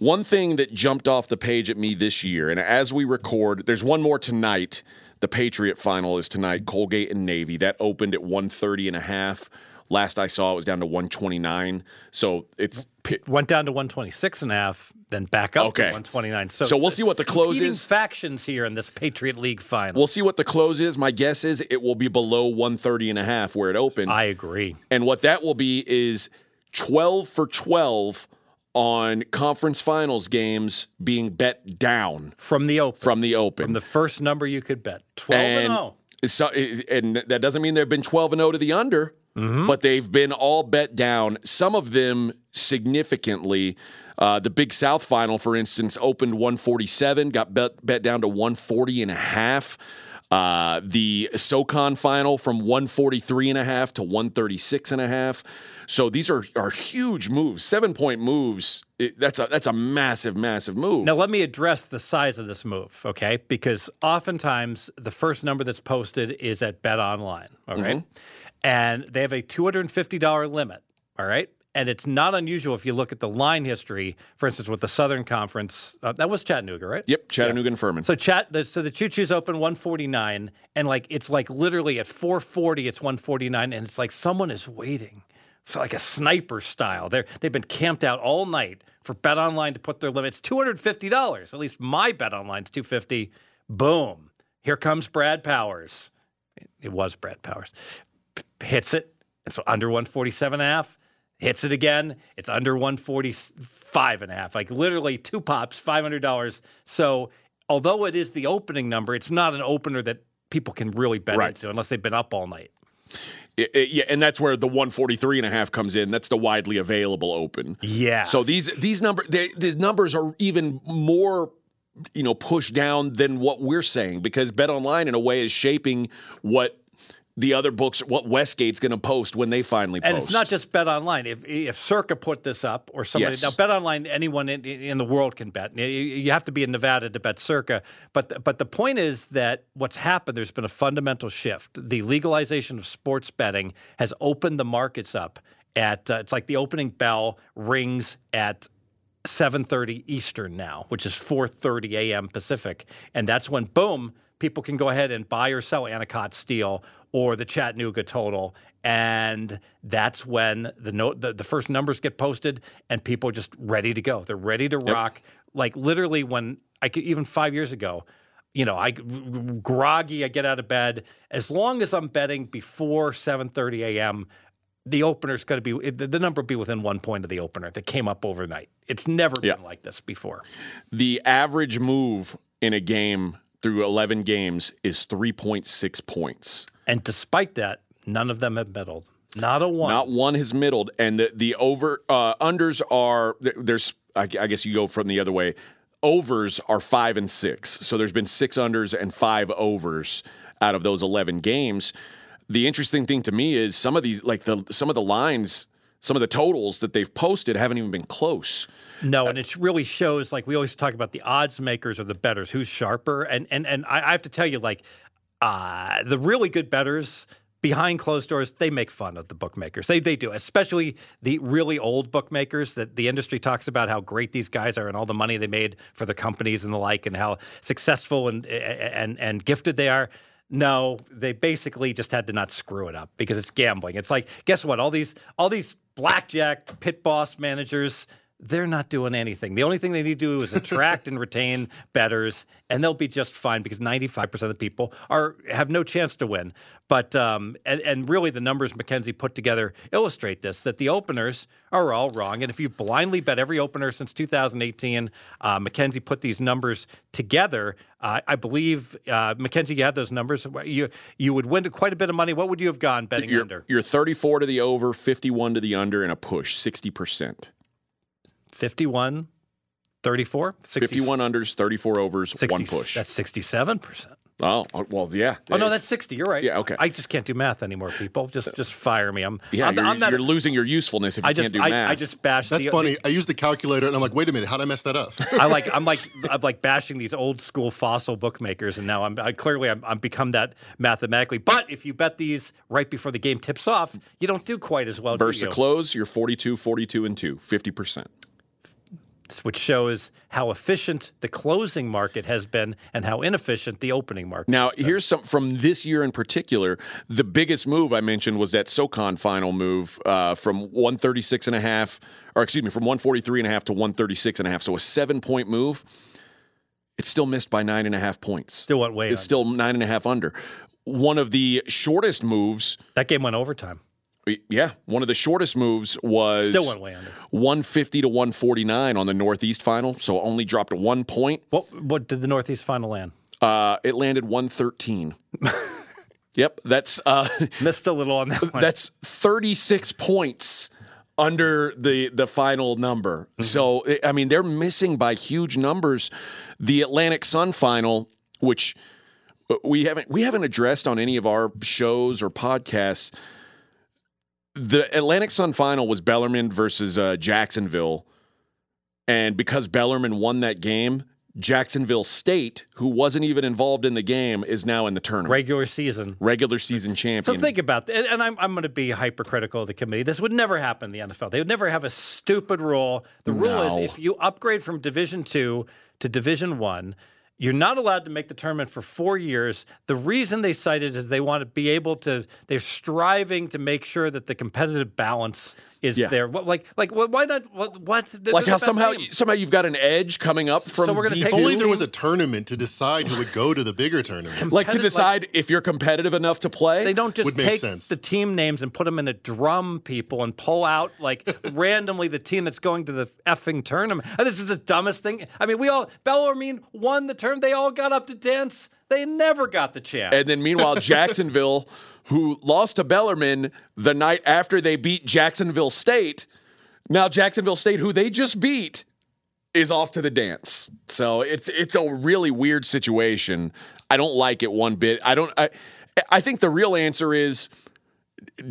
one thing that jumped off the page at me this year, and as we record, there's one more tonight. The Patriot final is tonight, Colgate and Navy. That opened at 130 and a half. Last I saw, it was down to 129. So it's Went down to 126 and a half, then back up to 129. So, So we'll see what the close is. factions here in this Patriot League final. we'll see what the close is. My guess is it will be below 130 and a half where it opened. I agree. And what that will be is 12 for 12 on conference finals games being bet down From the open, from the open. from the first number you could bet, 12 and, and, 0. so, and that doesn't mean they've been 12 and 0 to the under, but they've been all bet down. Some of them significantly. Uh, the Big South final, for instance, opened 147, got bet, bet down to 140 and a half. Uh, the SoCon final from 143 and a half to 136 and a half. So these are, are huge moves, seven point moves. It- that's a that's a massive, massive move. Now, let me address the size of this move, okay? Because oftentimes the first number that's posted is at Bet Online, all right? Mm-hmm. And they have a $250 limit, all right? And it's not unusual if you look at the line history, for instance, with the Southern Conference. Uh, that was Chattanooga, right? Yep, Chattanooga and Furman. So chat the, so the choo choo's open 149 and like it's like literally at 440 it's 149 and it's like someone is waiting. It's like a sniper style. They're they've been camped out all night for Bet Online to put their limits $250. At least my Bet Online's 250. Boom. Here comes Brad Powers. It was Brad Powers. P- hits it. It's under 147 and a half. Hits it again. It's under 145 and a half. Like literally two pops, $500. So although it is the opening number, it's not an opener that people can really bet Right. into unless they've been up all night. I- I- yeah, and that's where the 143 and a half comes in. That's the widely available open. Yeah. So these these number they, these numbers are even more you know pushed down than what we're saying because Bet Online in a way is shaping what the other books what Westgate's going to post when they finally post. And it's not just Bet Online. If if Circa put this up or somebody Yes. now Bet Online, anyone in, in the world can bet. You- You have to be in Nevada to bet Circa. But but the point is that what's happened. There's been a fundamental shift. The legalization of sports betting has opened the markets up. At uh, it's like the opening bell rings at 7:30 Eastern now, which is 4:30 a.m. Pacific, and that's when boom people can go ahead and buy or sell Anacott Steel or the Chattanooga total. And that's when the note the, the first numbers get posted and people are just ready to go. They're ready to rock. Like literally when I could even five years ago, you know, I groggy, I get out of bed. As long as I'm betting before 7:30 a.m., the opener's going to be the, number will be within one point of the opener that came up overnight. It's never Yeah. been like this before. The average move in a game through 11 games is 3.6 points. And despite that, none of them have middled. Not a one. Not one has middled, and the the over uh, unders are there's I, I guess you go from the other way. Overs are five and six, so there's been six unders and five overs out of those eleven games. The interesting thing to me is some of these like the some of the lines, some of the totals that they've posted haven't even been close. No, and it really shows. Like we always talk about the odds makers or the bettors, who's sharper. And and and I, I have to tell you, like uh, the really good bettors behind closed doors, they make fun of the bookmakers. They they do, especially the really old bookmakers that the industry talks about how great these guys are and all the money they made for the companies and the like, and how successful and and and gifted they are. No, they basically just had to not screw it up because it's gambling. It's like, guess what? All these all these blackjack pit boss managers, they're not doing anything. The only thing they need to do is attract and retain bettors, and they'll be just fine because 95% of the people are have no chance to win. But um, and, and really, the numbers Mackenzie put together illustrate this: that the openers are all wrong. And if you blindly bet every opener since 2018, uh, Mackenzie put these numbers together. Uh, I believe uh, Mackenzie, you have those numbers. You you would win quite a bit of money. What would you have gone betting You're, under? you're 34 to the over, 51 to the under, and a push, 60%. 51, 34, 60, 51 unders, 34 overs, 60 one push. That's 67%. Oh, well, yeah. Oh no, It's- that's 60. You're right. Yeah, okay. I just can't do math anymore, people. Just uh, just fire me. I'm Yeah, I'm, you're, I'm not, you're losing your usefulness if you I just can't do I, math. I just bash That's the, funny. I used the calculator and I'm like, wait a minute, how'd I mess that up? I like I'm like I'm like bashing these old school fossil bookmakers, and now I'm I, clearly I'm, I'm become that mathematically. But if you bet these right before the game tips off, you don't do quite as well. Versus the close, you're 42, 42, and 2, 50%. Which shows how efficient the closing market has been and how inefficient the opening market. Now, here's some from this year in particular. The biggest move I mentioned was that SoCon final move uh, from 136 and a half, or excuse me, from 143 and a half to 136 and a half. So a seven point move. It's still missed by nine and a half points. Still went way It's under. still nine and a half under. One of the shortest moves, that game went overtime. Yeah, one of the shortest moves was Still went way under. 150 to 149 on the Northeast final. So only dropped one point. What what did the Northeast final land? Uh, it landed 113. yep, that's uh, Missed a little on that one. that's 36 points under the the final number. So I- I mean, they're missing by huge numbers. The Atlantic Sun final, which uh, we haven't we haven't addressed on any of our shows or podcasts. The Atlantic Sun final was Bellarmine versus uh, Jacksonville, and because Bellarmine won that game, Jacksonville State, who wasn't even involved in the game, is now in the tournament. regular season. Regular season champion. So think about that, and, I'm, I'm going to be hypercritical of the committee. This would never happen in the NFL. They would never have a stupid rule. The rule No. is if you upgrade from Division Two to Division One, you're not allowed to make the tournament for four years. The reason they cite is they want to be able to. They're striving to make sure that the competitive balance is Yeah. there. What, like, like, why not? What? what they're like how somehow team. somehow you've got an edge coming up from So we're gonna D2. take- if only there was a tournament to decide who would go to the bigger tournament. like to competitive- decide if you're competitive enough to play. They don't just Would make take sense. the team names and put them in a drum, people, and pull out like randomly the team that's going to the effing tournament. And this is the dumbest thing. I mean, we all Bellarmine won the term. They all got up to dance. They never got the chance. And then meanwhile, Jacksonville, who lost to Bellarmine the night after they beat Jacksonville State, now Jacksonville State, who they just beat, is off to the dance. So it's it's a really weird situation. I don't like it one bit. I don't. I, I think the real answer is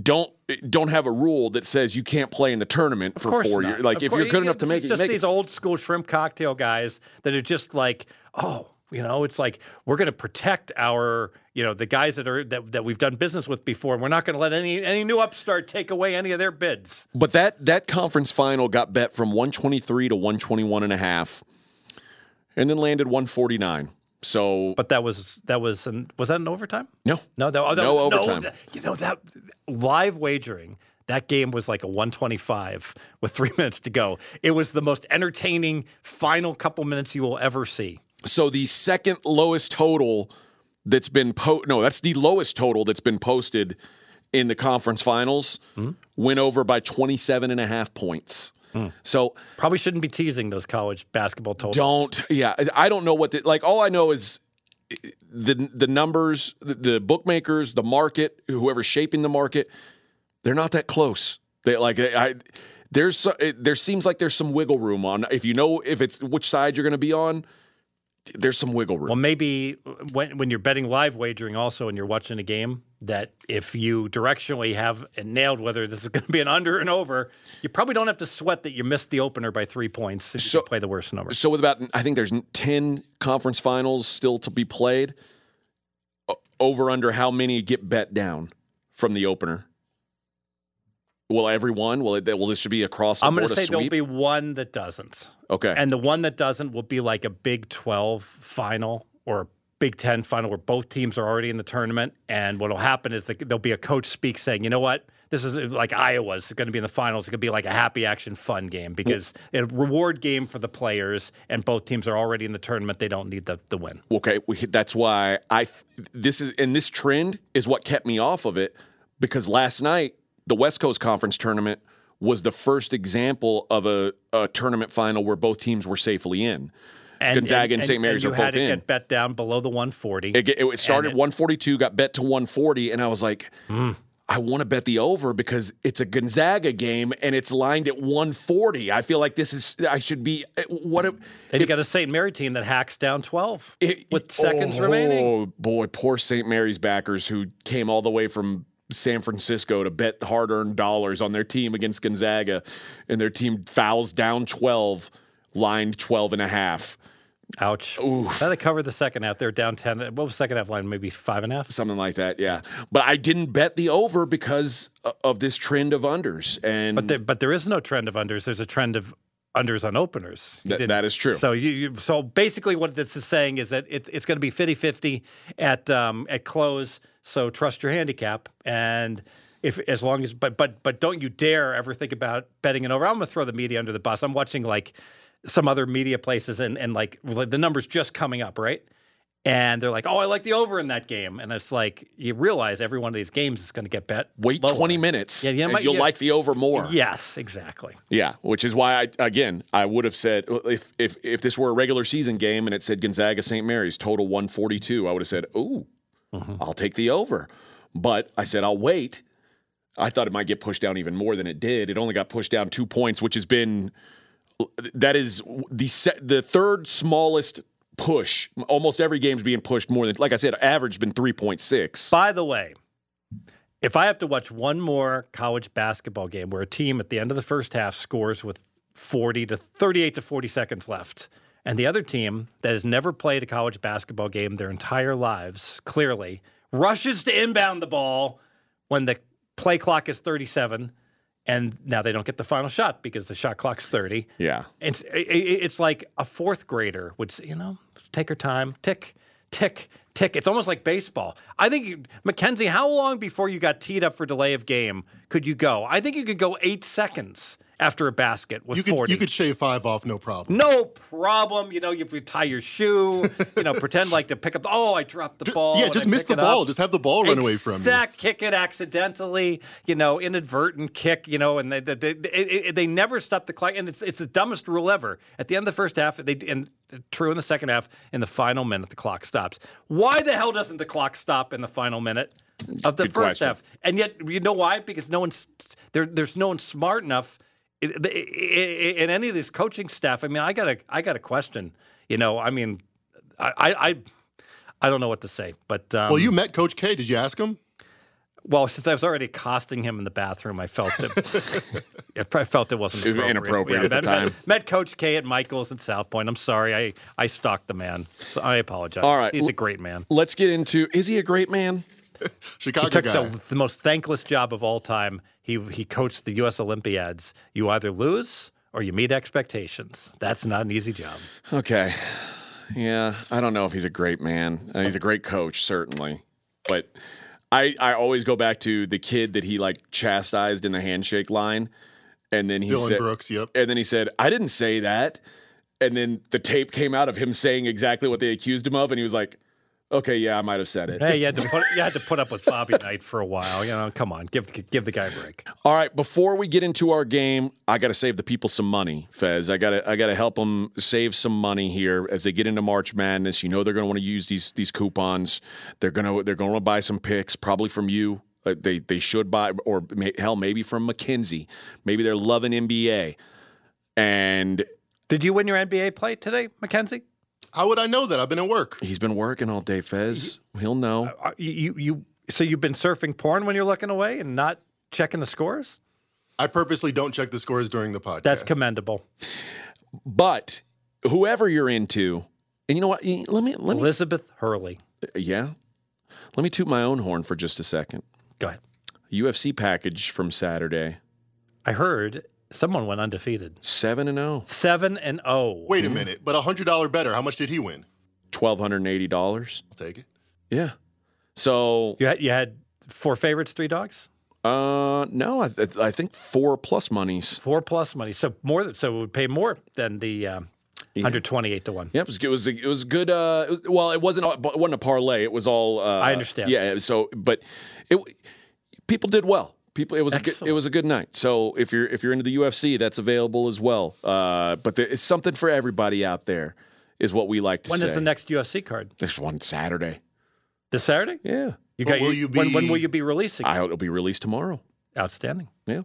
don't don't have a rule that says you can't play in the tournament for Of four not. years. Like Of if course- you're good enough to make it, just make these it. old school shrimp cocktail guys that are just like, oh, you know, it's like we're going to protect our, you know, the guys that are that, that we've done business with before. We're not going to let any any new upstart take away any of their bids. But that that conference final got bet from 123 to 121 and a half and then landed 149. So But that was that was an, was that an overtime? no, No, that, oh, that No was, overtime. that- you know that live wagering. That game was like a 125 with three minutes to go. It was the most entertaining final couple minutes you will ever see. So the second lowest total that's been po no, that's the lowest total that's been posted in the conference finals mm-hmm. went over by 27 and a half points. Mm. So Probably shouldn't be teasing those college basketball totals. don't yeah, I don't know what the like all I know is the the numbers, the- the bookmakers, the market, whoever's shaping the market, they're not that close. They like I there's there seems like there's some wiggle room on if you know if it's which side you're going to be on, there's some wiggle room. Well, maybe when when you're betting live wagering, also, and you're watching a game, that if you directionally have it nailed whether this is going to be an under and over, you probably don't have to sweat that you missed the opener by three points. If So- you play the worst number. So with about I think there's 10 conference finals still to be played. Over under how many get bet down from the opener? Will everyone? Will it? Will this should be across the I'm going to say there'll be one that doesn't. okay. And the one that doesn't will be like a Big 12 final or a Big 10 final where both teams are already in the tournament. And what will happen is that there'll be a coach speak saying, you know what? This is like Iowa's going to be in the finals. It could be like a happy action fun game because a reward game for the players and both teams are already in the tournament. They don't need the, the win. Okay, we, that's why I this is and this trend is what kept me off of it because last night the West Coast Conference tournament was the first example of a, a tournament final where both teams were safely in. And, Gonzaga and St. Mary's you are both in. get bet down below the 140. It, it started it- 142, got bet to 140, and I was like, Hmm. I want to bet the over because it's a Gonzaga game and it's lined at 140. I feel like this is I should be what if, and you got a St. Mary team that hacks down 12 it- with seconds oh, remaining. Oh boy, poor St. Mary's backers who came all the way from San Francisco to bet hard-earned dollars on their team against Gonzaga and their team fouls down 12, lined 12 and a half. Ouch. Oof. They covered the second half. They're down 10. What was the second half line? Maybe five and a half? Something like that, yeah. But I didn't bet the over because of this trend of unders. And But there, but there is no trend of unders. There's a trend of unders on openers. You that is true. So you, you so basically what this is saying is that it, it's going to be 50-50 at um, at close. So trust your handicap and if as long as but but but don't you dare ever think about betting an over. I'm going to throw the media under the bus. I'm watching like some other media places and and like the numbers just coming up, right? And they're like, "Oh, I like the over in that game," and it's like you realize every one of these games is going to get bet. wait lower. 20 minutes Yeah, yeah, and you'll yeah. like the over more. Yes, exactly. Yeah, which is why I again I would have said if if if this were a regular season game and it said Gonzaga St. Mary's total 142, I would have said, "Ooh, Mm-hmm. I'll take the over." But I said I'll wait. I thought it might get pushed down even more than it did. It only got pushed down 2 points, which has been that is the se- the third smallest push. Almost every game's being pushed more than like I said average been 3.6. By the way, if I have to watch one more college basketball game where a team at the end of the first half scores with 40 to 38 to 40 seconds left, and the other team that has never played a college basketball game their entire lives, clearly, rushes to inbound the ball when the play clock is 37, and now they don't get the final shot because the shot clock's 30. Yeah. It's it, it- it's like a fourth grader would say, you know, take her time, tick, tick, tick. It's almost like baseball. I think you, Mackenzie, how long before you got teed up for delay of game could you go? I think you could go eight seconds after a basket with You could 40. you could shave five off, no problem. no problem. You know, if you tie your shoe. You know, pretend like to pick up. Oh, I dropped the ball. yeah, just miss the ball. up. Just have the ball run away from you. Exact kick it accidentally, you know, inadvertent kick, you know, and they they, they, they, they never stop the clock, and it's it's the dumbest rule ever. At the end of the first half, they and true in the second half, in the final minute, the clock stops. Why the hell doesn't the clock stop in the final minute of the Good first question. half? And yet, you know why? Because no one's there. There's no one smart enough. I- i- i- In any of these coaching staff, I mean, I got a, I got a question. You know, I mean, I, I, I, I don't know what to say, but um, Well, you met Coach K. Did you ask him? well, since I was already accosting him in the bathroom, I felt it. I felt it wasn't appropriate. inappropriate at the met, time. Met, met Coach K at Michaels and South Point. I'm sorry, I I stalked the man. So I apologize. All right, he's a l- great man. Let's get into is he a great man? Chicago He took guy. the, the most thankless job of all time. He he coached the U.S. Olympiads. You either lose or you meet expectations. That's not an easy job. Okay. yeah. I don't know if he's a great man. Uh, he's a great coach, certainly, but I I always go back to the kid that he like chastised in the handshake line, and then he Dylan said, Brooks, yep. and then he said, "I didn't say that," and then the tape came out of him saying exactly what they accused him of, and he was like, "Okay, yeah, I might have said it." Hey, you had to put you had to put up with Bobby Knight for a while. You know, come on, give give the guy a break. All right, before we get into our game, I got to save the people some money, Fez. I got to I got to help them save some money here as they get into March Madness. You know they're going to want to use these these coupons. They're going to they're going to buy some picks, probably from you. Uh, they they should buy or may, hell maybe from Mackenzie. Maybe they're loving NBA. And Did you win your NBA play today, Mackenzie? How would I know that? I've been at work. he's been working all day, Fez. He'll know. Uh, You, you you so you've been surfing porn when you're looking away and not checking the scores? I purposely don't check the scores during the podcast. That's commendable. But whoever you're into, and you know what? Let me let me Elizabeth Hurley. yeah. Let me toot my own horn for just a second. Go ahead. UFC package from Saturday. I heard someone went undefeated. 7 and oh. 0. Seven and oh. Wait a minute, but a hundred dollar better. How much did he win? $1280. I'll take it. Yeah. So, You had you had four favorites, three dogs, uh no, I, I think 4 plus monies. four plus money. So more than so it would pay more than the um, hundred twenty eight to one. Yep, it was, it was it was good. Uh, it was, well, it wasn't it wasn't a parlay. It was all. Uh, I understand. Yeah. So, but it people did well. People, it was a good, it was a good night. So if you're if you're into the UFC, that's available as well. Uh, but there, it's something for everybody out there, is what we like to When say. is the next UFC card? There's one Saturday. This Saturday? Yeah, You got will you, you when, when will you be releasing? I it'll be released tomorrow. Outstanding. Yeah. Um,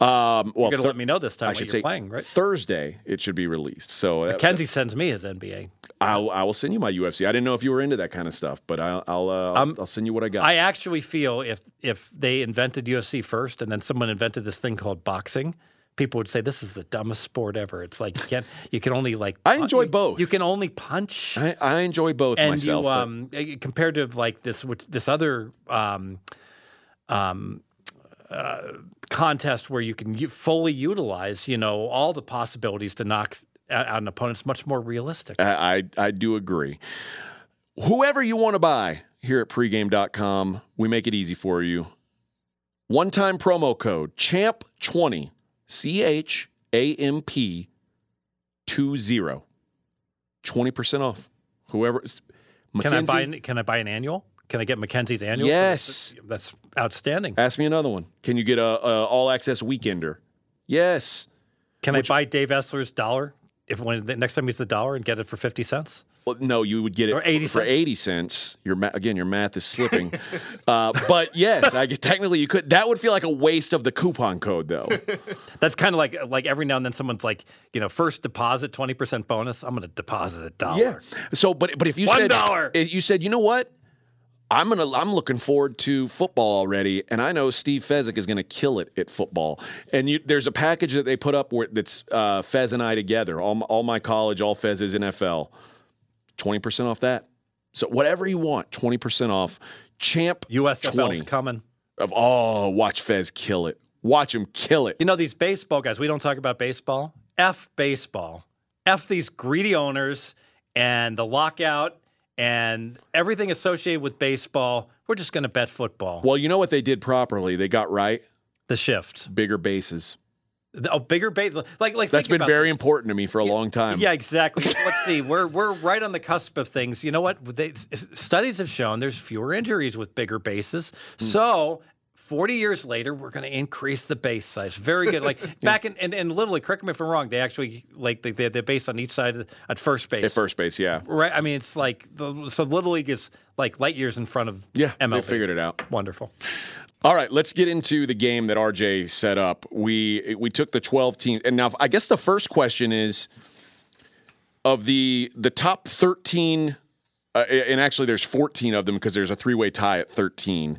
well, You're gonna thir- let me know this time I should you're say playing, right? Thursday it should be released. So uh, Mackenzie sends me his NBA. I'll I will send you my UFC. I didn't know if you were into that kind of stuff, but I'll I'll, uh, I'll, Um, I'll send you what I got. I actually feel if if they invented UFC first and then someone invented this thing called boxing, people would say this is the dumbest sport ever. It's like you can't you can only like I enjoy you- both. You can only punch I, I enjoy both and myself. you um eh, compared to like this this other um um uh, contest where you can fully utilize you know all the possibilities to knock s- out out an opponent. It's much more realistic. I, I I do agree. Whoever you want to buy here at pregame.com, we make it easy for you. One time promo code CHAMP20, C H A M P 20. 20% off. Whoever. Can I buy can I buy an annual? Can I get Mackenzie's annual? Yes. that's outstanding. Ask me another one. Can you get a, a all access weekender? Yes. Can I buy Dave Essler's dollar if when the next time he's the dollar and get it for fifty cents? Well, no, you would get it Or 80 for, for 80 cents. Your ma- again, your math is slipping. uh, but yes, I get, technically you could. That would feel like a waste of the coupon code, though. That's kind of like like every now and then someone's like, you know, first deposit twenty percent bonus. I'm going to deposit a dollar. Yeah. So, but but if you One said dollar. you said, you know what, I'm gonna I'm looking forward to football already, and I know Steve Fezzik is gonna kill it at football. And you, there's a package that they put up where that's uh, Fez and I together. All my, all my college, all Fez is NFL. Twenty percent off that. So whatever you want, twenty percent off. Champ USFL's twenty coming. of oh, watch Fez kill it. Watch him kill it. You know these baseball guys. We don't talk about baseball. F baseball. F these greedy owners and the lockout and everything associated with baseball. We're just going to bet football. Well, you know what they did properly. They got right the shift. bigger bases. A bigger base. Like like That's been very this. important to me for a long time. Yeah, exactly. Let's see. We're we're right on the cusp of things. You know what? They, studies have shown there's fewer injuries with bigger bases. Hmm. So. 40 years later, we're going to increase the base size. Very good. Like back in, and, and literally, correct me if I'm wrong, they actually, like, they, they're based on each side at first base. At first base, yeah. Right. I mean, it's like, the, so Little League is like light years in front of Yeah, MLB. they figured it out. Wonderful. All right, let's get into the game that RJ set up. We we took the 12 teams, and now I guess the first question is of the the top 13, uh, and actually there's 14 of them because there's a three way tie at 13.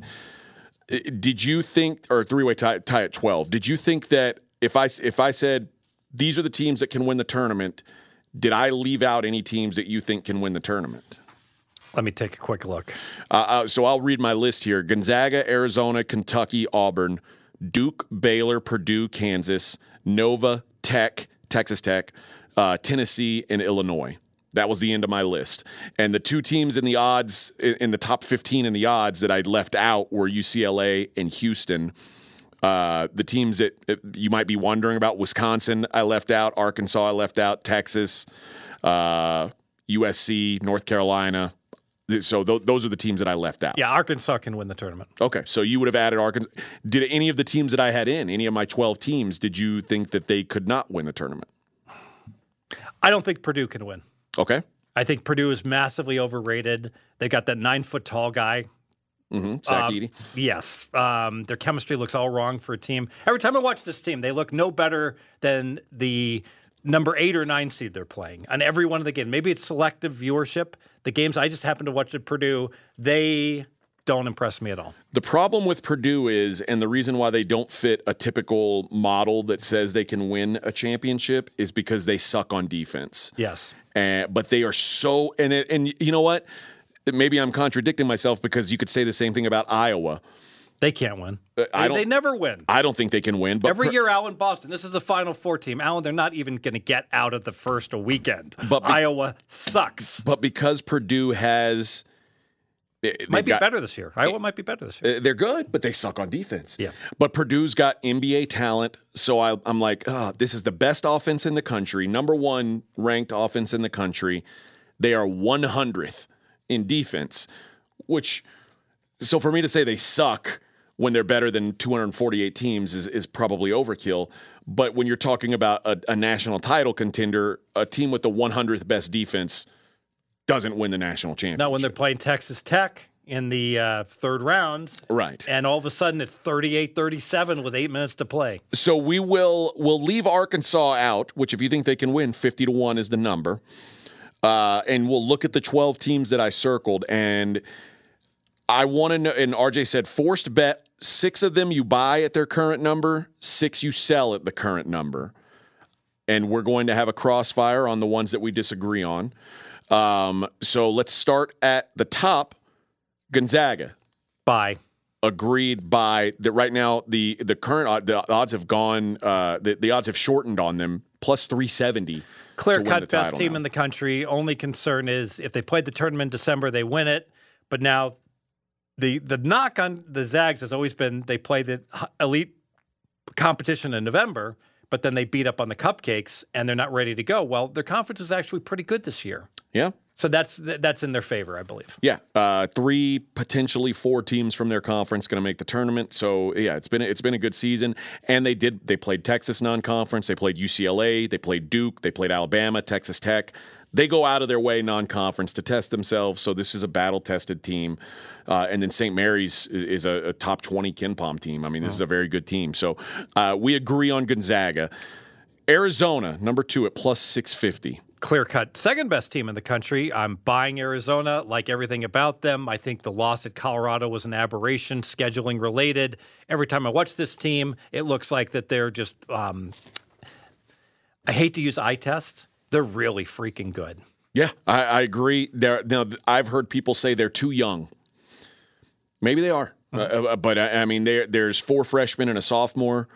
Did you think, or three way tie, tie at 12? Did you think that if I if I said these are the teams that can win the tournament, did I leave out any teams that you think can win the tournament? Let me take a quick look. Uh, uh, so I'll read my list here: Gonzaga, Arizona, Kentucky, Auburn, Duke, Baylor, Purdue, Kansas, Nova, Tech, Texas Tech, uh, Tennessee, and Illinois. That was the end of my list. And the two teams in the odds, in the top 15 in the odds that I left out were UCLA and Houston. Uh, the teams that uh, you might be wondering about Wisconsin, I left out. Arkansas, I left out. Texas, uh, USC, North Carolina. So th- those are the teams that I left out. Yeah, Arkansas can win the tournament. Okay, so you would have added Arkansas. Did any of the teams that I had in, any of my 12 teams, did you think that they could not win the tournament? I don't think Purdue can win. Okay. I think Purdue is massively overrated. They got that nine foot tall guy. Mm-hmm. Zach Um, Edey. Yes. Um, their chemistry looks all wrong for a team. Every time I watch this team, they look no better than the number eight or nine seed they're playing on every one of the games. Maybe it's selective viewership. The games I just happen to watch at Purdue, they don't impress me at all. The problem with Purdue is, and the reason why they don't fit a typical model that says they can win a championship is because they suck on defense. Yes. And, but they are so, and it, and you know what? Maybe I'm contradicting myself because you could say the same thing about Iowa. They can't win. Uh, I They, don't- they never win. I don't think they can win. But Every Pur- year, Alan Boston. This is a Final Four team. Alan, they're not even going to get out of the first weekend. But be- Iowa sucks. but because Purdue has, Might be got- better this year. Iowa might be better this year. Uh, They're good, but they suck on defense. Yeah. But Purdue's got NBA talent, so I, I'm like, oh, this is the best offense in the country, number one ranked offense in the country. They are 100th in defense, which, so for me to say they suck when they're better than 248 teams is, is probably overkill. But when you're talking about a, a national title contender, a team with the 100th best defense doesn't win the national championship. Now, when they're playing Texas Tech in the uh, third round, right. and all of a sudden it's 38 37 with eight minutes to play. So we will we'll leave Arkansas out, which if you think they can win, fifty to one is the number. Uh, and we'll look at the twelve teams that I circled, and I want to know. And RJ said forced bet. Six of them you buy at their current number, six you sell at the current number, and we're going to have a crossfire on the ones that we disagree on. Um, so let's start at the top. Gonzaga Bye. agreed by that right now the the current the odds have gone uh, the, the odds have shortened on them plus 370 Clear cut best team now. in the country. Only concern is if they played the tournament in December, they win it. But now the the knock on the Zags has always been they play the elite competition in November, but then they beat up on the cupcakes and they're not ready to go. Well, their conference is actually pretty good this year. Yeah. So that's that's in their favor, I believe. yeah uh, three potentially four teams from their conference going to make the tournament. So yeah it's been it's been a good season. And they did they played Texas non-conference. They played UCLA they played Duke. They played Alabama Texas Tech. They go out of their way non-conference to test themselves. So this is a battle-tested team. Uh, and then St. Mary's is, is a, a top 20 KenPom team. I mean this is a very good team. So uh, we agree on Gonzaga. Arizona number two at plus 650 clear cut second best team in the country. I'm buying Arizona, like everything about them. I think the loss at Colorado was an aberration, scheduling related. Every time I watch this team, it looks like that they're just. Um, I hate to use eye test. They're really freaking good. Yeah, I, I agree. There, now I've heard people say they're too young. Maybe they are, Uh, uh, but I, I mean, there's four freshmen and a sophomore,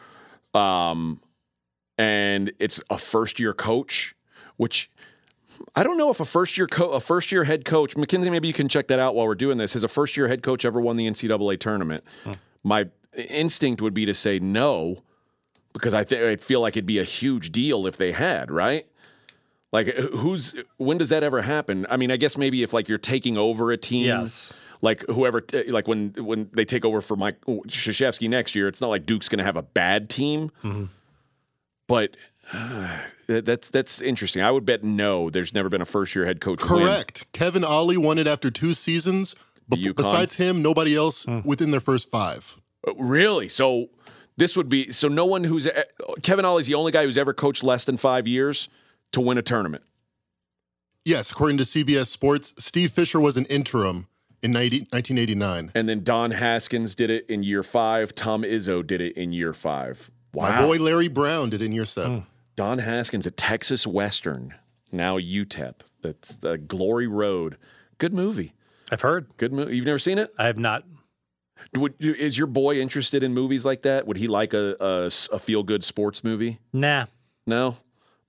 um, and it's a first year coach, which I don't know if a first year co- a first year head coach, Mackenzie. Maybe you can check that out while we're doing this. Has a first year head coach ever won the NCAA tournament? My instinct would be to say no, because I think I feel like it'd be a huge deal if they had, right? Like who's when does that ever happen? I mean, I guess maybe if like you're taking over a team, Yes. like whoever, like when when they take over for Mike Krzyzewski next year, it's not like Duke's going to have a bad team, but uh, that- that's that's interesting. I would bet no. There's never been a first year head coach. win. Correct. Kevin Ollie won it after two seasons. Bef- UConn. besides him, nobody else within their first five. Uh, Really? So this would be so no one who's uh, Kevin Ollie's the only guy who's ever coached less than five years to win a tournament. Yes, according to CBS Sports, Steve Fisher was an interim in 90, 1989. And then Don Haskins did it in year five. Tom Izzo did it in year five. Wow. My boy Larry Brown did it in year seven. Don Haskins at Texas Western, now UTEP. That's the Glory Road. Good movie. I've heard. Good movie. You've never seen it? I have not. Would, is your boy interested in movies like that? Would he like a, a, feel good sports movie? Nah. No.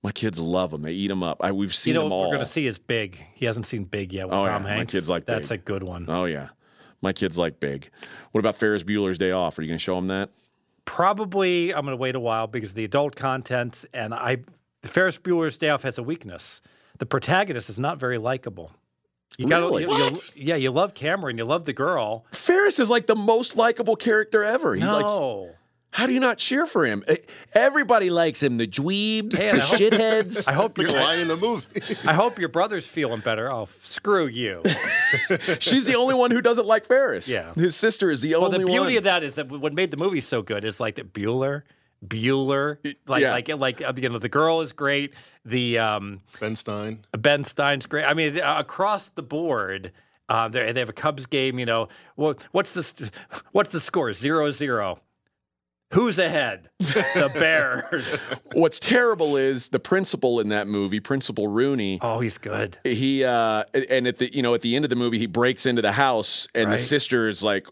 My kids love them. They eat them up. I, we've seen You know them all. we're going to see is Big. He hasn't seen Big yet with Oh, Tom yeah, my Hanks. kids like That's Big. a good one. Oh yeah, my kids like big. What about Ferris Bueller's Day Off? Are you going to show them that? Probably I'm going to wait a while because of the adult content and I Ferris Bueller's Day Off has a weakness. The protagonist is not very likable. You got Really? to yeah, you love Cameron, you love the girl. Ferris is like the most likable character ever. He's like, no. How do you not cheer for him? Eh, Everybody likes him. The dweebs, Hey, the I hope- shitheads. I hope Like a your line in the movie. I hope your brother's feeling better. Oh, screw you. She's the only one who doesn't like Ferris. Yeah. his sister is the only one. Well, only the beauty one. of that is that what made the movie so good is like that Bueller, Bueller, like yeah. like like uh, you know the girl is great. The um, Ben Stein. Ben Stein's great. I mean, uh, across the board, uh, they they have a Cubs game. You know, what what's the st- what's the score? Zero zero. Who's ahead? The Bears. What's terrible is the principal in that movie, Principal Rooney. oh, he's good. he uh and at the you know at the end of the movie he breaks into the house and the Right. sister is like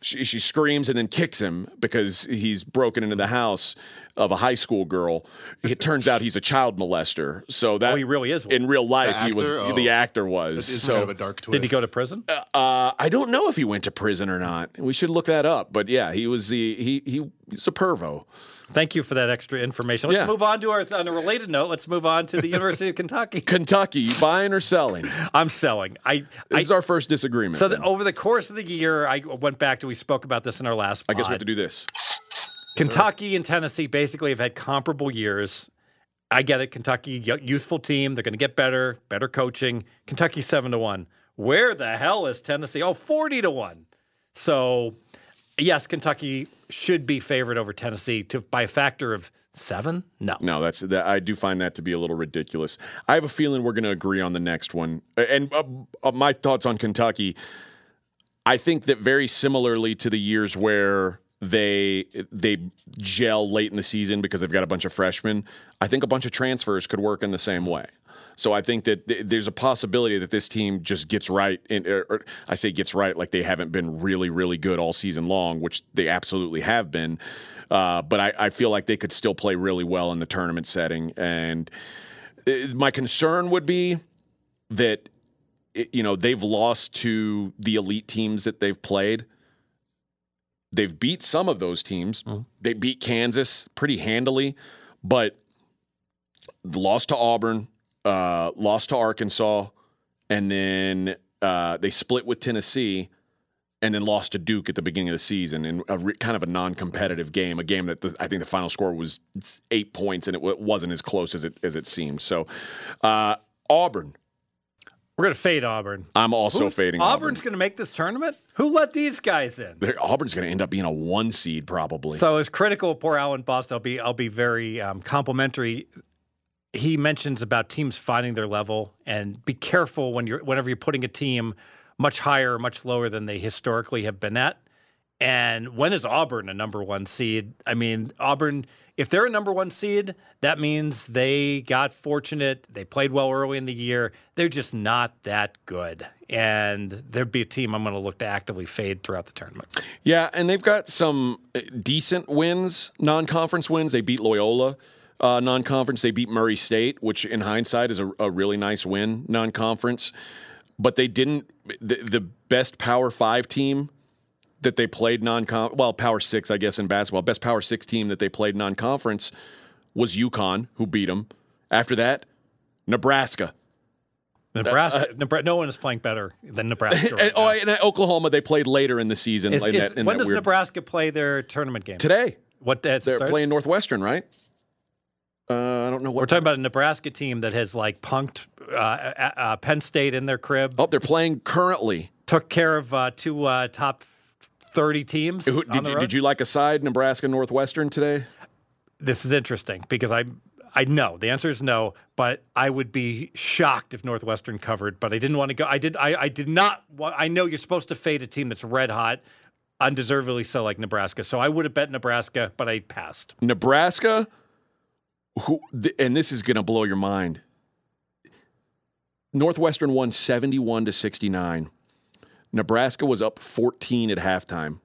she, she screams and then kicks him because he's broken into the house of a high school girl. It turns out he's a child molester. So that Oh, he really is one. in real life. The he was? Oh. the actor was. This is so kind of a dark twist. Did he go to prison? uh, I don't know if he went to prison or not. We should look that up. But yeah, he was the he he he's a pervo. Thank you for that extra information. Let's Yeah. move on to our on a related note. Let's move on to the University of Kentucky. Kentucky buying or selling. I'm selling. I, This I is our first disagreement. so the, over the course of the year, I went back to we spoke about this in our last. I guess we have to do this. Kentucky and Tennessee basically have had comparable years. I get it. Kentucky, youthful team. They're going to get better, better coaching. Kentucky, 7 to 1. Where the hell is Tennessee? Oh, 40 to 1. So, yes, Kentucky should be favored over Tennessee to by a factor of seven. No. No, that's that. I do find that to be a little ridiculous. I have a feeling we're going to agree on the next one. And uh, uh, my thoughts on Kentucky, I think that very similarly to the years where they they gel late in the season because they've got a bunch of freshmen. I think a bunch of transfers could work in the same way. So I think that th- there's a possibility that this team just gets right. In, or, or I say gets right like they haven't been really, really good all season long, which they absolutely have been. Uh, but I, I feel like they could still play really well in the tournament setting. And uh, my concern would be that it- you know they've lost to the elite teams that they've played. They've beat some of those teams. They beat Kansas pretty handily, but lost to Auburn, uh, lost to Arkansas, and then uh, they split with Tennessee, and then lost to Duke at the beginning of the season in a re- kind of a non-competitive game, a game that the, I think the final score was eight points, and it w- wasn't as close as it as it seemed. So, uh, Auburn, We're going to fade Auburn. I'm also Who- fading Auburn's going to make this tournament? Who let these guys in? They're- Auburn's going to end up being a one seed probably. So as critical of poor Alan Boston, I'll be I'll be very um, complimentary. He mentions about teams finding their level and be careful when you're whenever you're putting a team much higher or much lower than they historically have been at. And when is Auburn a number one seed? I mean, Auburn, if they're a number one seed, that means they got fortunate. They played well early in the year. They're just not that good. And there'd be a team I'm going to look to actively fade throughout the tournament. Yeah, and they've got some uh, decent wins, non-conference wins. They beat Loyola uh, non-conference. They beat Murray State, which in hindsight is a, a really nice win, non-conference. But they didn't. The, the best Power Five team that they played non-con, well, Power Six, I guess, in basketball. Best Power Six team that they played non-conference was UConn, who beat them. After that, Nebraska. Nebraska, Nebra- no one is playing better than Nebraska. Right And, oh, and Oklahoma, they played later in the season. Is- in is- that- when does weird- Nebraska play their tournament game? Today. What that's They're started? playing Northwestern, right? Uh, I don't know what. We're talking about a Nebraska team that has like punked uh, uh, uh, Penn State in their crib, Oh, they're playing currently. took care of uh, two uh, top thirty teams. Who, did, you, did you like a side Nebraska Northwestern today? This is interesting because I I know the answer is no, but I would be shocked if Northwestern covered. But I didn't want to go. I did. I, I did not. Want, I know you're supposed to fade a team that's red hot, undeservedly so, like Nebraska. So I would have bet Nebraska, but I passed. Nebraska, who, th- and this is going to blow your mind. Northwestern won 71 to 69. Nebraska was up 14 at halftime.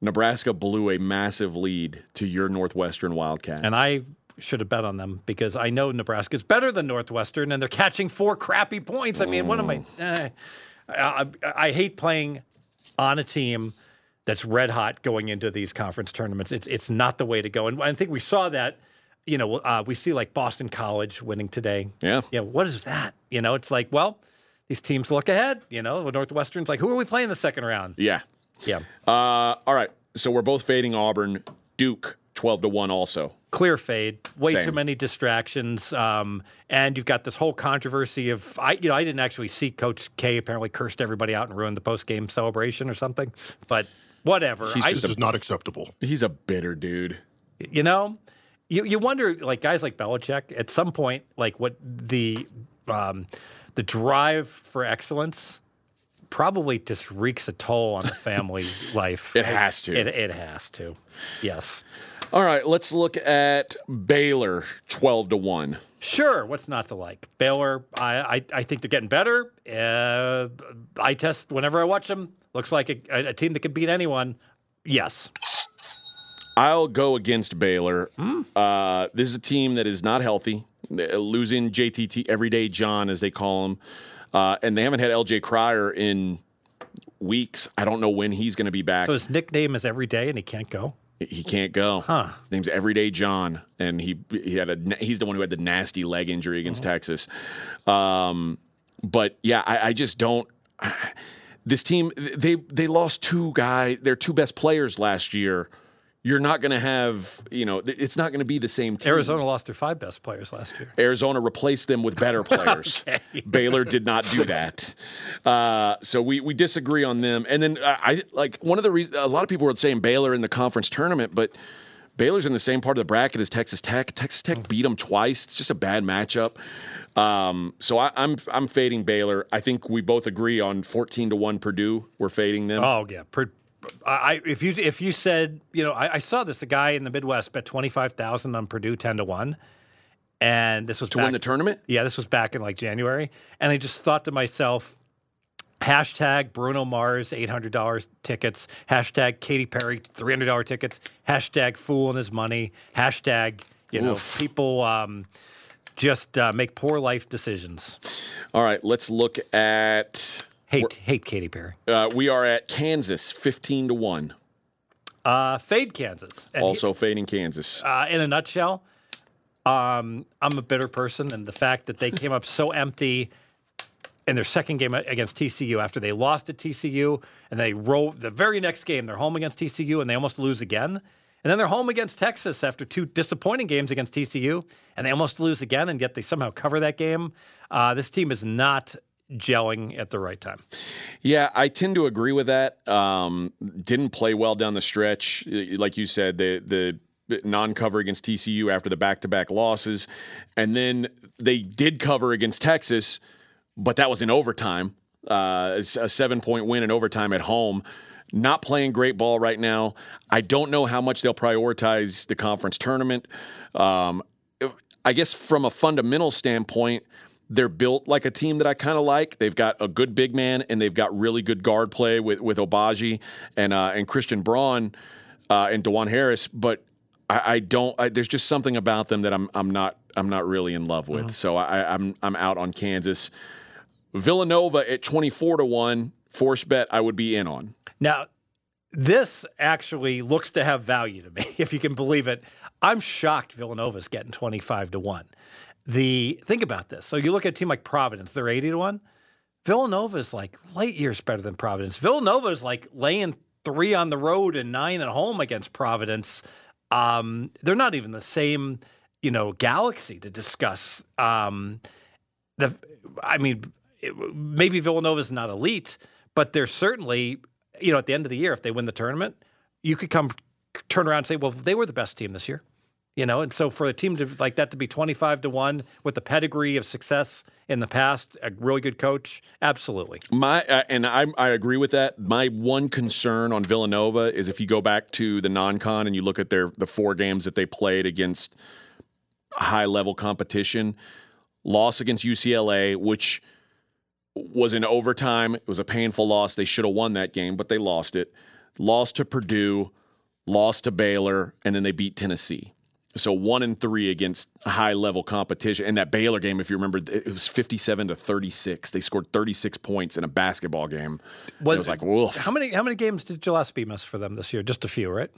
Nebraska blew a massive lead to your Northwestern Wildcats. And I should have bet on them because I know Nebraska's better than Northwestern, and they're catching four crappy points. I mean, what am I? Eh. I, I, hate playing on a team that's red hot going into these conference tournaments. It's it's not the way to go, and I think we saw that. You know, uh, we see like Boston College winning today. Yeah. You know, what is that? You know, it's like, well, these teams look ahead. You know, Northwestern's like, who are we playing the second round? Yeah. Yeah. Uh, all right. So we're both fading Auburn. Duke, 12 to 1 also. clear fade, way Same. too many distractions, um, and you've got this whole controversy of I, you know, I didn't actually see Coach K apparently cursed everybody out and ruined the post game celebration or something, but whatever. I, This is not acceptable. He's a bitter dude. you know, you you wonder like guys like Belichick at some point, like what the um, the drive for excellence probably just wreaks a toll on the family life. It has to. It, it has to. Yes. All right, let's look at Baylor, 12 to 1. Sure, what's not to like? Baylor, I, I, I think they're getting better. Uh, I test whenever I watch them. Looks like a, a, team that can beat anyone. Yes. I'll go against Baylor. Uh, this is a team that is not healthy, losing JTT Everyday John, as they call him. Uh, and they haven't had LJ Cryer in weeks. I don't know when he's going to be back. So his nickname is Every Day, and he can't go. he can't go. Huh. His name's Everyday John, and he he had a he's the one who had the nasty leg injury against Texas. Um, but yeah, I, I just don't. This team they they lost two guy their two best players last year. You're not going to have you know it's not going to be the same team. Arizona lost their five best players last year. Arizona replaced them with better players. Baylor did not do that. Uh, so we we disagree on them. And then uh, I like one of the reasons a lot of people were saying Baylor in the conference tournament, but Baylor's in the same part of the bracket as Texas Tech. Texas Tech beat them twice. It's just a bad matchup. Um, so I, I'm I'm fading Baylor. I think we both agree on 14 to one Purdue. We're fading them. Oh yeah. I, if you if you said you know I, I saw this a guy in the Midwest bet twenty five thousand on Purdue ten to one, and this was to back, win the tournament. Yeah, this was back in like January, and I just thought to myself, hashtag Bruno Mars eight hundred dollars tickets, hashtag Katy Perry three hundred dollar tickets, hashtag Fool and his money, hashtag you know people um, just uh, make poor life decisions. All right, let's look at. Hate hate Katy Perry. Uh, we are at Kansas, 15 to one. Uh, fade Kansas. And he- Also fading Kansas. uh, in a nutshell, um, I'm a bitter person, and the fact that they came up so empty in their second game against TCU after they lost at TCU, and they roll the very next game, they're home against TCU, and they almost lose again. And then they're home against Texas after two disappointing games against TCU, and they almost lose again, and yet they somehow cover that game. Uh, this team is not gelling at the right time. Yeah, I tend to agree with that. Um, didn't play well down the stretch, like you said. The the non-cover against TCU after the back-to-back losses, and then they did cover against Texas, but that was in overtime. Uh, a seven-point win in overtime at home. Not playing great ball right now. I don't know how much they'll prioritize the conference tournament. Um, I guess from a fundamental standpoint, they're built like a team that I kind of like. They've got a good big man and they've got really good guard play with with Agbaji and uh, and Christian Braun uh, and Dajuan Harris. But I, I don't. I, there's just something about them that I'm I'm not I'm not really in love with. So I, I'm I'm out on Kansas. Villanova at 24 to one. Force bet I would be in on. Now, this actually looks to have value to me, if you can believe it. I'm shocked Villanova's getting 25 to 1. The think about this. So you look at a team like Providence, they're 80 to 1. Villanova is like light years better than Providence. Villanova is like laying three on the road and nine at home against Providence. Um, they're not even the same, you know, galaxy to discuss. Um, the, I mean, it, maybe Villanova's not elite, but they're certainly, you know, at the end of the year, if they win the tournament, you could come turn around and say, well, they were the best team this year, you know. And so for a team to like that to be twenty-five to one with the pedigree of success in the past, a really good coach, absolutely. My uh, and I I agree with that. My one concern on Villanova is if you go back to the non-con and you look at their the four games that they played against high level competition, loss against UCLA, which was in overtime. It was a painful loss. They should have won that game, but they lost it. Lost to Purdue, lost to Baylor, and then they beat Tennessee. So one and three against high level competition. And that Baylor game, if you remember, it was 57 to 36. They scored 36 points in a basketball game. Was, it was like, woof. How many how many games did Gillespie miss for them this year? Just a few, right?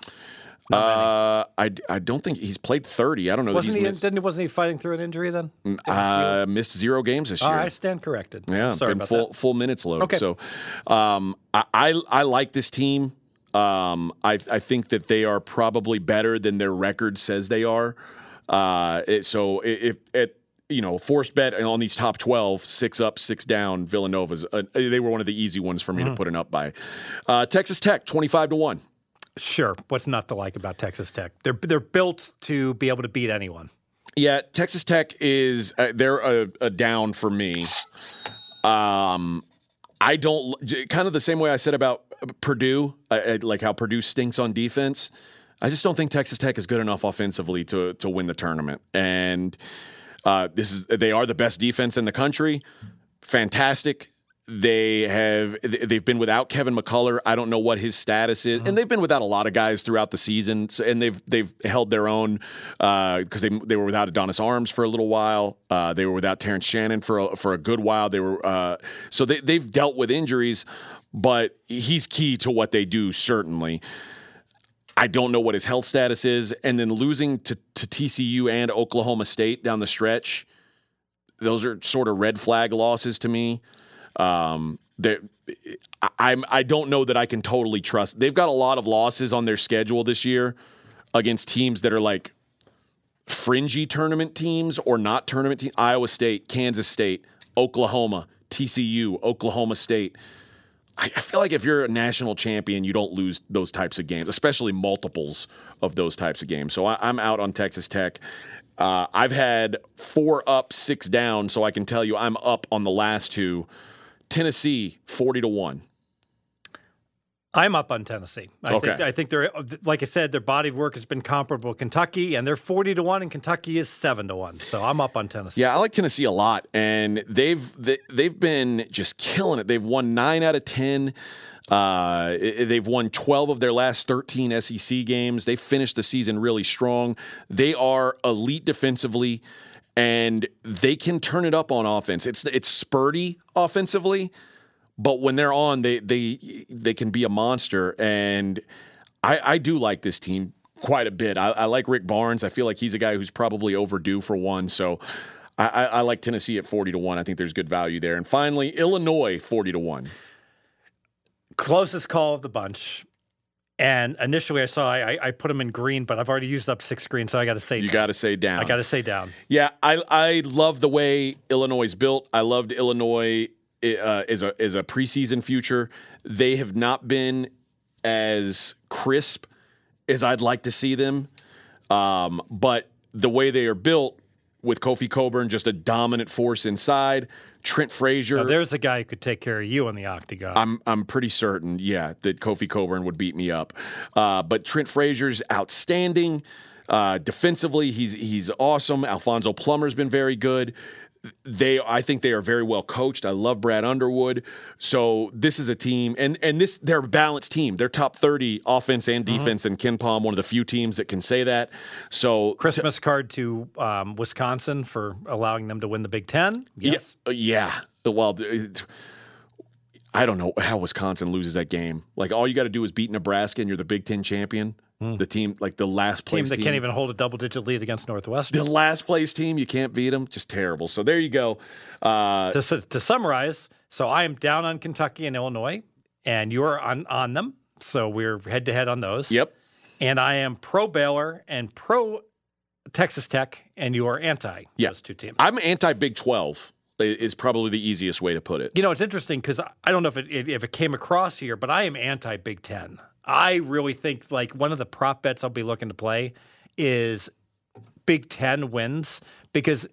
Uh, I, I don't think he's played 30. I don't know. Wasn't he? Missed, didn't wasn't he fighting through an injury then? Uh, missed zero games this year. Oh, I stand corrected. Yeah, Sorry been full that. full minutes load. Okay. So, um, I, I I like this team. Um, I I think that they are probably better than their record says they are. Uh, it, so if it you know forced bet on these top 12 six up six down villanova's uh, they were one of the easy ones for me Mm-hmm. to put an up by uh, texas tech 25 to 1 Sure. What's not to like about Texas Tech? They're they're built to be able to beat anyone. Yeah, Texas Tech is uh, they're a, a down for me. Um, I don't kind of the same way I said about Purdue, I, I, like how Purdue stinks on defense. I just don't think Texas Tech is good enough offensively to to win the tournament. And uh, this is they are the best defense in the country. Fantastic. They have they've been without Kevin McCullar. I don't know what his status is, and they've been without a lot of guys throughout the season. So, and they've they've held their own because they they were without Adonis Arms for a little while. Uh, they were without Terrence Shannon for a, for a good while. They were uh, so they they've dealt with injuries, but he's key to what they do certainly. I don't know what his health status is, and then losing to, to TCU and Oklahoma State down the stretch, those are sort of red flag losses to me. Um, I'm I don't know that I can totally trust. They've got a lot of losses on their schedule this year against teams that are like fringy tournament teams or not tournament teams. Iowa State, Kansas State, Oklahoma, TCU, Oklahoma State. I feel like if you're a national champion, you don't lose those types of games, especially multiples of those types of games. So I, I'm out on Texas Tech. Uh, I've had four up, six down, so I can tell you I'm up on the last two. Tennessee, 40 to 1. I'm up on Tennessee. I Okay. think I think they're like I said, their body of work has been comparable to Kentucky, and they're forty to one, and Kentucky is seven to one. So I'm up on Tennessee. Yeah, I like Tennessee a lot, and they've they, they've been just killing it. They've won nine out of ten. Uh, they've won 12 of their last 13 SEC games. They finished the season really strong. They are elite defensively, and they can turn it up on offense. It's it's spurty offensively, but when they're on, they they they can be a monster. And I, I do like this team quite a bit. I, I like Rick Barnes. I feel like he's a guy who's probably overdue for one. So I, I, I like Tennessee at forty to one. I think there's good value there. And finally, Illinois forty to one. Closest call of the bunch. And initially, I saw I, I put them in green, but I've already used up six green, so I got to say You got to say down. I got to say down. Yeah, I I love the way Illinois is built. I loved Illinois uh, as a as a preseason future. They have not been as crisp as I'd like to see them, um, but the way they are built with Kofi Cockburn, just a dominant force inside. Trent Frazier. Now, there's a guy who could take care of you in the octagon. I'm I'm pretty certain, yeah, that Kofi Cockburn would beat me up. Uh, but Trent Frazier's outstanding. Uh, defensively, he's he's awesome. Alfonso Plummer's been very good. They, I think they are very well coached. I love Brad Underwood. So this is a team, and and this they're a balanced team. They're top thirty offense and defense, and KenPom, one of the few teams that can say that. So Christmas card to um, Wisconsin for allowing them to win the Big Ten. Yes. Yeah. yeah. Well, I don't know how Wisconsin loses that game. Like all you got to do is beat Nebraska, and you're the Big Ten champion. The team, like the last place Team that team, can't even hold a double digit lead against Northwestern. the last place team, you can't beat them. Just terrible. So there you go. Uh, to, to summarize, so I am down on Kentucky and Illinois, and you're on, on them. So we're head to head on those. yep. And I am pro Baylor and pro Texas Tech, and you are anti Yeah. those two teams. I'm anti Big Twelve. Is probably the easiest way to put it. You know, it's interesting because I don't know if it if it came across here, but I am anti Big Ten. I really think like one of the prop bets I'll be looking to play is Big Ten wins because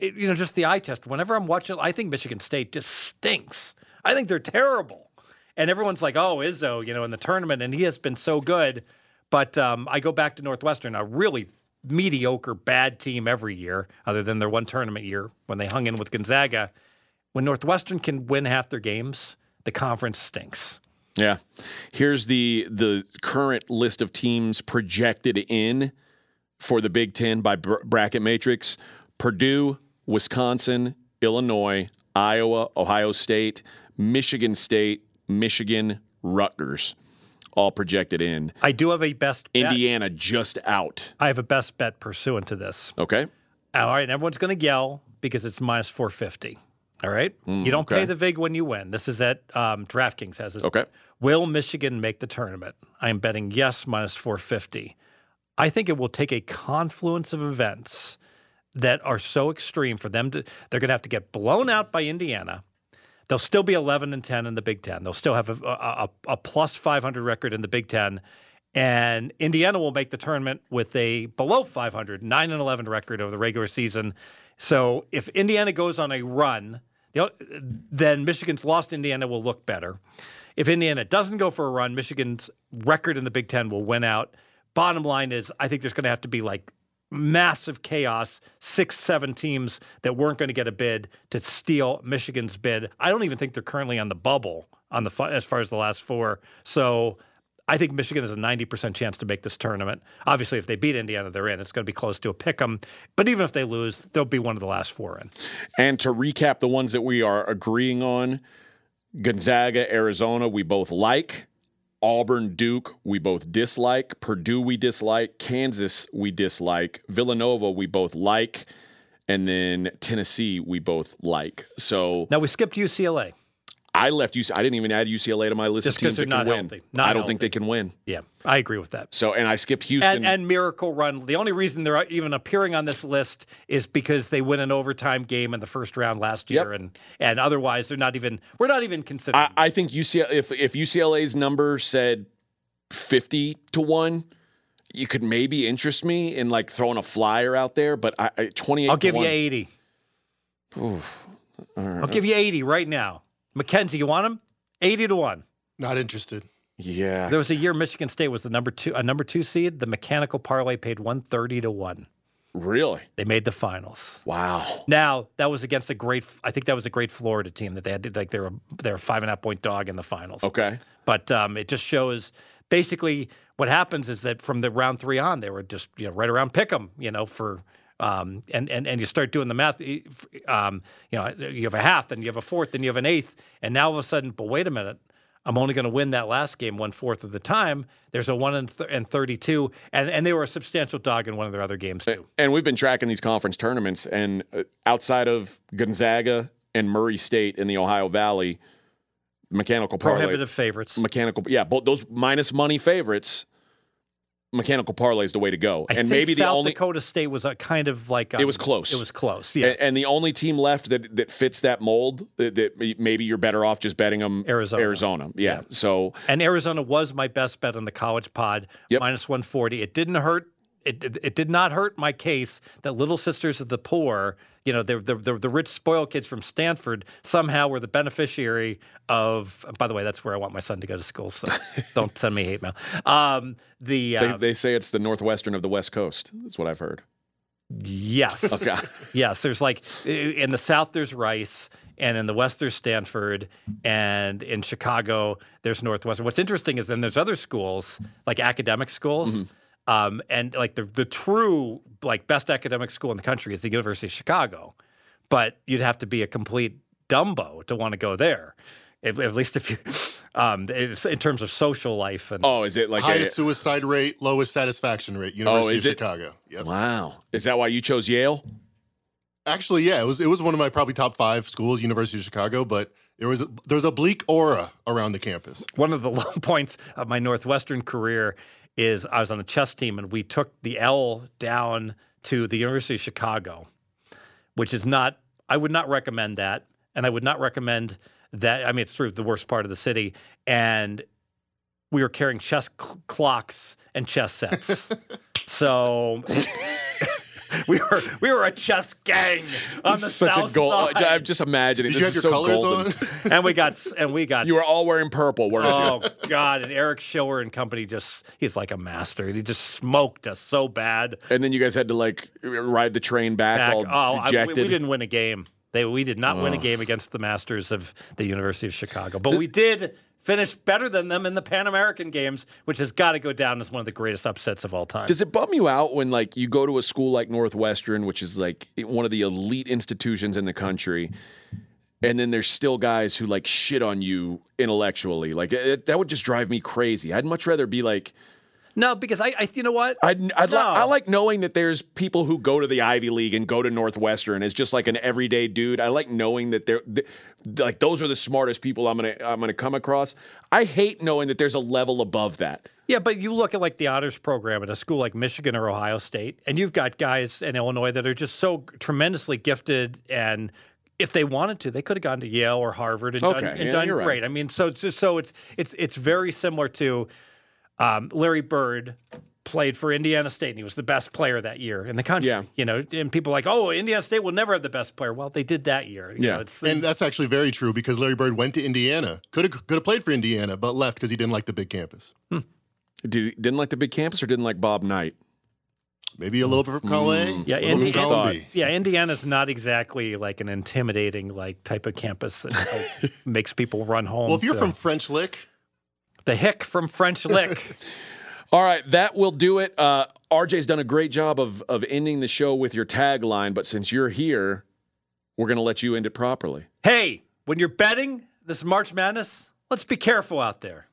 you know just the eye test. Whenever I'm watching, I think Michigan State just stinks. I think they're terrible, and everyone's like, "Oh, Izzo," you know, in the tournament, and he has been so good. But um, I go back to Northwestern, a really mediocre, bad team every year, other than their one tournament year when they hung in with Gonzaga. When Northwestern can win half their games, the conference stinks. Yeah. Here's the the current list of teams projected in for the Big Ten by br- bracket matrix Purdue, Wisconsin, Illinois, Iowa, Ohio State, Michigan State, Michigan, Rutgers, all projected in. I do have a best bet. Indiana just out. I have a best bet pursuant to this. Okay. All right, everyone's going to yell because it's minus 450. All right? you don't Mm, okay. pay the VIG when you win. This is at um, DraftKings has this. Okay. Will Michigan make the tournament? I am betting yes, minus 450. I think it will take a confluence of events that are so extreme for them to, they're going to have to get blown out by Indiana. They'll still be 11 and 10 in the Big Ten. They'll still have a, a, a, plus 500 record in the Big Ten. And Indiana will make the tournament with a below 500, 9 and 11 record over the regular season. So if Indiana goes on a run, then Michigan's lost Indiana will look better. If Indiana doesn't go for a run, Michigan's record in the Big Ten will win out. Bottom line is, I think there's going to have to be like massive chaos, six, seven teams that weren't going to get a bid to steal Michigan's bid. I don't even think they're currently on the bubble on the as far as the last four. So I think Michigan has a 90% chance to make this tournament. Obviously, if they beat Indiana, they're in. It's going to be close to a pick 'em. But even if they lose, they'll be one of the last four in. And to recap the ones that we are agreeing on Gonzaga, Arizona, we both like. Auburn, Duke, we both dislike. Purdue, we dislike. Kansas, we dislike. Villanova, we both like. And then Tennessee, we both like. So Now we skipped UCLA. I left UC. I didn't even add UCLA to my list Just of teams that can win. healthy. I don't think they can win. Yeah, I agree with that. So, and I skipped Houston. And, and Miracle Run. The only reason they're even appearing on this list is because they win an overtime game in the first round last year, Yep. and and otherwise they're not even. We're not even considering. I, I think UCLA. If if UCLA's number said fifty to one, you could maybe interest me in like throwing a flyer out there. But I, I twenty eight. I'll give you eighty. I'll give you eighty right now. Mackenzie, you want him? Eighty to one. Not interested. Yeah. There was a year Michigan State was the number two, a number two seed. The mechanical parlay paid one thirty to one. Really? They made the finals. Wow. Now that was against a great. I think that was a great Florida team that they had. Like they were they were a five and a half point dog in the finals. Okay. But um, it just shows basically what happens is that from the round three on, they were just you know right around pick 'em, you know, for um, and and and you start doing the math. Um, you know, you have a half, then you have a fourth, then you have an eighth, and now all of a sudden, but wait a minute. I'm only going to win that last game one fourth of the time. There's a one and, th- and 32, and, and they were a substantial dog in one of their other games too. And we've been tracking these conference tournaments, and uh, outside of Gonzaga and Murray State in the Ohio Valley, mechanical parlay, Prohibitive favorites. mechanical, yeah, both those minus money favorites. Mechanical parlay is the way to go, I and maybe the South only Dakota State was a kind of like um, It was close. It was close. A- Yes. And, the only team left that, that fits that mold that, that maybe you're better off just betting them Arizona. Arizona. Yeah. Yeah. So And Arizona was my best bet on the college pod, Yep. minus 140. It didn't hurt. It, it, it did not hurt my case that Little Sisters of the Poor, you know, they're, they're, they're the rich, spoiled kids from Stanford, somehow were the beneficiary of. By the way, that's where I want my son to go to school. So don't send me hate mail. Um, the they, uh, they say it's the northwestern of the West Coast. That's what I've heard. yes, Okay. yes. There's like in the South there's Rice, and in the West there's Stanford, and in Chicago there's Northwestern. What's interesting is then there's other schools like academic schools, Mm-hmm. Um, and like the the true like best academic school in the country is the University of Chicago, but you'd have to be a complete dumbo to want to go there. At, at least if you, um, it's in terms of social life and Oh, is it like a, Highest suicide rate, lowest satisfaction rate. University Oh, of it? Chicago. Yep. wow? Is that why you chose Yale? Actually, yeah, it was it was one of my probably top five schools, University of Chicago, but there was a, there was a bleak aura around the campus. one of the low points of my Northwestern career is I was on the chess team and we took the L down to the University of Chicago, which is not, I would not recommend that. And I would not recommend that. I mean, it's of the worst part of the city. And we were carrying chess cl- clocks and chess sets. so we were we were a chess gang on the Such south a goal. side. I'm just imagining. Did you this have is your so colors golden. on? and we got and we got You were all wearing purple, weren't you? Oh God! And Eric Schiller and company just—he's like a master. He just smoked us so bad. And then you guys had to like ride the train back, Back, all oh, I- we, we didn't win a game. They we did not win a game against the Masters of the University of Chicago, but we did finished better than them in the Pan American Games, which has got to go down as one of the greatest upsets of all time. Does it bum you out when like you go to a school like Northwestern, which is like one of the elite institutions in the country, and then there's still guys who like shit on you intellectually? Like it, that would just drive me crazy. I'd much rather be like. No, because I, I you know what? I'd, I'd li- I like knowing that there's people who go to the Ivy League and go to Northwestern as just like an everyday dude. I like knowing that they're th- like those are the smartest people I'm gonna I'm gonna come across. I hate knowing that there's a level above that. Yeah, but you look at like the honors program at a school like Michigan or Ohio State, and you've got guys in Illinois that are just so tremendously gifted and if they wanted to, they could have gone to Yale or Harvard and Okay, done, and yeah, done you're right. great. I mean, so it's just so it's it's it's very similar to um, Larry Bird played for Indiana State and he was the best player that year in the country. Yeah. You know, and people are like, oh, Indiana State will never have the best player. Well, they did that year. You Yeah. know, it's, And that's actually very true because Larry Bird went to Indiana. Could have could have played for Indiana, but left because he didn't like the big campus. Did, didn't like the big campus or didn't like Bob Knight? Maybe a little bit from Calais, Yeah, a little Indi- from yeah, Indiana's not exactly like an intimidating like type of campus that like, makes people run home. Well, if you're to- from French Lick, the hick from French Lick, All right, that will do it. Uh, RJ's done a great job of of ending the show with your tagline, but since you're here, we're going to let you end it properly. hey, when you're betting this March Madness, let's be careful out there.